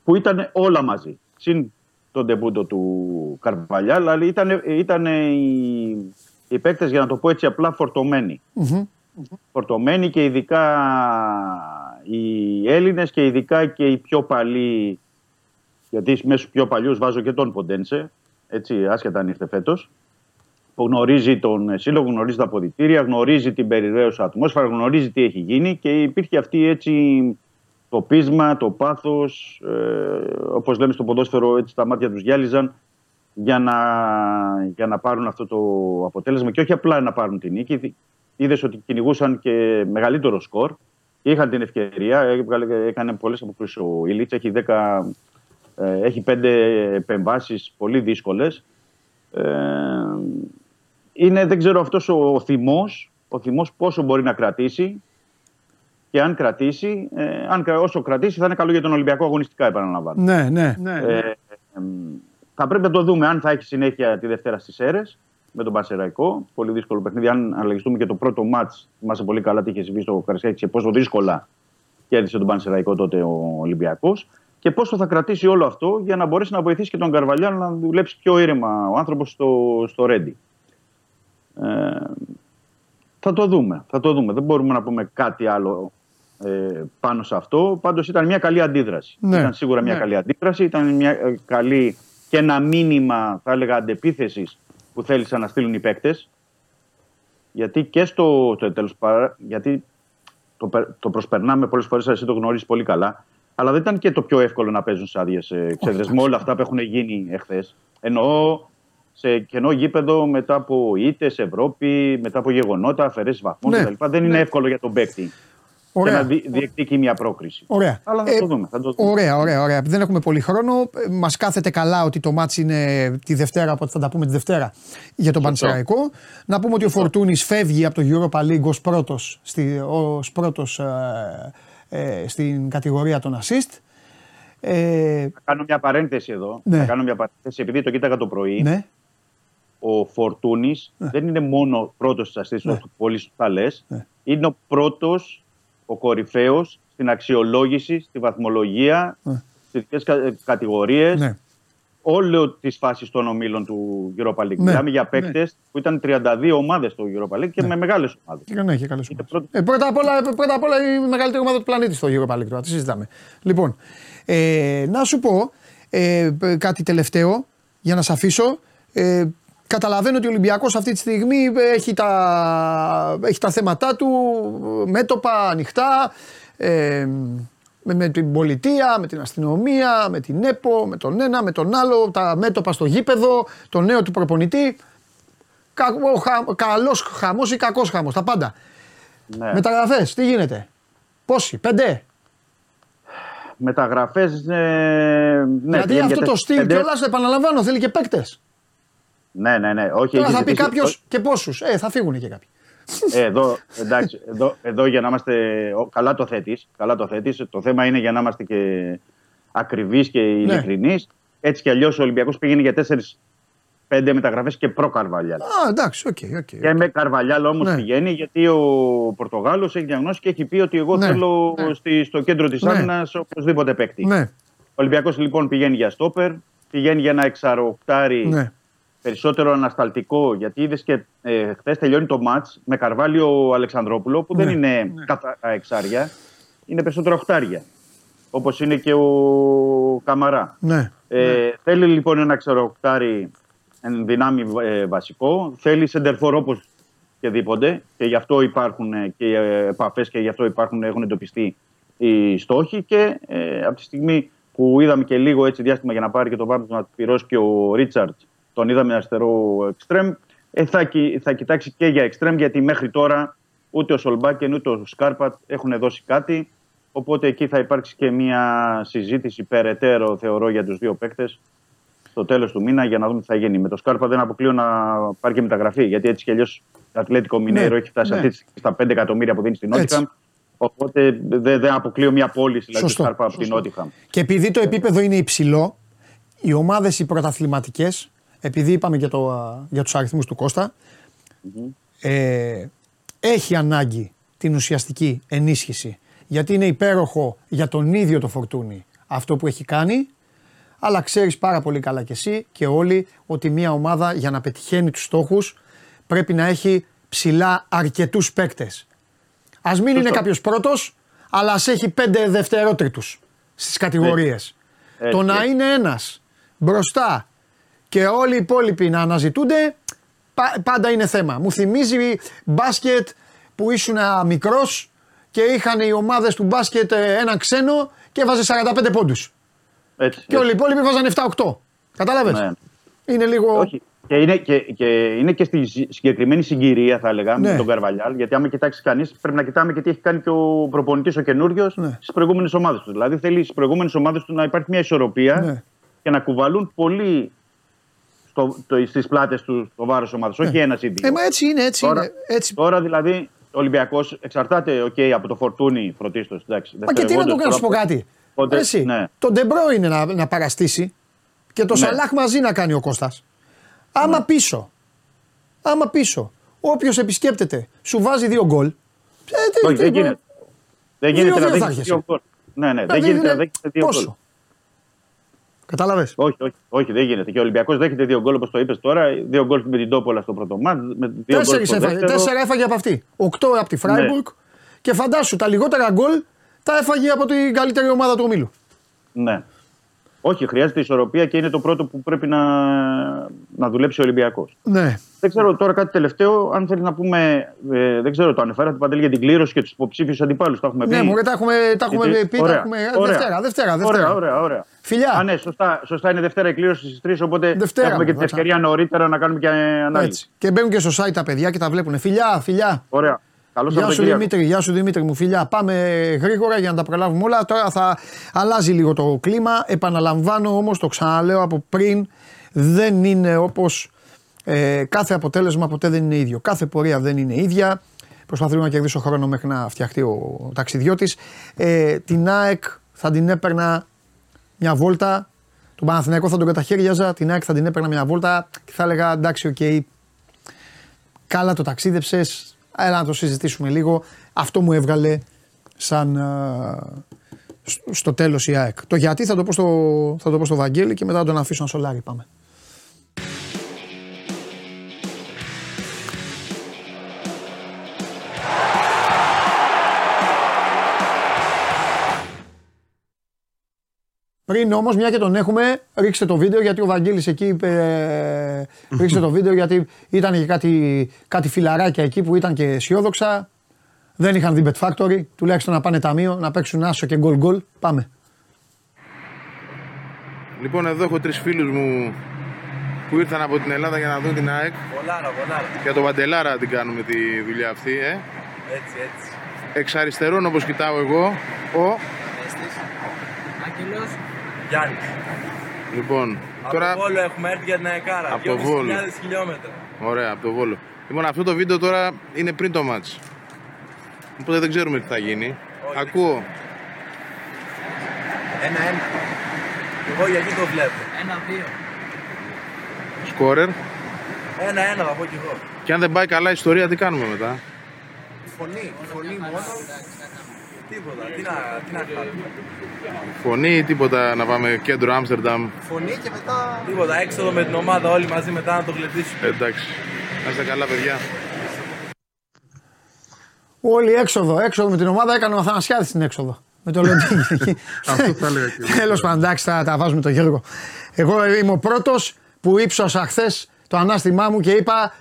που ήταν όλα μαζί. Συν τον τεμπούντο του Καρβαλιά, αλλά ήταν, ήταν οι, οι παίκτες, για να το πω έτσι απλά, φορτωμένοι φορτωμένοι και ειδικά οι Έλληνες και ειδικά και οι πιο παλιοί, γιατί μέσα στους πιο παλιούς βάζω και τον Ποντένσε, έτσι άσχετα αν ήρθε φέτος, που γνωρίζει τον σύλλογο, γνωρίζει τα αποδητήρια, γνωρίζει την περιραίωση ατμόσφαιρα, γνωρίζει τι έχει γίνει και υπήρχε αυτή έτσι το πείσμα, το πάθος, ε, όπως λέμε στο ποδόσφαιρο έτσι τα μάτια τους γυάλιζαν για να, για να πάρουν αυτό το αποτέλεσμα και όχι απλά να πάρουν την νίκη είδες ότι κυνηγούσαν και μεγαλύτερο σκορ και είχαν την ευκαιρία. Έκανε πολλές αποκρούσει ο Ηλίτσα. Έχει, 10, ε, έχει πέντε επεμβάσεις πολύ δύσκολες. Ε, είναι, δεν ξέρω, αυτός ο, ο θυμός, ο θυμός πόσο μπορεί να κρατήσει και αν κρατήσει, ε, αν, όσο κρατήσει θα είναι καλό για τον Ολυμπιακό αγωνιστικά επαναλαμβάνω. Ναι, ναι. ναι. Ε, θα πρέπει να το δούμε αν θα έχει συνέχεια τη Δευτέρα στις ΣΕΡΕΣ με τον Πανσεραϊκό. Πολύ δύσκολο παιχνίδι. Αν αναλογιστούμε και το πρώτο μάτς, θυμάσαι πολύ καλά τι είχε συμβεί στο Καρσιάκη και πόσο δύσκολα κέρδισε τον Πανσεραϊκό τότε ο Ολυμπιακός. Και πόσο θα κρατήσει όλο αυτό για να μπορέσει να βοηθήσει και τον Καρβαλιάν να δουλέψει πιο ήρεμα ο άνθρωπος στο, στο Ρέντι. Ε, θα το δούμε. Θα το δούμε. Δεν μπορούμε να πούμε κάτι άλλο ε, πάνω σε αυτό. Πάντως ήταν μια καλή αντίδραση. Ναι. Ήταν σίγουρα μια ναι. καλή αντίδραση. Ήταν μια ε, καλή και ένα μήνυμα, θα έλεγα, αντεπίθεσης που θέλησαν να στείλουν οι παίκτες. Γιατί και στο, το τέλος γιατί το, το προσπερνάμε πολλές φορές, εσύ το γνωρίζεις πολύ καλά. Αλλά δεν ήταν και το πιο εύκολο να παίζουν σε άδειες εξέδρε με όλα αυτά που έχουν γίνει εχθές. Εννοώ σε κενό γήπεδο μετά από ήττες, Ευρώπη, μετά από γεγονότα, αφαιρέσεις βαθμών ναι. κτλ. Δεν είναι ναι. εύκολο για τον παίκτη Ωραία. να διεκδικεί μια πρόκριση. Ωραία. Αλλά θα, ε, το δούμε, θα το δούμε. Ωραία, ωραία, ωραία. Δεν έχουμε πολύ χρόνο. Μας κάθεται καλά ότι το ματς είναι τη Δευτέρα, οπότε θα τα πούμε τη Δευτέρα για τον Πανσεραϊκό. Να πούμε ότι ο Φορτούνης φεύγει από το Europa League ως πρώτος ως πρώτος, ε, ε, στην κατηγορία των assist. Ε, θα κάνω μια παρένθεση εδώ. Ναι. Θα κάνω μια παρένθεση επειδή το κοίταγα το πρωί. Ναι. Ο Φορτούνης ναι. δεν είναι μόνο πρώτος στις assist, ναι. πολύ σωστά λες. Ναι. Είναι ο πρώτος ο κορυφαίος στην αξιολόγηση, στη βαθμολογία, ναι. στις ειδικέ κατηγορίες. Ναι. Όλο τι φάσει των ομίλων του Europa League. Ναι. Μιλάμε για παίκτες ναι. που ήταν 32 ομάδες στο Europa League και ναι. με μεγάλες ομάδες. Ναι, είχε καλές ομάδες. Ε, πρώτα, απ όλα, πρώτα απ' όλα η μεγαλύτερη ομάδα του πλανήτη στο Europa League. Τώρα, τι συζητάμε. Λοιπόν, ε, να σου πω ε, κάτι τελευταίο για να σε αφήσω. Ε, Καταλαβαίνω ότι ο Ολυμπιακός αυτή τη στιγμή έχει τα, έχει τα θέματα του μέτωπα ανοιχτά ε, με, με, την πολιτεία, με την αστυνομία, με την ΕΠΟ, με τον ένα, με τον άλλο, τα μέτωπα στο γήπεδο, το νέο του προπονητή. Κα, ο, χα, καλός χαμός ή κακός χαμός, τα πάντα. Ναι. Μεταγραφές, τι γίνεται, πόσοι, πέντε; Μεταγραφές, ε, ναι. Γιατί αυτό το στυλ κιόλας, επαναλαμβάνω, θέλει και παίκτες. Ναι, ναι, ναι. Όχι, Τώρα θα πει κάποιος και πόσους. Ε, θα φύγουν και κάποιοι. Ε, εδώ, εντάξει, εδώ, εδώ για να είμαστε. Καλά το θέτεις. Καλά το θέτεις. Το θέμα είναι για να είμαστε και ακριβείς και ειλικρινείς. Ναι. Έτσι κι αλλιώς ο Ολυμπιακός πήγαινε για 4-5 μεταγραφές και προ Καρβαλιάλ. Α, εντάξει, ok. Okay, okay, Και με Καρβαλιάλ όμως ναι. πηγαίνει γιατί ο Πορτογάλος έχει διαγνώσει και έχει πει ότι εγώ ναι. θέλω ναι. Στη, στο κέντρο της ναι. άμυνας οπωσδήποτε παίκτη. Ναι. Ο Ολυμπιακός λοιπόν πηγαίνει για στόπερ, πηγαίνει για ένα εξαροκτάρι ναι περισσότερο ανασταλτικό, γιατί είδες και ε, χθες τελειώνει το ματ με Καρβάλιο Αλεξανδρόπουλο, που δεν ναι, είναι ναι. καθαρά εξάρια, είναι περισσότερο οχτάρια. Όπως είναι και ο Καμαρά. Ναι, ε, ναι. Θέλει λοιπόν ένα ξεροχτάρι εν δυνάμει ε, βασικό. Θέλει σεντερφόρ όπως και δίποτε. Και γι' αυτό υπάρχουν ε, και επαφές και γι' αυτό υπάρχουν, έχουν εντοπιστεί οι στόχοι. Και ε, από τη στιγμή που είδαμε και λίγο έτσι διάστημα για να πάρει και το βάρο να πληρώσει και ο Ρίτσαρτ τον είδαμε αριστερό εξτρέμ. Ε, θα, θα κοιτάξει και για εξτρέμ γιατί μέχρι τώρα ούτε ο Σολμπάκεν ούτε ο Σκάρπατ έχουν δώσει κάτι. Οπότε εκεί θα υπάρξει και μια συζήτηση περαιτέρω, θεωρώ, για τους δύο παίκτες στο τέλος του μήνα για να δούμε τι θα γίνει. Με το Σκάρπα δεν αποκλείω να πάρει και μεταγραφή. Γιατί έτσι κι αλλιώς το Ατλέτικο Μινέρο ναι, έχει φτάσει ναι. αυτή στα 5 εκατομμύρια που δίνει στην Νότιχαμ. Οπότε δεν, δεν αποκλείω μια πώληση δηλαδή, Σκάρπα από την Νότιχαμ. Και επειδή το επίπεδο είναι υψηλό, οι ομάδες οι πρωταθληματικές επειδή είπαμε για, το, για τους αριθμούς του κωστα ε, έχει ανάγκη την ουσιαστική ενίσχυση γιατί είναι υπέροχο για τον ίδιο το φορτούνι αυτό που έχει κάνει αλλά ξέρεις πάρα πολύ καλά κι εσύ και όλοι ότι μια ομάδα για να πετυχαίνει τους στόχους πρέπει να έχει ψηλά αρκετούς παίκτες. Ας μην είναι κάποιος πρώτος, αλλά ας έχει πέντε δευτερότριτους στις κατηγορίες. Το να είναι ένας μπροστά και όλοι οι υπόλοιποι να αναζητούνται, πάντα είναι θέμα. Μου θυμίζει μπάσκετ που ήσουν μικρός και είχαν οι ομάδες του μπάσκετ ε, έναν ξένο και έβαζε 45 πόντους. Και όλοι οι υπόλοιποι βάζανε 7-8. Κατάλαβε. Ναι. Είναι λίγο. Όχι. Και είναι και, και είναι και στη συγκεκριμένη συγκυρία, θα έλεγα, ναι. με τον Καρβαλιάλ. Γιατί άμα κοιτάξει κανείς, πρέπει να κοιτάμε και τι έχει κάνει και ο προπονητής ο καινούριος ναι. στις προηγούμενες ομάδες του. Δηλαδή θέλει στις προηγούμενες ομάδες του να υπάρχει μια ισορροπία ναι. και να κουβαλούν πολύ στις πλάτες του το βάρος ομάδας. Όχι Ναι. ένας ή δύο. Ε, μα έτσι είναι, έτσι Τώρα- είναι. Έτσι. Τώρα δηλαδή ο Ολυμπιακός εξαρτάται okay, από το φορτούνι πρωτίστω. Μα και τι να το κάνω, σου πω κάτι. Οπότε, Εσύ, ναι. τον Ντεμπρό είναι να, να παραστήσει και το Ναι. Σαλάχ μαζί να κάνει ο Κώστας. Άμα πίσω, άμα πίσω, όποιος επισκέπτεται σου βάζει δύο γκολ. ε, τι- Όχι, τι- δεν γίνεται. Δεν Δύο- γίνεται να δύο θα δέχεσαι έρχεσαι. δύο γκολ. Ναι, ναι, Ε, δεν γίνεται είναι- να δέχεσαι δύο γκολ. Πόσο. Κατάλαβες; Όχι, όχι, όχι, δεν γίνεται. Και ο Ολυμπιακός δέχεται δύο γκολ όπως το είπες τώρα. Δύο γκολ με την Τόπολα στο πρώτο μάτς. Με δύο γκολ Τέσσερις στο έφαγε, δεύτερο. τέσσερα έφαγε από αυτή. Οκτώ από τη Φράιμπουργκ. Και φαντάσου τα λιγότερα γκολ τα έφαγε από την καλύτερη ομάδα του ομίλου. Ναι. Όχι, χρειάζεται ισορροπία και είναι το πρώτο που πρέπει να, να δουλέψει ο Ολυμπιακός. Ναι. Δεν ξέρω τώρα κάτι τελευταίο, αν θέλεις να πούμε. Ε, δεν ξέρω, το ανεφέρατε παντελή για την κλήρωση και τους υποψήφιους αντιπάλους. Το έχουμε πει. Ναι, μωρέ, τα έχουμε, τα έχουμε Γιατί- πει. Τα ωραία, έχουμε... ωραία. Δευτέρα, Δευτέρα, Δευτέρα. Ωραία, ωραία, ωραία. Φιλιά. Α, ναι, σωστά, σωστά είναι Δευτέρα η κλήρωση στις 3, οπότε Δευτέρα, έχουμε και την δώσα. ευκαιρία νωρίτερα να κάνουμε και ανάλυση. Έτσι. Και μπαίνουν και στο site τα παιδιά και τα βλέπουν. Φιλιά, φιλιά. Ωραία. Καλό Γεια σου Σαββατοκύριακο. Δημήτρη, γεια σου Δημήτρη μου φιλιά. Πάμε γρήγορα για να τα προλάβουμε όλα. Τώρα θα αλλάζει λίγο το κλίμα. Επαναλαμβάνω όμως, το ξαναλέω από πριν, δεν είναι όπως ε, κάθε αποτέλεσμα ποτέ δεν είναι ίδιο. Κάθε πορεία δεν είναι ίδια. Προσπαθούμε να κερδίσω χρόνο μέχρι να φτιαχτεί ο, ο ταξιδιώτης. Ε, την ΑΕΚ θα την έπαιρνα μια βόλτα. Τον Παναθηναϊκό θα τον καταχέριαζα. Την ΑΕΚ θα την έπαιρνα μια βόλτα και θα έλεγα εντάξει, οκ, Καλά το ταξίδεψες. Έλα να το συζητήσουμε λίγο. Αυτό μου έβγαλε σαν α, σ- στο τέλος η ΑΕΚ. Το γιατί θα το πω στο, θα το πω στο Βαγγέλη και μετά θα τον αφήσω να σολάρει. Πάμε. Πριν όμως, μια και τον έχουμε, ρίξτε το βίντεο γιατί ο Βαγγέλης εκεί είπε. ε, ρίξτε το βίντεο γιατί ήταν και κάτι, κάτι φιλαράκια εκεί που ήταν και αισιόδοξα. Δεν είχαν δει Bet Factory, τουλάχιστον να πάνε ταμείο, να παίξουν άσο και γκολ γκολ. Πάμε. Λοιπόν, εδώ έχω τρεις φίλους μου που ήρθαν από την Ελλάδα για να δουν την ΑΕΚ. Βολάρα, βολάρα. Για τον Παντελάρα την κάνουμε τη δουλειά αυτή, ε. Έτσι, έτσι. Εξ αριστερών, όπως κοιτάω εγώ, ο... Άγγελος. Γιάννης. Λοιπόν, Από τώρα... το Βόλο έχουμε έρθει για την Αεκάρα. Από το Βόλο. 2.500 χιλιόμετρα. Ωραία, από το Βόλο. Λοιπόν, αυτό το βίντεο τώρα είναι πριν το μάτς. Οπότε δεν ξέρουμε τι θα γίνει. Ακούω. Ένα-ένα. Εγώ γιατί το βλέπω. Ένα-δύο. Σκόρερ. Ένα-ένα θα πω κι εγώ. Και αν δεν πάει καλά η ιστορία, τι κάνουμε μετά; Φωνή, φωνή μόνο. Τίποτα. Τι να, τι να κάνουμε. Φωνή ή τίποτα να πάμε κέντρο Άμστερνταμ; Φωνή και μετά. Τίποτα. Έξοδο με την ομάδα όλοι μαζί μετά να το γλεντήσουμε. Εντάξει. Να είστε καλά, παιδιά. Όλοι έξοδο, έξοδο με την ομάδα έκανε ο Αθανασιάδης την έξοδο. Με το Λοντίνγκι. Αυτό θα έλεγα και εγώ. Τέλος πάντων, εντάξει, θα τα βάζουμε το Γιώργο. Εγώ είμαι ο πρώτος που ύψωσα χθες το ανάστημά μου και είπα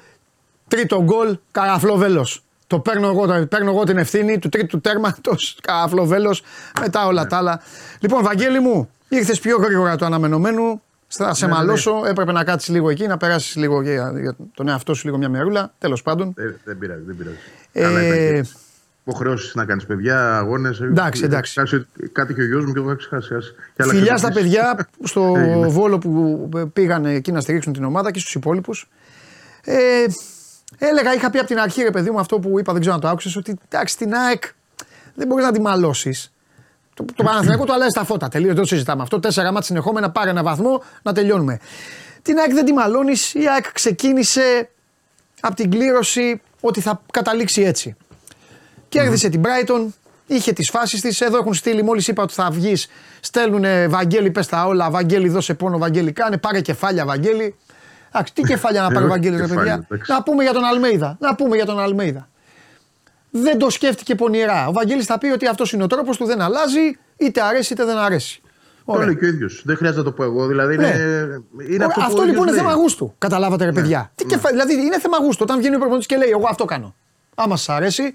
τρίτο γκολ καραφλό βέλος. Το παίρνω εγώ, το παίρνω εγώ την ευθύνη του τρίτου τέρματος καραφλό βέλος. Μετά όλα Ναι. τα άλλα. Λοιπόν, Βαγγέλη μου, ήρθες πιο γρήγορα του αναμενωμένου. Θα σε Ναι, ναι, ναι. μαλώσω. Έπρεπε να κάτσεις λίγο εκεί, να περάσεις λίγο για, για τον εαυτό σου λίγο μια μερούλα. Τέλος πάντων. Ε, δεν πειράζει, δεν πειράζει. Ε, Καλά ήταν και έτσι. Υποχρεώσεις να κάνεις παιδιά, αγώνες. Εντάξει, εντάξει. Κάτι και ο γιος μου και εγώ έχω ξεχάσει. ας. Και άλλα Φιλιά στα ξεχάσεις. παιδιά στο Έγινε. Βόλο που πήγαν εκεί να στηρίξουν την ομάδα και στους υπόλοιπους. Ε, έλεγα, είχα πει από την αρχή ρε παιδί μου αυτό που είπα, δεν ξέρω αν το άκουσες, ότι εντάξει την ΑΕΚ δεν μπορείς να τη μαλώσεις. Το, το Παναθηναϊκό του αλλάζει τα φώτα. Τελείως, δεν το συζητάμε. Αυτό τέσσερα μάτια συνεχόμενα, πάρε ένα βαθμό να τελειώνουμε. Την ΑΕΚ δεν τη μαλώνεις. Η ΑΕΚ ξεκίνησε από την κλήρωση ότι θα καταλήξει έτσι. Κέρδισε την Brighton, είχε τις φάσεις της. Εδώ έχουν στείλει, μόλις είπα ότι θα βγεις, στέλνουν Βαγγέλη, πες τα όλα. Βαγγέλη, δώσε πόνο, Βαγγέλη, κάνε. Πάρε κεφάλια, Βαγγέλη. Εντάξει, τι κεφάλια να πάρει ο Εγώ Βαγγέλης, ρε κεφάλια, παιδιά. εντάξει. Να πούμε για τον Αλμέιδα. Να πούμε για τον Αλμέιδα. Δεν το σκέφτηκε πονηρά. Ο Βαγγέλης θα πει ότι αυτός είναι ο τρόπος του, δεν αλλάζει, είτε αρέσει είτε δεν αρέσει. Το Ωραία. λέει και ο ίδιος. Δεν χρειάζεται να το πω εγώ. Δηλαδή είναι, Ναι. είναι αυτό, αυτό που ο λοιπόν είναι ίδιος θέμα λέει. γούστου. Καταλάβατε, ρε παιδιά. Τι κεφα... Δηλαδή είναι θέμα γούστου. Όταν βγαίνει ο προπονητής και λέει: Εγώ αυτό κάνω. Άμα σας αρέσει,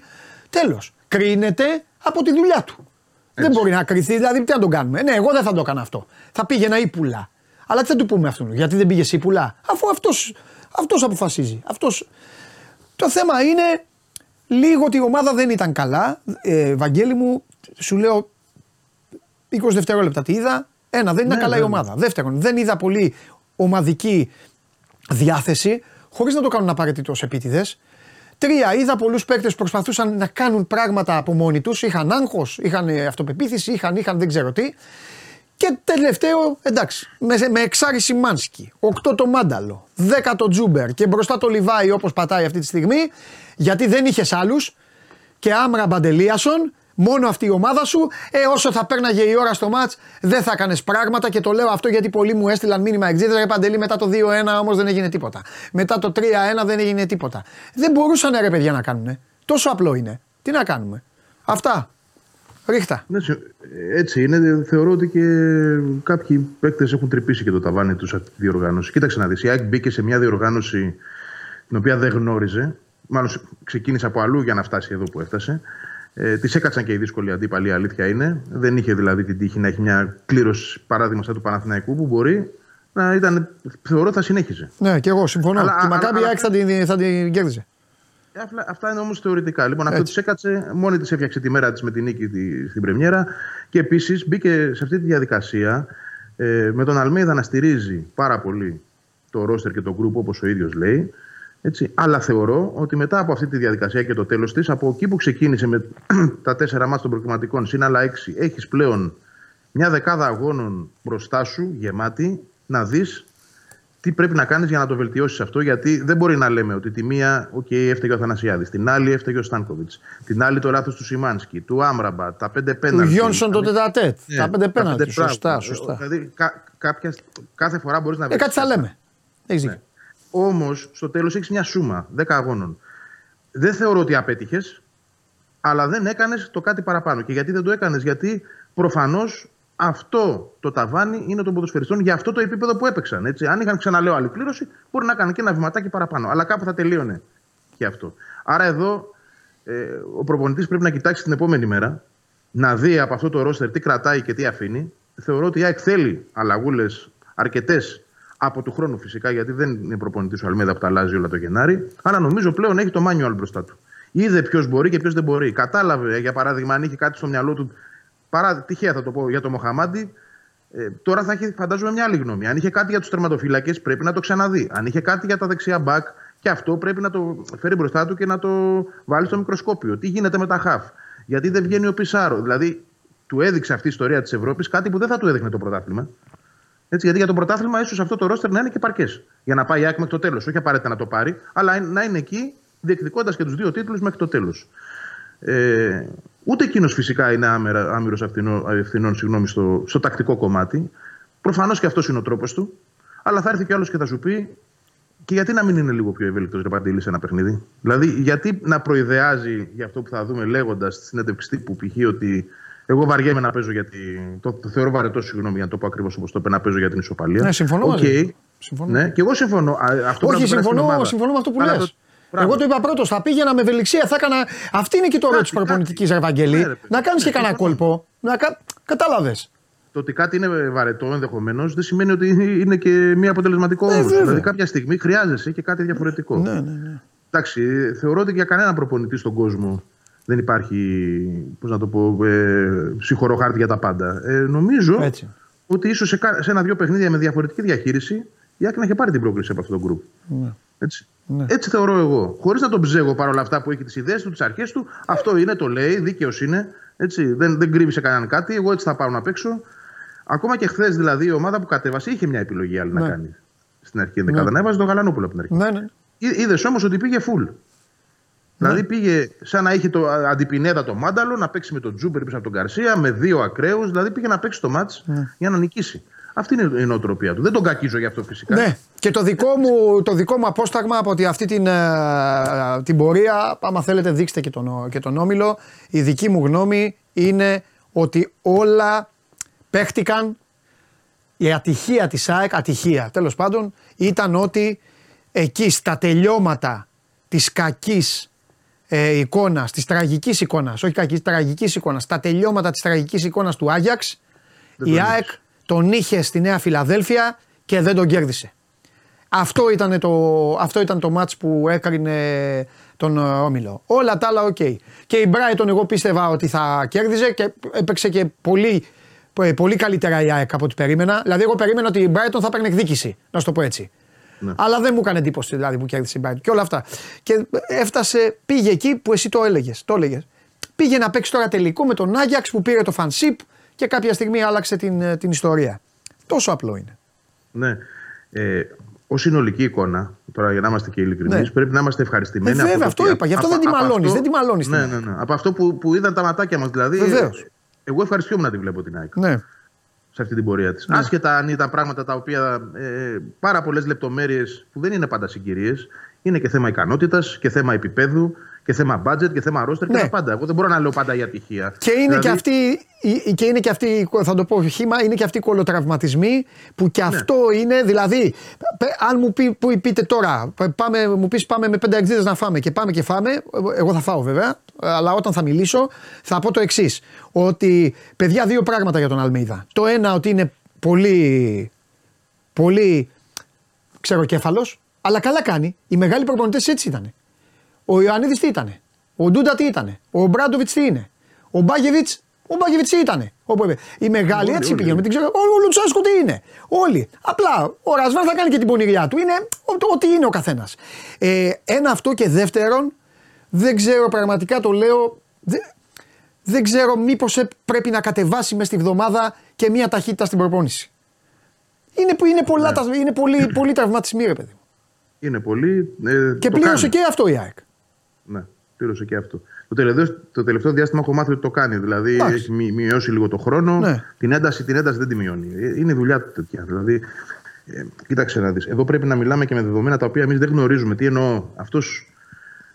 τέλος. Κρίνεται από τη δουλειά του. Δεν μπορεί να κρυθεί, δηλαδή τι να τον κάνουμε. Ναι, εγώ δεν θα το έκανα αυτό. Θα πήγαινα ύπουλα. Αλλά τι θα του πούμε αυτόν, γιατί δεν πήγε ύπουλα, αφού αυτός αυτός αποφασίζει. Αυτός... Το θέμα είναι λίγο ότι η ομάδα δεν ήταν καλά. Ε, Βαγγέλη μου, σου λέω 20 δευτερόλεπτα τι είδα. Ένα, δεν ήταν Ναι, καλά η βέβαια. ομάδα. Δεύτερον, δεν είδα πολύ ομαδική διάθεση, χωρίς να το κάνουν απαραίτητο επίτηδες. Τρία, είδα πολλούς παίκτες που προσπαθούσαν να κάνουν πράγματα από μόνοι τους. Είχαν άγχος, είχαν αυτοπεποίθηση, είχαν, είχαν δεν ξέρω τι. Και τελευταίο, εντάξει, με, με εξάρι Σιμάνσκι, οκτώ το Μάνταλο, δέκα το Τζούμπερ και μπροστά το Λιβάη όπως πατάει αυτή τη στιγμή, γιατί δεν είχες άλλους. Και άμρα Μπαντελίασον, μόνο αυτή η ομάδα σου, ε, όσο θα πέρναγε η ώρα στο μάτς, δεν θα έκανες πράγματα και το λέω αυτό γιατί πολλοί μου έστειλαν μήνυμα εξήτερα. Ρε Παντελή, μετά το 2-1 όμως δεν έγινε τίποτα. Μετά το 3-1 δεν έγινε τίποτα. Δεν μπορούσαν ρε παιδιά να κάνουν. Τόσο απλό είναι. Τι να κάνουμε. Αυτά. Ρίχτα. Έτσι, έτσι είναι. Θεωρώ ότι και κάποιοι παίκτες έχουν τρυπήσει και το ταβάνι τους σε αυτή τη διοργάνωση. Κοίταξε να δεις. Η ΑΕΚ μπήκε σε μια διοργάνωση την οποία δεν γνώριζε. Μάλλον ξεκίνησε από αλλού για να φτάσει εδώ που έφτασε. Ε, Τη έκατσαν και οι δύσκολοι αντίπαλοι, η αλήθεια είναι. Δεν είχε δηλαδή την τύχη να έχει μια κλήρωση παράδειγμα σαν του Παναθηναϊκού που μπορεί να ήταν. Θεωρώ θα συνέχιζε. Ναι, και εγώ συμφωνώ. Αλλά, και Μακάμπη θα την, θα την κέρδιζε. Ε, αυτά είναι όμως θεωρητικά. Λοιπόν, αυτό της έκατσε, μόνη της έφτιαξε τη μέρα της με την νίκη στην Πρεμιέρα και επίσης μπήκε σε αυτή τη διαδικασία ε, με τον Αλμέιδα να στηρίζει πάρα πολύ το ρόστερ και το γκρουπ όπως ο ίδιος λέει. Έτσι. Αλλά θεωρώ ότι μετά από αυτή τη διαδικασία και το τέλος της, από εκεί που ξεκίνησε με τα τέσσερα μάτια των προκριματικών, συν άλλα έξι, έχεις πλέον μια δεκάδα αγώνων μπροστά σου γεμάτη να δεις τι πρέπει να κάνεις για να το βελτιώσεις αυτό. Γιατί δεν μπορεί να λέμε ότι τη μία, ok, okay, έφταιγε ο Αθανασιάδης, την άλλη έφταιγε ο Στάνκοβιτς, την άλλη το λάθος του Σιμάνσκι, του Άμραμπατ, τα πέντε πέναλτις. Του Γιόνσον το τετατέτ. Ναι, τα πέντε πέναλτις. Σωστά, σωστά. Δηλαδή κα, κάποια, κάθε φορά μπορείς να βρεις. Ε, κάτι θα λέμε. Έχεις ναι. Όμως στο τέλος έχεις μια σούμα 10 αγώνων. Δεν θεωρώ ότι απέτυχες, αλλά δεν έκανες το κάτι παραπάνω. Και γιατί δεν το έκανες, Γιατί προφανώς αυτό το ταβάνι είναι των ποδοσφαιριστών για αυτό το επίπεδο που έπαιξαν. Έτσι. Αν είχαν ξαναλέω άλλη κλήρωση, μπορεί να κάνει και ένα βηματάκι παραπάνω. Αλλά κάπου θα τελείωνε και αυτό. Άρα εδώ ε, ο προπονητής πρέπει να κοιτάξει την επόμενη μέρα, να δει από αυτό το ρόστερ τι κρατάει και τι αφήνει. Θεωρώ ότι η ΑΕΚ θέλει αλλαγούλες αρκετές από του χρόνου φυσικά, γιατί δεν είναι προπονητής ο Αλμέδα που τα αλλάζει όλα το Γενάρη. Αλλά νομίζω πλέον έχει το manual μπροστά του. Είδε ποιος μπορεί και ποιος δεν μπορεί. Κατάλαβε, για παράδειγμα, αν είχε κάτι στο μυαλό του Παρά, τυχαία θα το πω για τον Μοχαμάντη, ε, τώρα θα έχει φαντάζομαι μια άλλη γνώμη. Αν είχε κάτι για τους τερματοφύλακες, πρέπει να το ξαναδεί. Αν είχε κάτι για τα δεξιά μπακ, και αυτό πρέπει να το φέρει μπροστά του και να το βάλει στο μικροσκόπιο. Τι γίνεται με τα χαφ; Γιατί δεν βγαίνει ο Πισάρο. Δηλαδή, του έδειξε αυτή η ιστορία της Ευρώπης κάτι που δεν θα του έδειχνε το πρωτάθλημα. Έτσι, γιατί για το πρωτάθλημα ίσως αυτό το ρόστερ να είναι και παρκές. Για να πάει η μέχρι το τέλος. Όχι απαραίτητα να το πάρει, αλλά να είναι εκεί διεκδικώντας και τους δύο τίτλους μέχρι το τέλος. Ε, ούτε εκείνος φυσικά είναι άμυρος ευθυνών συγγνώμη, στο, στο τακτικό κομμάτι. Προφανώς και αυτός είναι ο τρόπος του. Αλλά θα έρθει κι άλλος και θα σου πει και γιατί να μην είναι λίγο πιο ευέλικτος Ρεπαντήλη σε ένα παιχνίδι; Δηλαδή, γιατί να προειδεάζει για αυτό που θα δούμε λέγοντας στη συνέντευξη τύπου π.χ. ότι εγώ βαριέμαι να παίζω γιατί. Το, το θεωρώ βαρετό, συγγνώμη για να το πω ακριβώς όπως το είπε, να παίζω για την ισοπαλία. Ναι, συμφωνώ. Okay. συμφωνώ. Ναι, και εγώ συμφωνώ. Αυτό Όχι, συμφωνώ, συμφωνώ με αυτό που λες. Εγώ το είπα πρώτος. Θα πήγαινα με ευελιξία. Θα έκανα... Αυτή είναι και το ρόλο της προπονητικής Ευαγγελή. Ναι, να κάνεις και κανένα κόλπο. Να... Κατάλαβες. Το ότι κάτι είναι βαρετό ενδεχομένως δεν σημαίνει ότι είναι και μία αποτελεσματικό ναι, Δηλαδή κάποια στιγμή χρειάζεσαι και κάτι διαφορετικό. Ναι, ναι, ναι. Εντάξει, θεωρώ ότι για κανένα προπονητή στον κόσμο δεν υπάρχει πώς να το πω, ε, χάρτη για τα πάντα. Ε, νομίζω Έτσι. ότι ίσως σε, σε ένα-δύο παιχνίδια με διαφορετική διαχείριση η ΑΕΚ να είχε πάρει την πρόκριση από αυτό το γκρουπ. Ναι. Έτσι. Ναι. Έτσι θεωρώ εγώ. Χωρίς να τον ψέγω παρόλα αυτά που έχει τις ιδέες του, τις αρχές του. Αυτό είναι, το λέει, δίκαιος είναι. Έτσι. Δεν, δεν κρύβει σε κανέναν κάτι. Εγώ έτσι θα πάρω να παίξω. Ακόμα και χθες δηλαδή η ομάδα που κατέβασε είχε μια επιλογή άλλη ναι. να κάνει. Στην αρχή ναι. Να έβαζε τον Γαλανόπουλο από την αρχή. Ναι, ναι. Είδες όμως ότι πήγε full. Δηλαδή ναι. πήγε σαν να είχε το αντί Πινέδα το Μάνταλο να παίξει με τον Τσούμπερ πίσω από τον Γκαρσία, με δύο ακραίους. Δηλαδή πήγε να παίξει το ματς ναι. για να νικήσει. Αυτή είναι η νοοτροπία του. Δεν τον κακίζω γι' αυτό φυσικά. Ναι. Και το δικό μου, το δικό μου απόσταγμα από ότι αυτή την, ε, την πορεία, άμα θέλετε δείξτε και τον, και τον Όμιλο, η δική μου γνώμη είναι ότι όλα παίχτηκαν η ατυχία της ΑΕΚ, ατυχία τέλος πάντων, ήταν ότι εκεί στα τελειώματα της κακής ε, εικόνας, της τραγικής εικόνας, όχι κακής, τραγικής εικόνας, στα τελειώματα της τραγικής εικόνας του Άγιαξ, η ΑΕΚ τον είχε στη Νέα Φιλαδέλφια και δεν τον κέρδισε. Αυτό ήταν το, αυτό ήταν το ματς που έκρινε τον ε, Όμιλο. Όλα τα άλλα ok. Okay. Και η Brighton εγώ πίστευα ότι θα κέρδιζε και έπαιξε και πολύ, ε, πολύ καλύτερα η ΑΕΚ από ό,τι περίμενα. Δηλαδή εγώ περίμενα ότι η Brighton θα έπαιρνε εκδίκηση, να σου το πω έτσι. Ναι. Αλλά δεν μου έκανε εντύπωση δηλαδή που κέρδισε η Bayern και όλα αυτά. Και έφτασε, πήγε εκεί που εσύ το έλεγες. Το έλεγες. Πήγε να παίξει τώρα τελικό με τον Άγιαξ που πήρε το φανσίπ και κάποια στιγμή άλλαξε την, την ιστορία. Τόσο απλό είναι. Ναι. Ε, Ω συνολική εικόνα, τώρα για να είμαστε και ειλικρινείς, ναι. πρέπει να είμαστε ευχαριστημένοι. Ε, βέβαια, αυτό είπα. Γι' αυτό δεν τη μαλώνεις. Δεν τη μαλώνεις. Ναι, ναι, ναι. Από αυτό που, που είδαν τα ματάκια μας. Δηλαδή, Βεβαίως. εγώ ευχαριστιόμουν να τη βλέπω την ΑΕΚ. Ναι. Σε αυτή την πορεία της. Ναι. Άσχετα αν ήταν πράγματα τα οποία. Ε, πάρα πολλές λεπτομέρειες που δεν είναι πάντα συγκυρίες. Είναι και θέμα ικανότητας και θέμα επίπεδου και θέμα budget και θέμα roster ναι. και τα πάντα. Εγώ δεν μπορώ να λέω πάντα για τυχεία. Και είναι, δηλαδή... και, αυτή, και είναι και αυτή, θα το πω χήμα, είναι και αυτοί οι κολοτραυματισμοί που και ναι. αυτό είναι, δηλαδή, αν μου πει, που πείτε τώρα, πάμε, μου πεις πάμε με πέντε εξήδες να φάμε και πάμε και φάμε, εγώ θα φάω βέβαια, αλλά όταν θα μιλήσω θα πω το εξής. Ότι, παιδιά, δύο πράγματα για τον Αλμίδα. Το ένα ότι είναι πολύ, πολύ ξεροκέφαλος, αλλά καλά κάνει. Οι μεγάλοι προπονητές έτσι ήταν. Ο Ιωαννίδης τι ήταν. Ο Ντούντα τι ήταν. Ο Μπράντοβιτς τι είναι; Ο Μπάγεβιτ ο Μπάγεβιτ τι ήταν. Οι μεγάλοι όλοι, έτσι πήγαινε. Ο, ο Λουτσάσκο τι είναι; Όλοι. Απλά ο Ρασβάν θα κάνει και την πονηριά του. Είναι ό,τι είναι ο καθένας. Ε, ένα αυτό και δεύτερον, δεν ξέρω πραγματικά το λέω. Δεν, δεν ξέρω μήπως πρέπει να κατεβάσει μες στη βδομάδα και μία ταχύτητα στην προπόνηση. Είναι, είναι, πολλά, ναι. είναι πολύ, πολύ τραυματισμοί, ρε παιδί μου. Είναι πολύ. Ε, και πλήρωσε και αυτό η ΑΕΚ. Ναι, πλήρωσε και αυτό. Το τελευταίο, το τελευταίο διάστημα έχω μάθει ότι το κάνει. Δηλαδή Άξι. έχει μειώσει λίγο το χρόνο. Ναι. Την, ένταση, την ένταση δεν τη μειώνει. Ε, είναι η δουλειά του τέτοια. Δηλαδή, ε, κοίταξε να δεις. Εδώ πρέπει να μιλάμε και με δεδομένα τα οποία εμείς δεν γνωρίζουμε. Τι εννοώ. Αυτός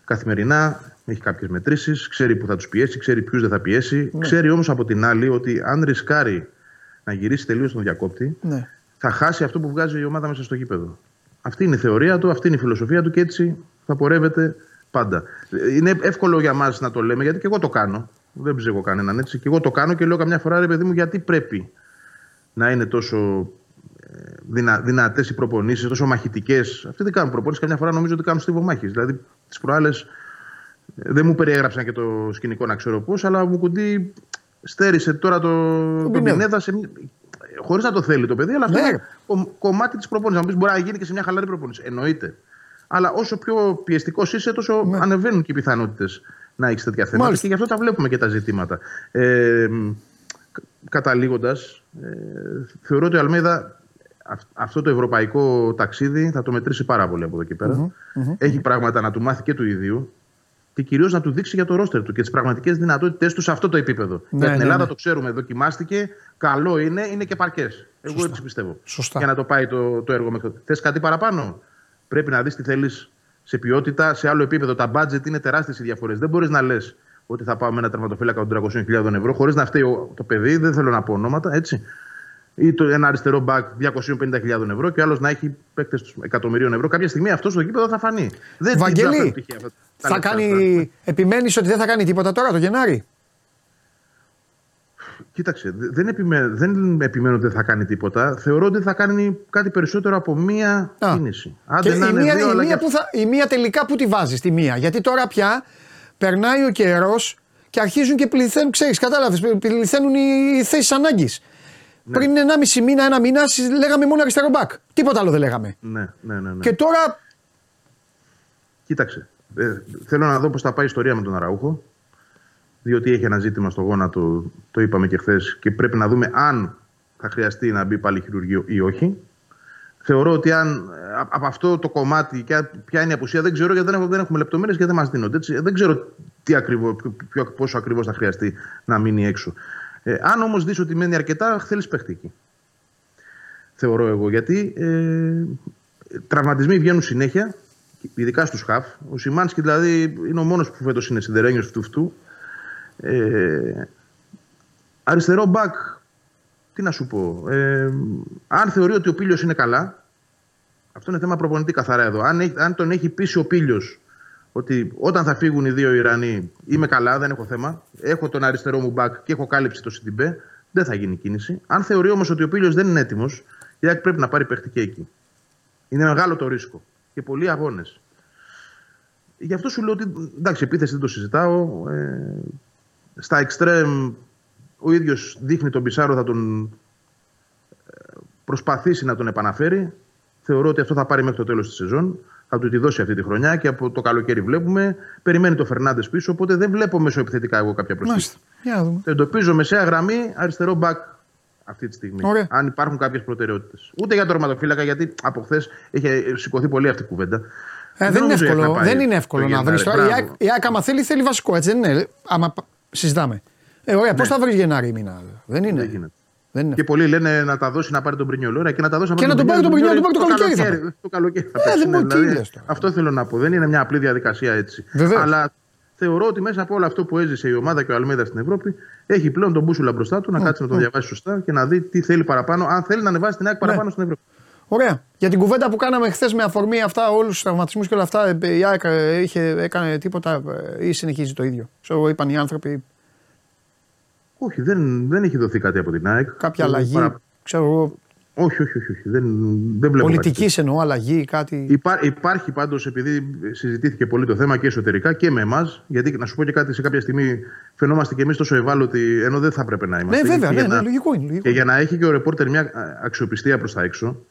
καθημερινά έχει κάποιες μετρήσεις, ξέρει που θα τους πιέσει, ξέρει ποιους δεν θα πιέσει. Ναι. Ξέρει όμως από την άλλη ότι αν ρισκάρει να γυρίσει τελείως τον διακόπτη, ναι. θα χάσει αυτό που βγάζει η ομάδα μέσα στο γήπεδο. Αυτή είναι η θεωρία του, αυτή είναι η φιλοσοφία του και έτσι θα πορεύεται Πάντα. Είναι εύκολο για μας να το λέμε γιατί και εγώ το κάνω. Δεν ψεγω κανέναν έτσι. Και εγώ το κάνω και λέω καμιά φορά ρε παιδί μου γιατί πρέπει να είναι τόσο ε, δυνα, δυνατές οι προπονήσεις, τόσο μαχητικές. Αυτοί δεν κάνουν προπονήσεις. Καμιά φορά νομίζω ότι κάνουν στιβομάχε. Δηλαδή τις προάλλες ε, δεν μου περιέγραψαν και το σκηνικό να ξέρω πώς, αλλά μου κουντί στέρισε τώρα το, το Πινέδα σε, χωρίς να το θέλει το παιδί, αλλά αυτό ναι. είναι κομμάτι της προπόνησης. Να πεις μπορεί να γίνει και σε μια χαλαρή προπόνηση. Εννοείται. Αλλά όσο πιο πιεστικός είσαι, τόσο ναι. ανεβαίνουν και οι πιθανότητες να έχεις τέτοια θέματα. Μάλιστα. Και γι' αυτό τα βλέπουμε και τα ζητήματα. Ε, Καταλήγοντας, ε, θεωρώ ότι ο Αλμέδα αυτό το ευρωπαϊκό ταξίδι θα το μετρήσει πάρα πολύ από εδώ και πέρα. Έχει πράγματα να του μάθει και του ίδιου και κυρίως να του δείξει για το ρόστερ του και τις πραγματικές δυνατότητέ του σε αυτό το επίπεδο. Ναι, για την ναι, Ελλάδα ναι. το ξέρουμε, δοκιμάστηκε. Καλό είναι, είναι και παρκές. Εγώ έτσι πιστεύω. Σωστά. Για να το πάει το, το έργο μέχρι Θες κάτι παραπάνω; Πρέπει να δεις τι θέλεις σε ποιότητα, σε άλλο επίπεδο. Τα budget είναι τεράστιες οι διαφορές. Δεν μπορείς να λες ότι θα πάω με ένα τερματοφύλακα των 300.000 ευρώ χωρίς να φταίει το παιδί. Δεν θέλω να πω ονόματα, έτσι. Ή το, ένα αριστερό μπακ 250.000 ευρώ και άλλος να έχει παίκτες εκατομμυρίων ευρώ. Κάποια στιγμή αυτός στο γήπεδο θα φανεί. Δεν Βαγγελί, θα κάνει. Επιμένεις ότι δεν θα κάνει τίποτα τώρα το Γενάρη; Κοίταξε, δεν, επιμέ... δεν επιμένω ότι δεν θα κάνει τίποτα. Θεωρώ ότι θα κάνει κάτι περισσότερο από μία Α. κίνηση. Άντε και η, μία, δύο, η, μία που θα, η μία τελικά που τη βάζεις τη μία. Γιατί τώρα πια περνάει ο καιρός και αρχίζουν και πληθαίνουν, ξέρεις, κατάλαβες, πληθαίνουν οι θέσεις ανάγκης. Ναι. Πριν 1,5 μήνα, ένα μήνα, λέγαμε μόνο αριστερό μπακ. Τίποτα άλλο δεν λέγαμε. Ναι, ναι, ναι, ναι. Και τώρα. Κοίταξε. Ε, θέλω να δω πώς θα πάει η ιστορία με τον Αραούχο διότι έχει ένα ζήτημα στο γόνατο, το είπαμε και χθες, και πρέπει να δούμε αν θα χρειαστεί να μπει πάλι χειρουργείο ή όχι. Θεωρώ ότι αν από αυτό το κομμάτι, ποια είναι η απουσία, δεν ξέρω γιατί δεν, έχουμε, δεν έχουμε λεπτομέρειες και δεν μας δίνονται. Έτσι. Δεν ξέρω τι ακριβώς, ποιο, πόσο ακριβώς θα χρειαστεί να μείνει έξω. Ε, αν όμως δεις ότι μένει αρκετά, θέλεις παίχτη εκεί. Θεωρώ εγώ γιατί ε, τραυματισμοί βγαίνουν συνέχεια, ειδικά στους χαφ. Ο Σιμάνσκι δηλαδή είναι ο μόνος που φέτος είναι σιδερένιο του αυτού. Ε, αριστερό μπακ, τι να σου πω. Ε, αν θεωρεί ότι ο Πίλιος είναι καλά, αυτό είναι θέμα προπονητή καθαρά εδώ. Αν, αν τον έχει πείσει ο Πίλιος ότι όταν θα φύγουν οι δύο Ιρανοί είμαι καλά, δεν έχω θέμα. Έχω τον αριστερό μου μπακ και έχω κάλυψη το Σιντιμπέ, δεν θα γίνει κίνηση. Αν θεωρεί όμως ότι ο Πίλιος δεν είναι έτοιμος, η πρέπει να πάρει παιχτική εκεί. Είναι μεγάλο το ρίσκο και πολλοί αγώνες. Γι' αυτό σου λέω ότι εντάξει, επίθεση δεν το συζητάω. Ε, στα εξτρέμ ο ίδιος δείχνει τον Πισάρο θα τον ε, προσπαθήσει να τον επαναφέρει. Θεωρώ ότι αυτό θα πάρει μέχρι το τέλος της σεζόν. Θα του τη δώσει αυτή τη χρονιά και από το καλοκαίρι βλέπουμε. Περιμένει το Φερνάντες πίσω, οπότε δεν βλέπω μέσω επιθετικά εγώ κάποια προσθήκη. Το εντοπίζω μεσαία γραμμή αριστερό μπακ αυτή τη στιγμή. Ωραία. Αν υπάρχουν κάποιες προτεραιότητες. Ούτε για το τερματοφύλακα, γιατί από χθες έχει σηκωθεί πολύ αυτή η κουβέντα. Ε, δεν, είναι εύκολο, να δεν είναι εύκολο να βρει τώρα. Η ΑΕΚ, άμα θέλει, θέλει βασικό, έτσι δεν είναι. Άμα συζητάμε. Ε, ωραία, ναι. πώ θα βρεις Γενάρη μήνα. Δεν είναι. Δεν γίνεται. Δεν είναι. Και πολλοί λένε να τα δώσει να πάρει τον Πρινιόλ. και να τα δώσει και να τον πάρει τον Πρινιόλ, να τον πάρει το καλοκαίρι. Το καλοκαίρι θα ε, δεν δηλαδή, Αυτό θέλω να πω. Δεν είναι μια απλή διαδικασία έτσι. Βεβαίως. Αλλά θεωρώ ότι μέσα από όλο αυτό που έζησε η ομάδα και ο Αλμέδας στην Ευρώπη έχει πλέον τον Μπούσουλα μπροστά του να κάτσει να τον διαβάσει σωστά και να δει τι θέλει παραπάνω, αν θέλει να ανεβάσει την ΑΕΚ παραπάνω ναι. στην Ευρώπη. Ωραία. Για την κουβέντα που κάναμε χθες με αφορμή αυτά, όλους τους τραυματισμούς και όλα αυτά, η ΑΕΚ είχε, έκανε τίποτα ή συνεχίζει το ίδιο. Ξέρω, είπαν οι άνθρωποι. Όχι, δεν, δεν έχει δοθεί κάτι από την ΑΕΚ. Κάποια αλλαγή. Παρα... Ξέρω εγώ. Όχι, όχι, όχι. όχι. Δεν, δεν βλέπω Πολιτική εννοώ αλλαγή, κάτι. Υπά, υπάρχει πάντως, επειδή συζητήθηκε πολύ το θέμα και εσωτερικά και με εμάς, γιατί να σου πω και κάτι σε κάποια στιγμή φαινόμαστε και εμείς τόσο ευάλωτοι, ενώ δεν θα έπρεπε να είμαστε. Ναι, βέβαια, ναι, ναι, λογικό είναι. Λογικό. Και για να έχει και ο ρεπόρτερ μια αξιοπιστία προς τα έξω,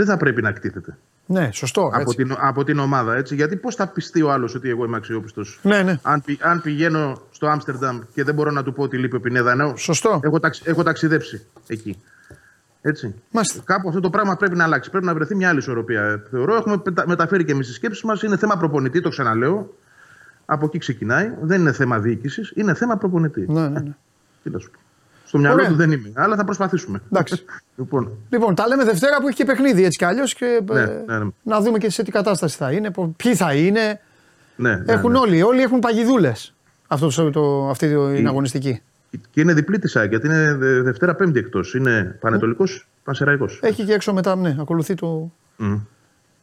δεν θα πρέπει να εκτίθεται. Ναι, σωστό. Από την, από την ομάδα. Έτσι. Γιατί πώς θα πιστεί ο άλλος ότι εγώ είμαι αξιόπιστος; Ναι, ναι. Αν, αν πηγαίνω στο Άμστερνταμ και δεν μπορώ να του πω ότι λείπει ο Πινέδα, ενώ Σωστό. Έχω, ταξ, έχω ταξιδέψει εκεί. Έτσι. Μάλιστα. Κάπου αυτό το πράγμα πρέπει να αλλάξει. Πρέπει να βρεθεί μια άλλη ισορροπία. Θεωρώ έχουμε μεταφέρει και εμείς τις σκέψεις μας. Είναι θέμα προπονητή, το ξαναλέω. Από εκεί ξεκινάει. Δεν είναι θέμα διοίκησης, είναι θέμα προπονητή. Ναι, ναι, ναι. Τι να σου πω. Στο μυαλό Ωραία. του δεν είμαι, αλλά θα προσπαθήσουμε. Εντάξει. λοιπόν. λοιπόν, τα λέμε Δευτέρα που έχει και παιχνίδι έτσι κι αλλιώς και ναι, ναι, ναι. να δούμε και σε τι κατάσταση θα είναι, ποιοι θα είναι. Ναι, ναι, έχουν ναι. όλοι, όλοι έχουν παγιδούλες αυτή την αγωνιστική. Και είναι διπλή της γιατί είναι Δευτέρα Πέμπτη εκτός. Είναι Πανετολικός, Πανσεραϊκός. Έχει και έξω μετά, ναι, ακολουθεί το. Mm.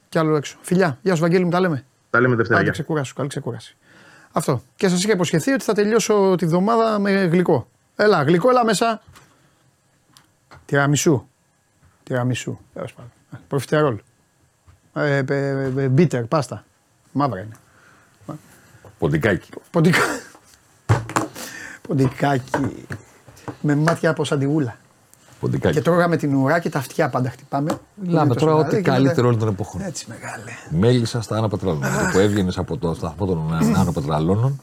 Κι άλλο έξω. Φιλιά, γεια σου, Βαγγέλη μου, τα λέμε. Τα λέμε Δευτέρα. Καλή ξεκούραση, καλή ξεκούραση. Αυτό. Και σας είχα υποσχεθεί ότι θα τελειώσω τη βδομάδα με γλυκό. Έλα, γλυκό, έλα μέσα. Τυραμισού. Τυραμισού. Τέλος πάντων. Προφιτερόλ. Ε, ε, ε, μπίτερ, πάστα. Μαύρα είναι. Ποντικάκι. Ποντικάκι. Ποντικάκι. Με μάτια από σαντιγούλα. Ποντικάκι. Και τρώγαμε την ουρά και τα αυτιά πάντα χτυπάμε. Μιλάμε τώρα ό,τι καλύτερο όλων των εποχών. Έτσι μεγάλε. Μέλισσα στα Άνω Πετραλώνων. που έβγαινες από το σταθμό των Άνω Πετραλώνων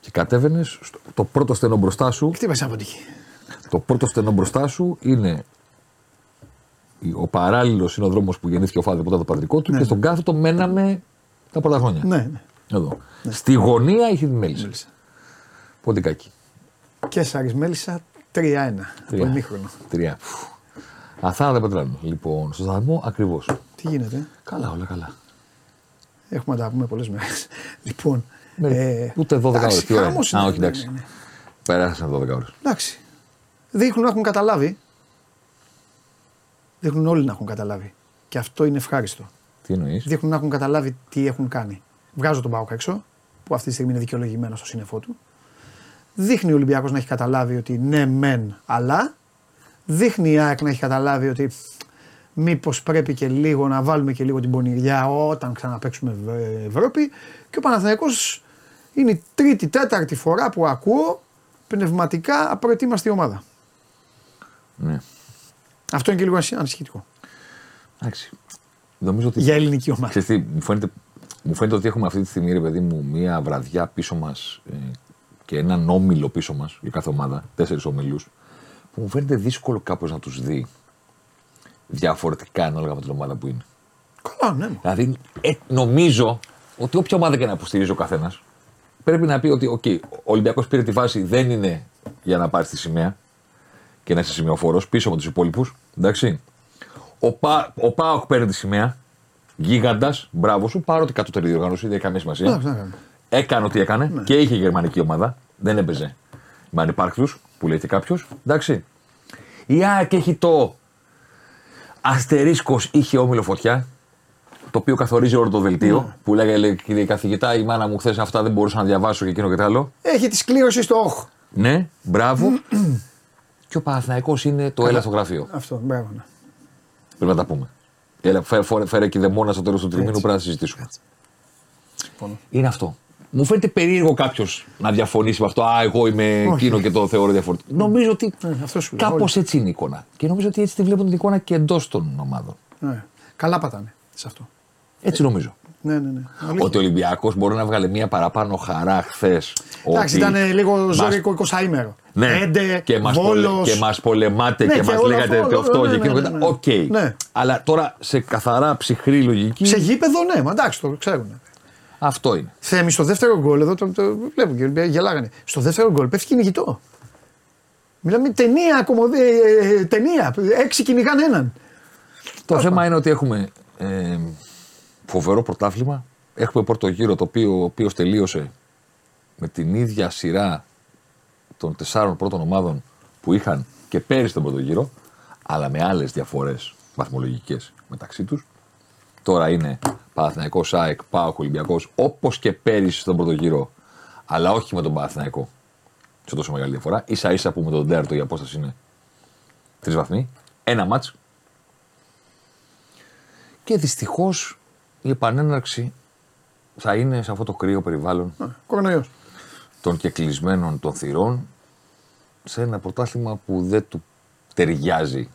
και κατέβαινες, το πρώτο στενό μπροστά σου. Χτύπασε από εκεί. Το πρώτο στενό μπροστά σου είναι ο παράλληλος είναι ο δρόμο που γεννήθηκε ο Φάδε από το πατρικό του Ναι, και στον κάθετο μέναμε τα πρώτα χρόνια. Ναι, ναι. Εδώ. Στη γωνία είχε τη μέλισσα. Ποντικάκι. Και Σάρι Μέλισσα 3-1. Το ημίχρονο. Τρία. Φου. Αθάνατα πετράλαιο. Λοιπόν, στο σταθμό ακριβώς. Τι γίνεται. Καλά, όλα καλά. Έχουμε να τα πούμε πολλές μέρες. Λοιπόν. Με- ε, Ούτε 12 ώρες. εντάξει, Τι ώρα. χάμος Α, είναι, όχι, ναι, εντάξει. ναι, ναι. Πέρασαν 12 ώρες. Εντάξει. Δείχνουν να έχουν καταλάβει. Δείχνουν όλοι να έχουν καταλάβει. Και αυτό είναι ευχάριστο. Τι εννοείς; Δείχνουν να έχουν καταλάβει τι έχουν κάνει. Βγάζω τον Πάοκ έξω, που αυτή τη στιγμή είναι δικαιολογημένο στο σύννεφό του. Δείχνει ο Ολυμπιακός να έχει καταλάβει ότι ναι, μεν, αλλά. Δείχνει η ΑΕΚ να έχει καταλάβει ότι μήπως πρέπει και λίγο να βάλουμε και λίγο την πονηριά όταν ξαναπέξουμε Ευ- Ευρώπη. Και ο Παναθηναϊκός είναι η τρίτη, τέταρτη φορά που ακούω πνευματικά απροετοίμαστη ομάδα. Ναι. Αυτό είναι και λίγο ανησυχ- ανησυχητικό. Εντάξει. Νομίζω ότι. Για ελληνική ομάδα. Ξέρεις τι, μου, φαίνεται, μου φαίνεται ότι έχουμε αυτή τη στιγμή, ρε παιδί μου, μία βραδιά πίσω μας ε, και έναν όμιλο πίσω μας για κάθε ομάδα, τέσσερις όμιλου, που μου φαίνεται δύσκολο κάπως να τους δει διαφορετικά ανάλογα με την ομάδα που είναι. Καλά, ναι. Δηλαδή, ε, νομίζω ότι όποια ομάδα και να υποστηρίζει ο καθένας, πρέπει να πει ότι okay, ο Ολυμπιακός πήρε τη βάση, δεν είναι για να πάρει τη σημαία και να είσαι σημειοφόρος πίσω από τους υπόλοιπους. Εντάξει. Ο, Πα, ο Πάοκ παίρνει τη σημαία, γίγαντας, μπράβο σου, παρότι κατώτερη διοργάνωση, δεν έχει καμία σημασία. Εντάξει, ναι, ναι. Έκανε ό,τι έκανε και είχε γερμανική ομάδα. Δεν έπαιζε με ανυπάρκτους, που λέει και κάποιος. Εντάξει. Η ΑΕΚ έχει το αστερίσκος είχε όμιλο φωτιά, το οποίο καθορίζει όλο το δελτίο. Που λέγανε, λέει, κύριε καθηγητά, η μάνα μου χθες αυτά δεν μπορούσα να διαβάσω και εκείνο και το άλλο. Έχει τη σκλήρωση στο όχ. Ναι, μπράβο. και ο Παναθηναϊκός είναι το έλα στο γραφείο. Αυτό, μπράβο. Ναι. Πρέπει να τα πούμε. Έλα, φέρε, φέρε, φέρε και δαιμόνα στο τέλος του τριμήνου, πρέπει να τα συζητήσουμε. Συμφωνώ. Είναι αυτό. Μου φαίνεται περίεργο κάποιος να διαφωνήσει με αυτό. Α, εγώ είμαι Όχι. εκείνο και το θεωρώ διαφορετικό. Νομίζω ότι Ναι, αυτό σου λέω. κάπως όλοι. έτσι είναι η εικόνα. Και νομίζω ότι έτσι τη βλέπουν την εικόνα και εντός των ομάδων. Ναι. Καλά πατάνε σε αυτό. Έτσι νομίζω. Ναι, ναι, ναι. Ότι ο Ολυμπιακός μπορεί να βγάλει μια παραπάνω χαρά χθες. Εντάξει, ήταν λίγο ζώρικο 20ήμερο. Ναι, Έντε, και μας Βόλος... μας πολεμάτε Ναι, και, και μας όλο λέγατε αυτό, αυτό ναι, και ναι, εκείνο. ναι, ναι, ναι. Οκ. Ναι. Αλλά τώρα σε καθαρά ψυχρή λογική. Σε γήπεδο, ναι, μα εντάξει, το ξέρουν. Αυτό είναι. Θέμη στο δεύτερο γκολ, εδώ το, το βλέπω και οι Ολυμπιακοί γελάγανε. Στο δεύτερο γκολ πέφτει κυνηγητό. Μιλάμε ταινία, κομμωδία, ε, ταινία. Έξι κυνηγάνε έναν. Το θέμα είναι ότι έχουμε ε, φοβερό πρωτάθλημα. Έχουμε πρώτο γύρο το οποίο ο οποίος τελείωσε με την ίδια σειρά των τεσσάρων πρώτων ομάδων που είχαν και πέρυσι τον πρώτο γύρο, αλλά με άλλες διαφορές βαθμολογικές μεταξύ τους. Τώρα είναι Παναθηναϊκός ΑΕΚ, ΠΑΟΚ, Ολυμπιακός, όπως και πέρυσι στον πρώτο γύρο, αλλά όχι με τον Παναθηναϊκό σε τόσο μεγάλη διαφορά. σα ίσα που με τον Ντέρτο η απόσταση είναι τρεις βαθμοί. Ένα μάτς. Και δυστυχώς η επανέναρξη θα είναι σε αυτό το κρύο περιβάλλον Κορονοϊός. των κεκλεισμένων των θυρών σε ένα πρωτάθλημα που δεν του ταιριάζει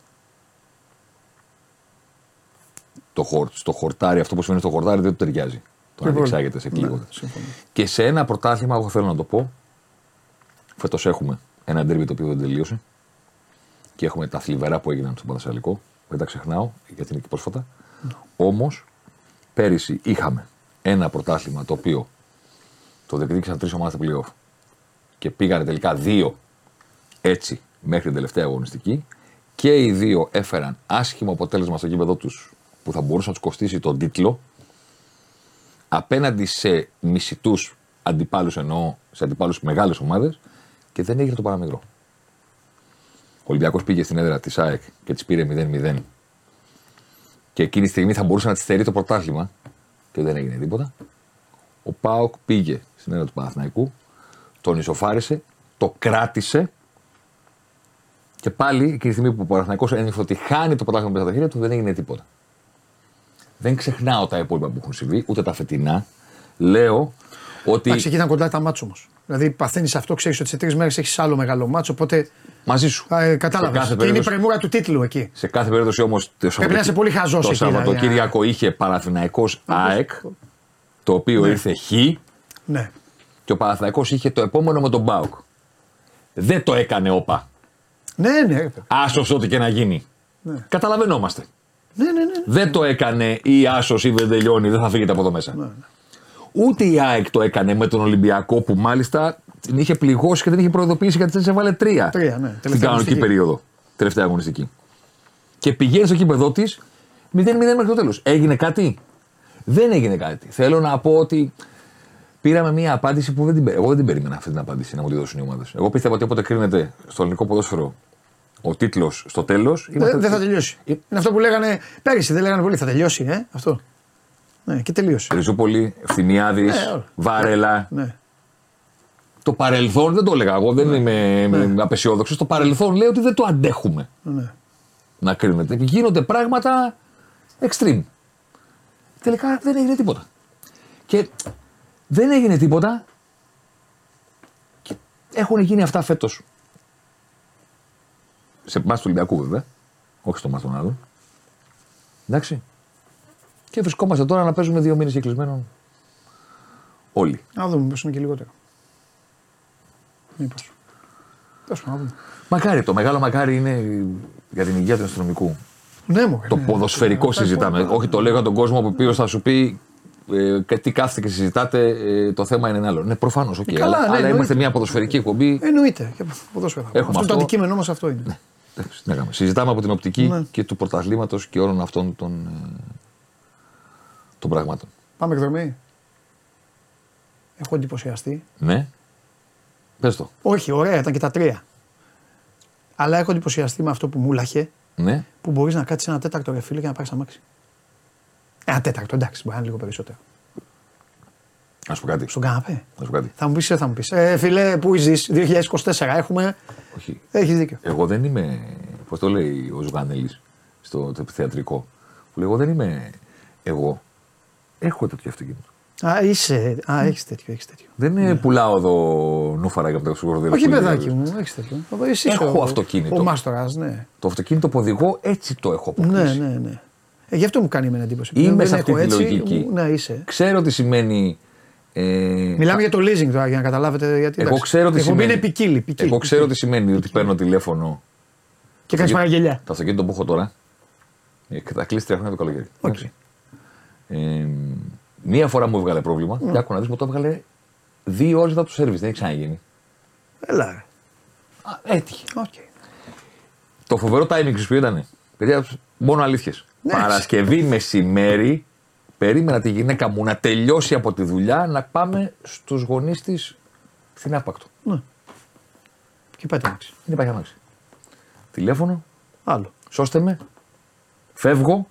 το χορ, στο χορτάρι, αυτό που σημαίνει στο χορτάρι δεν του ταιριάζει. Το να Λοιπόν, διεξάγεται σε ναι, κλίγοντα. συμφωνώ. και σε ένα πρωτάθλημα, εγώ θέλω να το πω, φέτος έχουμε ένα ντέρμπι το οποίο δεν τελείωσε και έχουμε τα θλιβερά που έγιναν στον Παναθηναϊκό. Δεν τα ξεχνάω γιατί είναι και πρόσφατα. Όμως, πέρυσι είχαμε ένα πρωτάθλημα το οποίο το διεκδίκησαν τρεις ομάδες playoff και πήγανε τελικά δύο έτσι μέχρι την τελευταία αγωνιστική και οι δύο έφεραν άσχημο αποτέλεσμα στο γήπεδο τους που θα μπορούσε να τους κοστίσει τον τίτλο απέναντι σε μισητούς αντιπάλους εννοώ, σε αντιπάλους μεγάλες ομάδες και δεν έγινε το παραμικρό. Ο Ολυμπιακός πήγε στην έδρα της ΑΕΚ και της πήρε 0-0 και εκείνη τη στιγμή θα μπορούσε να της στερεί το πρωτάθλημα και δεν έγινε τίποτα. Ο Πάοκ πήγε στην έδρα του Παναθηναϊκού, τον ισοφάρισε, το κράτησε και πάλι εκείνη τη στιγμή που ο Παναθηναϊκός ένιωθε ότι χάνει το πρωτάθλημα μέσα στα χέρια του δεν έγινε τίποτα. Δεν ξεχνάω τα υπόλοιπα που έχουν συμβεί, ούτε τα φετινά. Λέω ότι. Εντάξει, εκεί ήταν κοντά τα μάτσο όμως. Δηλαδή παθαίνεις αυτό, ξέρεις ότι σε τρεις μέρες έχεις άλλο μεγάλο μάτσο. Οπότε. Μαζί σου. Ε, Κατάλαβες. Σε κάθε Και είναι η περίπτωση- πρεμούρα του τίτλου εκεί. Σε κάθε περίπτωση όμως. Πρέπει να είσαι πολύ χαζός Το εκεί, δηλαδή, Σαββατοκύριακο είχε Παναθηναϊκός ΑΕΚ, το οποίο Ναι. ήρθε Χ Ναι. και ο Παναθηναϊκός είχε το επόμενο με τον Μπάουκ. Δεν το έκανε όπα. Ναι, ναι. Άσος ό,τι και να γίνει. Ναι. Καταλαβαίνόμαστε. Ναι, ναι, ναι. Δεν το έκανε ή άσος ή δεν τελειώνει, δεν θα φύγετε από εδώ μέσα. Ναι, Ούτε η ΑΕΚ το έκανε με τον Ολυμπιακό που μάλιστα την είχε πληγώσει και δεν είχε προειδοποιήσει γιατί δεν έβαλε τρία. Τρία, ναι. Στην Τελευταία κανονική αγωνιστική. περίοδο. Τελευταία αγωνιστική. Και πηγαίνεις στο κήπεδο της 0-0 μέχρι το τέλος. Έγινε κάτι; Δεν έγινε κάτι. Θέλω να πω ότι πήραμε μια απάντηση που δεν την, πε- εγώ δεν την περίμενα αυτή την απάντηση να μου τη δώσουν οι ομάδες. Εγώ πίστευα ότι όποτε κρίνεται στο ελληνικό ποδόσφαιρο ο τίτλος στο τέλος. Δεν, δεν θα τελειώσει. Είναι αυτό που λέγανε πέρυσι, δεν λέγανε πολύ. Θα τελειώσει, ε, αυτό. Ναι, και τελείωσε. Ριζούπολη, Ευθυμιάδης, Ναι, όλα. Βάρελα. Ναι. Το παρελθόν δεν το έλεγα εγώ, δεν είμαι είμαι απεσιόδοξος. Το παρελθόν λέει ότι δεν το αντέχουμε ναι. να κρίνεται. Γίνονται πράγματα extreme. Τελικά δεν έγινε τίποτα. Και δεν έγινε τίποτα. Και έχουν γίνει αυτά φέτος. Σε εμάς του Ολυμπιακού βέβαια. Όχι στο μα των άλλων. Εντάξει. Και βρισκόμαστε τώρα να παίζουμε δύο μήνες κυκλισμένων όλοι. Να δούμε, πώ είναι και λιγότερο. Μήπως. Τέλος πάντων, να δούμε. Μακάρι, το μεγάλο μακάρι είναι για την υγεία του αστυνομικού. Ναι, μου. Το ποδοσφαιρικό συζητάμε. Όχι, το λέω για τον κόσμο που οποίο θα σου πει ε, και τι κάθεστε και συζητάτε, ε, το θέμα είναι ένα άλλο. Ναι, προφανώς, οκ. καλά, αλλά ναι, αλλά εννοείται. είμαστε μια ποδοσφαιρική εκπομπή. Εννοείται. Και ποδόσφαιρα. Έχουμε αυτό, αυτό. το αντικείμενό μας αυτό είναι. Εντάξει, τι να κάνουμε. Συζητάμε από την οπτική Ναι. και του πρωταθλήματος και όλων αυτών των, ε, των πραγμάτων. Πάμε εκδρομή. Έχω εντυπωσιαστεί. Ναι. Πες το. Όχι, ωραία, ήταν και τα τρία. Αλλά έχω εντυπωσιαστεί με αυτό που μου λάχε Ναι. που μπορείς να κάτσεις ένα τέταρτο ρε φίλε και να πάρεις αμάξι. Ένα τέταρτο, εντάξει, μπορεί να είναι λίγο περισσότερο. Να σου πω κάτι. Στον καναπέ. Να σου πω κάτι. Θα μου πεις, θα μου πεις. Ε, φίλε, πού ζεις, 2024 έχουμε. Όχι. Έχεις δίκιο. Εγώ δεν είμαι. Πώς το λέει ο Ζουγανέλης στο το θεατρικό. Που λέει: Εγώ δεν είμαι εγώ. Έχω τέτοιο αυτοκίνητο. Α, είσαι. Α, έχεις τέτοιο, έχεις τέτοιο. Δεν είναι πουλάω εδώ νούφαρα για το ξυγορδέλο. Όχι, παιδάκι μου, έχεις τέτοιο. Εσύ είσαι Έχω ο- αυτοκίνητο. Ο μάστορας, ναι. Το αυτοκίνητο που οδηγώ έτσι το έχω αποκτήσει. Ναι, ναι, ναι. Ε, γι' αυτό μου κάνει εμένα εντύπωση. Είμαι Δεν σε αυτή έχω τη έτσι, λογική. μου- Ναι, είσαι. Ξέρω τι σημαίνει. Ε, Μιλάμε για το leasing τώρα για να καταλάβετε. Γιατί, Εγώ εντάξει, ξέρω τι η εκπομπή σημαίνει. είναι ποικίλη. ποικίλη, Εγώ ξέρω τι ποικίλη. σημαίνει ότι παίρνω τηλέφωνο. Και κάνεις παραγγελιά. Το αυτοκίνητο που έχω τώρα. ε, Θα κλείσει τρία χρόνια το καλοκαίρι. Εντάξει. Ε, μία φορά μου έβγαλε πρόβλημα Ναι. και άκου να δεις μου το έβγαλε δύο ώρες μετά το σέρβις. Δεν έχει ξαναγίνει. Έλα. ρε. Έτυχε. Οκ. Το φοβερό timing ξέρεις ποιο ήταν. Παιδιά, μόνο αλήθειες. Ναι. Παρασκευή μεσημέρι περίμενα τη γυναίκα μου να τελειώσει από τη δουλειά να πάμε στους γονείς της στην Άπακτο. Ναι. Και πάτε αμάξι. Δεν υπάρχει αμάξι. Τηλέφωνο. Άλλο. Σώστε με. Φεύγω.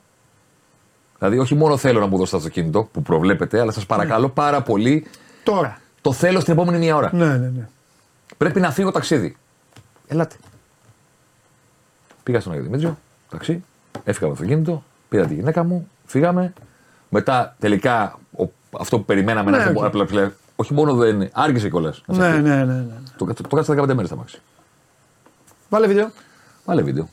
Δηλαδή, όχι μόνο θέλω να μου δώσετε το αυτοκίνητο που προβλέπετε, αλλά σας παρακαλώ πάρα πολύ. Τώρα. Το θέλω στην επόμενη μία ώρα. Ναι, ναι, ναι. Πρέπει να φύγω ταξίδι. Ελάτε. Πήγα στον Αγιο Δημήτριο, ταξί, έφυγα με το αυτοκίνητο, πήρα τη γυναίκα μου, φύγαμε. Μετά τελικά ο- αυτό που περιμέναμε Ναι, να έρθει. οκ. απλά- απλά- Όχι μόνο δεν. άργησε κιόλας. Ναι, ναι, ναι, ναι. Το, το, το κάτσα 15 μέρες θα μάξει. Βάλε βίντεο. Βάλε βίντεο.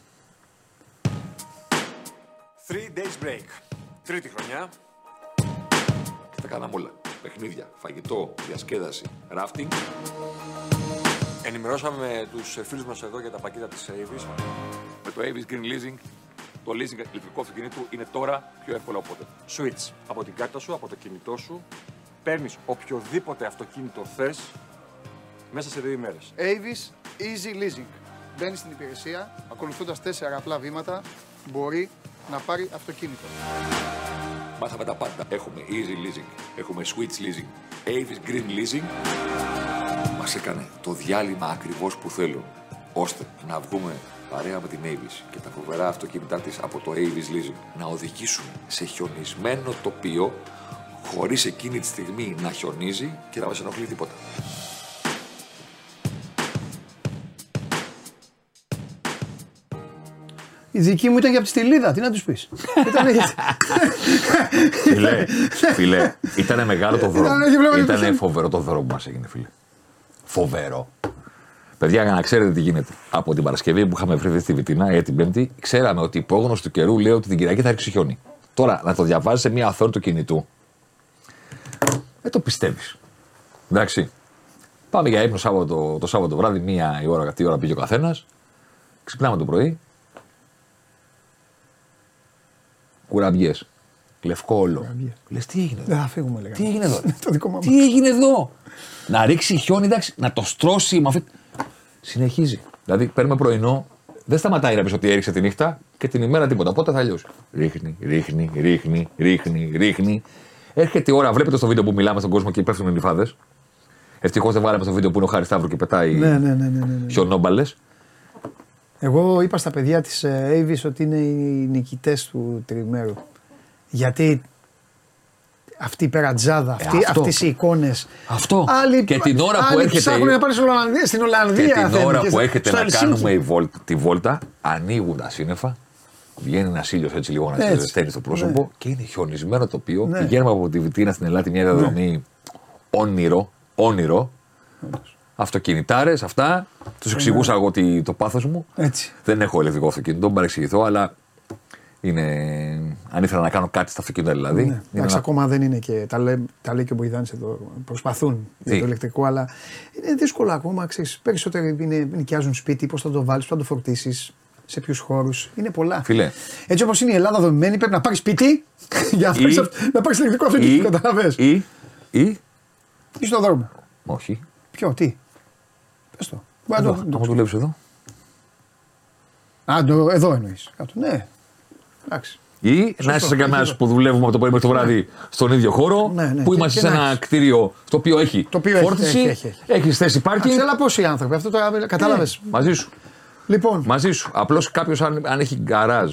3 days break. Τρίτη χρονιά. Τα κάναμε όλα. Παιχνίδια, φαγητό, διασκέδαση, ράφτινγκ. Ενημερώσαμε τους φίλους μας εδώ για τα πακέτα της Avis. Με το Avis Green Leasing, το leasing ηλεκτρικού αυτοκινήτου είναι τώρα πιο εύκολο από ποτέ. Switch. Από την κάρτα σου, από το κινητό σου, παίρνεις οποιοδήποτε αυτοκίνητο θες μέσα σε δύο ημέρες. Avis Easy Leasing. Μπαίνεις στην υπηρεσία, ακολουθώντας τέσσερα απλά βήματα, μπορεί να πάρει αυτοκίνητο. Μάθαμε τα πάντα. Έχουμε Easy Leasing, έχουμε Switch Leasing, Avis Green Leasing. Μας έκανε το διάλειμμα ακριβώς που θέλουν, ώστε να βγούμε παρέα με την Avis και τα φοβερά αυτοκίνητά της από το Avis Leasing να οδηγήσουν σε χιονισμένο τοπίο χωρίς εκείνη τη στιγμή να χιονίζει και να μας ενοχλεί τίποτα. Η δική μου ήταν για από τη στυλίδα. Τι να τους πεις. ήταν για... Φιλέ, φιλέ, ήταν μεγάλο το δρόμο. Ήταν εκεί βλέπω το Ήταν χέρι. φοβερό το δρόμο που μας έγινε, φίλε. Φοβερό. Παιδιά, για να ξέρετε τι γίνεται. Από την Παρασκευή που είχαμε βρεθεί στη Βιτίνα, ε, την Πέμπτη, ξέραμε ότι η πρόγνωση του καιρού λέει ότι την Κυριακή θα ρίξει χιόνι. Τώρα, να το διαβάζεις σε μια οθόνη του κινητού, δεν το πιστεύεις. Εντάξει. Πάμε για ύπνο Σάββατο, το Σάββατο βράδυ, μία η ώρα, τι ώρα πήγε ο καθένας. Ξυπνάμε το πρωί. Κουραμπιέ. Λευκό όλο. Λες τι έγινε εδώ; Δεν θα φύγουμε, λέγαμε. Τι έγινε εδώ; το δικό μου Τι έγινε εδώ; Να ρίξει χιόνι, εντάξει, να το στρώσει με αυτή. Συνεχίζει. Δηλαδή παίρνουμε πρωινό, δεν σταματάει να πεις ότι έριξε τη νύχτα και την ημέρα τίποτα. Πότε θα λιώσει. Ρίχνει, ρίχνει, ρίχνει, ρίχνει, ρίχνει. Έρχεται η ώρα, βλέπετε στο βίντεο που μιλάμε στον κόσμο και πέφτουν οι νυφάδες. Ευτυχώς δεν βάλαμε στο βίντεο που είναι ο Χάρης Σταύρου και πετάει Ναι, ναι, ναι, ναι, ναι, ναι. χιονόμπαλες. Εγώ είπα στα παιδιά της Avis ότι είναι οι νικητές του τριμέρου. Γιατί αυτή η περατζάδα, αυτή, Ε, αυτό. αυτές οι εικόνες. Αυτό. Άλλοι, Και την ώρα που άλλοι έρχεται ψάχνουν η- να πάνε στην Ολλανδία. Στην Ολλανδία Και την θέλουν ώρα και που στο- έρχεται στο να Ελσίνκι. κάνουμε η βόλ- τη βόλτα, ανοίγουν τα σύννεφα, βγαίνει ένας ήλιος έτσι λίγο να Έτσι. σε ζεσταίνει στο πρόσωπο Ναι. και είναι χιονισμένο τοπίο. Ναι. Πηγαίνουμε από τη Βιτίνα στην Ελλάδα μια διαδρομή όνειρο, όνειρο. Αυτοκινητάρες, αυτά. Τους εξηγούσα εγώ τι- το πάθος μου. Έτσι. Δεν έχω ηλεκτρικό αυτοκίνητο, μην παρεξηγηθώ, αλλά είναι. Αν ήθελα να κάνω κάτι στα αυτοκίνητα δηλαδή. Ναι. είναι Εντάξει, να- ακόμα δεν είναι και. Τα λέει, τα λέει και ο Μποϊδάνης εδώ. Προσπαθούν για Τι; το ηλεκτρικό, αλλά είναι δύσκολο ακόμα. Ξέρεις, περισσότεροι είναι, νοικιάζουν σπίτι, πώς θα το βάλεις, πώς θα το φορτίσεις, σε ποιους χώρους. Είναι πολλά. Φιλέ. Έτσι όπως είναι η Ελλάδα δομημένη, πρέπει να πάρεις σπίτι για να Ή- πάρει να πάρεις ηλεκτρικό Ή, αυτοκίνητο. Καταλαβες. ή, ή, Ή στον δρόμο. όχι. Ποιο, τι; Πες το. Μπορεί να Εδώ, το- άμα δουλεύει εδώ. Α, το, εδώ εννοείς. Κάτω. Ναι. Εντάξει. Ή Σωστό, να είσαι σε έχει κανένας εδώ. που δουλεύουμε από το πρωί μέχρι το βράδυ στον ίδιο χώρο. Ναι, ναι, Που και- είμαστε και σε να ένα έχεις. κτίριο το οποίο έχει Το οποίο έχει, φόρτιση, έχει, έχει, έχει. έχεις θέση πάρκινγκ. Αξέλα πόσοι άνθρωποι, αυτό το κατάλαβες. Μαζί σου. Λοιπόν. Μαζί σου. Απλώς κάποιος αν, αν έχει γκαράζ.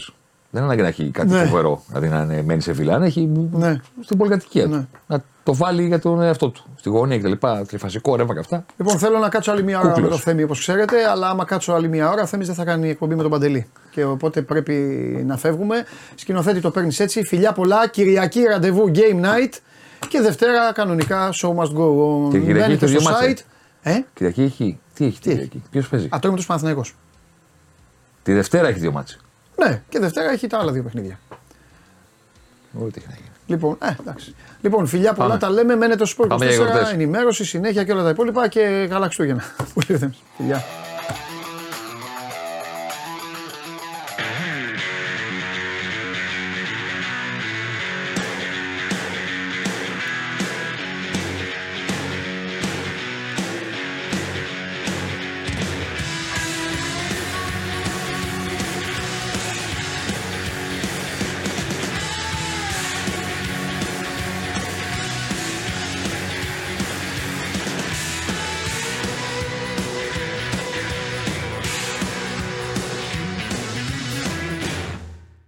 Δεν είναι ανάγκη να έχει κάτι Ναι. φοβερό. Δηλαδή να είναι, μένει σε βιλά. Αν έχει Ναι. στην πολυκατοικία Ναι. του. Να το βάλει για τον εαυτό του. Στη γωνία κτλ. Τριφασικό ρεύμα και αυτά. Λοιπόν, θέλω να κάτσω άλλη μία ώρα με Κούκλος. το Θέμη, όπως ξέρετε, αλλά άμα κάτσω άλλη μία ώρα, ο Θέμης δεν θα κάνει εκπομπή με τον Παντελή. Και οπότε πρέπει να φεύγουμε. Σκηνοθέτη το παίρνεις έτσι. Φιλιά πολλά. Κυριακή ραντεβού game night. Και Δευτέρα κανονικά show must go on. Και Κυριακή Μπαίνετε έχει δύο στο μάτσα. site. Ε, Κυριακή έχει; Τι έχει Τι Κυριακή; Ποιος παίζει; Ατρόμητος Παναθηναϊκός. Τη Δευτέρα έχει δύο μάτσε. Ναι, και Δευτέρα έχει τα άλλα δύο παιχνίδια. Ό,τι έχει να γίνει. Λοιπόν, ε, εντάξει. Λοιπόν, φιλιά πολλά Πάμε. τα λέμε. Μένετε στο σπορ Πάμε για 24, γιορτές. ενημέρωση, συνέχεια και όλα τα υπόλοιπα και καλά Χριστούγεννα. Πολύ ωραία. Φιλιά.